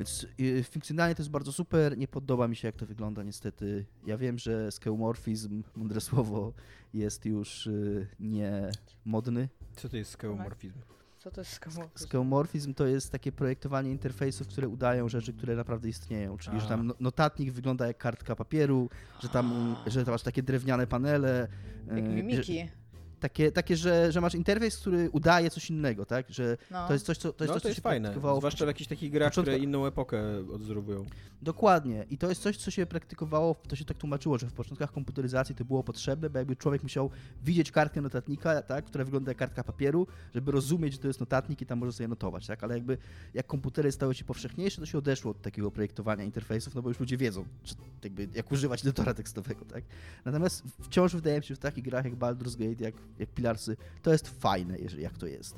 Więc y, funkcjonalnie to jest bardzo super, nie podoba mi się jak to wygląda niestety. Ja wiem, że skeumorfizm, mądre słowo, jest już y, nie modny. Co to jest skeumorfizm? Co to jest skeumorfizm? Skeumorfizm to jest takie projektowanie interfejsów, które udają rzeczy, które naprawdę istnieją. Czyli, A. że tam no, notatnik wygląda jak kartka papieru, że tam, że tam masz takie drewniane panele. Jak mimiki. Że, takie, takie że, że masz interfejs, który udaje coś innego, tak? Że no. to jest coś, co, to jest, no, coś, to jest fajne, zwłaszcza w jakichś takich grach, początku... które inną epokę odzorowują. Dokładnie. I to jest coś, co się praktykowało, to się tak tłumaczyło, że w początkach komputeryzacji to było potrzebne, bo jakby człowiek musiał widzieć kartkę notatnika, tak? która wygląda jak kartka papieru, żeby rozumieć, że to jest notatnik i tam może sobie notować, tak? Ale jakby jak komputery stały się powszechniejsze, to się odeszło od takiego projektowania interfejsów, no bo już ludzie wiedzą, czy, jakby, jak używać edytora tekstowego, tak? Natomiast wciąż wydaje mi się, że w takich grach jak Baldur's Gate, jak jak Pilarsy, to jest fajne, jeżeli jak to jest.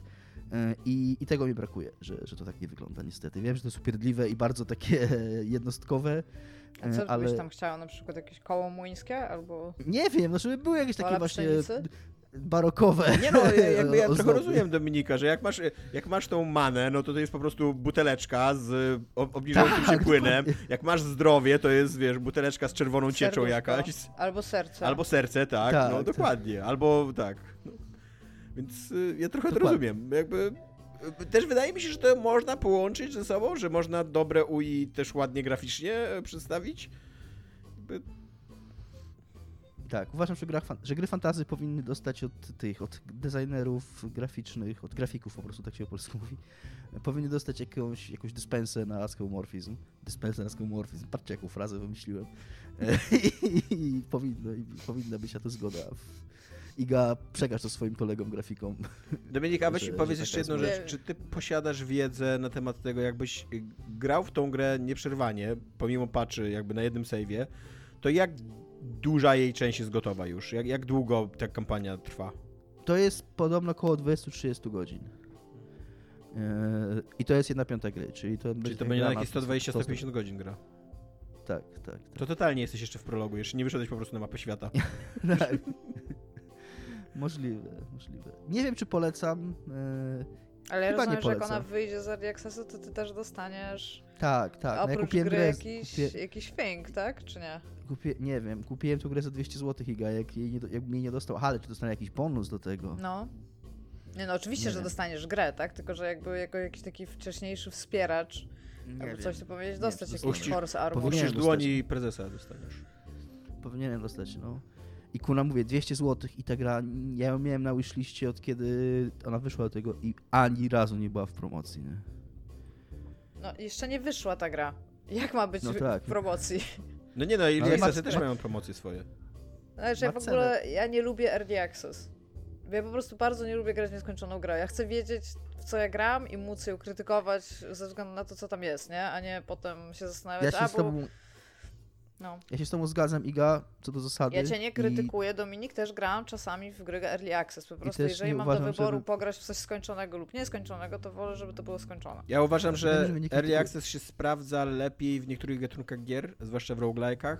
E, I, I, tego mi brakuje, że, że to tak nie wygląda niestety. Wiem, że to jest upierdliwe i bardzo takie jednostkowe. A co ale... byś tam chciał? Na przykład jakieś koło młyńskie albo... Nie wiem, no żeby były jakieś takie właśnie barokowe. Nie no, jakby ja trochę rozumiem Dominika, że jak masz, jak masz tą manę, no to to jest po prostu buteleczka z obniżającym tak, się płynem. Dokładnie. Jak masz zdrowie, to jest, wiesz, buteleczka z czerwoną Serduszko. cieczą jakaś. Albo serce. Albo serce, tak, tak no tak. dokładnie. Albo tak. No. Więc y, ja trochę dokładnie. to rozumiem. Jakby y, też wydaje mi się, że to można połączyć ze sobą, że można dobre UI też ładnie graficznie e, przedstawić. Jakby tak, uważam, że, gra, że gry fantazy powinny dostać od tych, od designerów graficznych, od grafików po prostu, tak się po polsku mówi, powinny dostać jakąś, jakąś dyspensę na skeumorfizm. Dyspensę na skeumorfizm, patrzcie jaką frazę wymyśliłem. I, i, powinno, i powinna być na to zgoda. Iga, przekaż to swoim kolegom grafikom. Dominika, weź mi powiedz jeszcze jedną rzecz. Czy ty posiadasz wiedzę na temat tego, jakbyś grał w tą grę nieprzerwanie, pomimo patchy jakby na jednym save'ie, to jak duża jej część jest gotowa już? Jak, jak długo ta kampania trwa? To jest podobno około 20-30 godzin. Yy, I to jest jedna piąta gry, czyli to, czyli to będzie na jakieś 120-150 godzin gra. Tak, tak, tak. To totalnie jesteś jeszcze w prologu, jeszcze nie wyszedłeś po prostu na mapę świata. tak. możliwe, możliwe. Nie wiem, czy polecam. Yy, ale ja rozumiem, że jak ona wyjdzie z Early Accessu, to ty też dostaniesz tak, tak. Oprócz no ja kupiłem gry grę, jakiś, kupię... jakiś thing, tak? Czy nie? Kupię, nie wiem, kupiłem tę grę za 200 zł Iga, jak, jej nie, jak mnie nie dostał, ale czy dostanę jakiś bonus do tego? No. Nie no, oczywiście, nie że wiem. dostaniesz grę, tak? Tylko, że jakby jako jakiś taki wcześniejszy wspieracz Nie Albo wiem. coś tu powinieneś dostać, Nie, jakiś Force Armor. powinienem Uścisz dłoni prezesa dostaniesz. Powinienem dostać, no. I kuna mówię, 200 zł i ta gra, ja ją miałem na wishliście od kiedy ona wyszła do tego i ani razu nie była w promocji, nie? No, jeszcze nie wyszła ta gra. Jak ma być No w- tak. w promocji? No nie no, i Accessy ma- też ma- mają promocje swoje. Znaczy, ja w ogóle, ja nie lubię Early Access. Ja po prostu bardzo nie lubię grać w nieskończoną grę. Ja chcę wiedzieć, w co ja gram i móc ją krytykować ze względu na to, co tam jest, nie? A nie potem się Ja zastanawiać, się, a bo... No. ja się z tobą zgadzam, Iga, co do zasady. Ja cię nie i- krytykuję, Dominik, też grałam czasami w gry Early Access. Po prostu, jeżeli mam uważam, do wyboru żeby- pograć w coś skończonego lub nieskończonego, to wolę, żeby to było skończone. Ja uważam, że Early Access się sprawdza lepiej w niektórych gatunkach gier, zwłaszcza w roguelike'ach,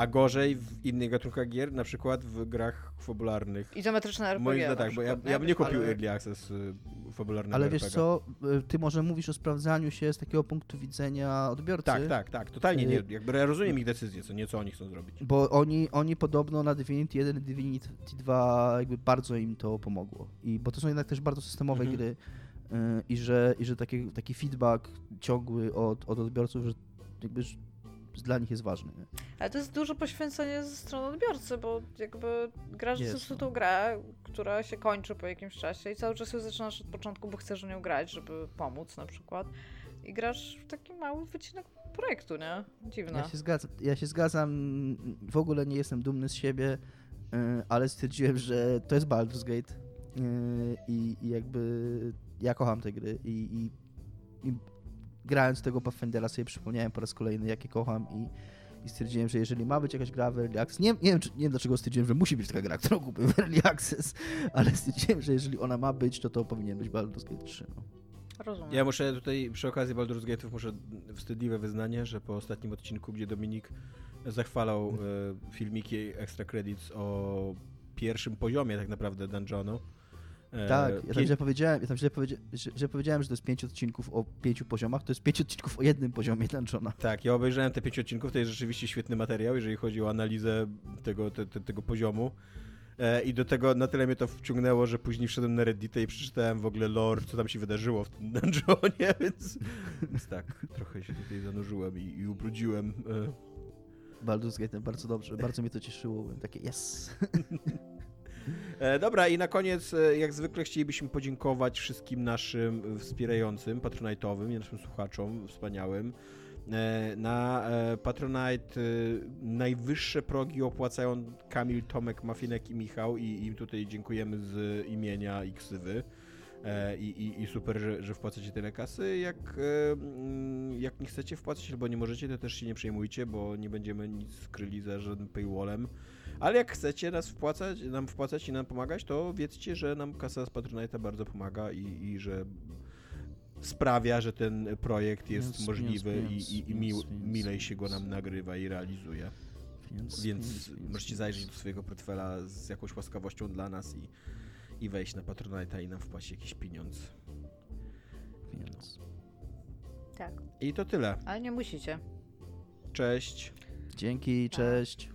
a gorzej w innych gatunkach gier, na przykład w grach fabularnych. Izometryczne RPG Moim zdaniem na tak, bo ja, ja bym nie kupił Ale- Early Access y, fabularnego Ale RPG. wiesz co, y, ty może mówisz o sprawdzaniu się z takiego punktu widzenia odbiorcy. Tak, tak, tak, totalnie nie. Y- Jakby ja rozumiem ich decyzje, co nie, co oni chcą zrobić. Bo oni, oni podobno na Divinity 1 i Divinity 2 jakby bardzo im to pomogło. I, bo to są jednak też bardzo systemowe Mhm. gry i że, i że taki, taki feedback ciągły od, od odbiorców, że jakby dla nich jest ważny. Nie? Ale to jest duże poświęcenie ze strony odbiorcy, bo jakby grasz Jest, w zepsutą no. grę, która się kończy po jakimś czasie i cały czas ją zaczynasz od początku, bo chcesz nią grać, żeby pomóc na przykład. I grasz w taki mały wycinek projektu, nie? Dziwne. Ja się, zgadzam, ja się zgadzam, w ogóle nie jestem dumny z siebie, y, ale stwierdziłem, że to jest Baldur's Gate y, i, i jakby ja kocham te gry i, i, i grając tego Pathfindera sobie przypomniałem po raz kolejny, jakie kocham i, i stwierdziłem, że jeżeli ma być jakaś gra w Early Access, nie, nie, wiem, czy, nie wiem dlaczego stwierdziłem, że musi być taka gra, którą kupię w Early Access, ale stwierdziłem, że jeżeli ona ma być, to to powinien być Baldur's Gate 3. No. Rozumiem. Ja muszę tutaj przy okazji Baldur's Gate'ów muszę wstydliwe wyznanie, że po ostatnim odcinku, gdzie Dominik zachwalał e, filmiki Extra Credits o pierwszym poziomie tak naprawdę dungeonu. E, Tak, ja tam źle powiedziałem, ja tam źle powiedzia że, że powiedziałem, że to jest pięć odcinków o pięciu poziomach, to jest pięć odcinków o jednym poziomie dungeona. Tak, ja obejrzałem te pięć odcinków, to jest rzeczywiście świetny materiał, jeżeli chodzi o analizę tego, te, te, tego poziomu. E, I do tego na tyle mnie to wciągnęło, że później wszedłem na Reddita i przeczytałem w ogóle lore, co tam się wydarzyło w tym dungeonie, więc, więc tak, trochę się tutaj zanurzyłem i, i ubrudziłem. E, Baldur's Gate bardzo dobrze, bardzo mnie to cieszyło, byłem takie yes. E, dobra, i na koniec, e, jak zwykle, chcielibyśmy podziękować wszystkim naszym wspierającym, patronajtowym, naszym słuchaczom wspaniałym. E, Na Patronite najwyższe progi opłacają Kamil, Tomek, Mafinek i Michał i im tutaj dziękujemy z imienia i ksywy. I, i, I super, że, że wpłacacie tyle kasy. Jak, mm, jak nie chcecie wpłacać albo nie możecie, to też się nie przejmujcie, bo nie będziemy nic skryli za żadnym paywallem. Ale jak chcecie nas wpłacać, nam wpłacać i nam pomagać, to wiedzcie, że nam kasa z Patronite'a bardzo pomaga i, i że sprawia, że ten projekt jest Więc, możliwy więc, i, i, i więc, milej się go nam nagrywa i realizuje. Więc, Więc możecie zajrzeć do swojego portfela z jakąś łaskawością dla nas i, i wejść na Patronite'a i nam wpłacić jakiś pieniądz. Więc. Tak, I to tyle. ale nie musicie. Cześć. Dzięki, cześć.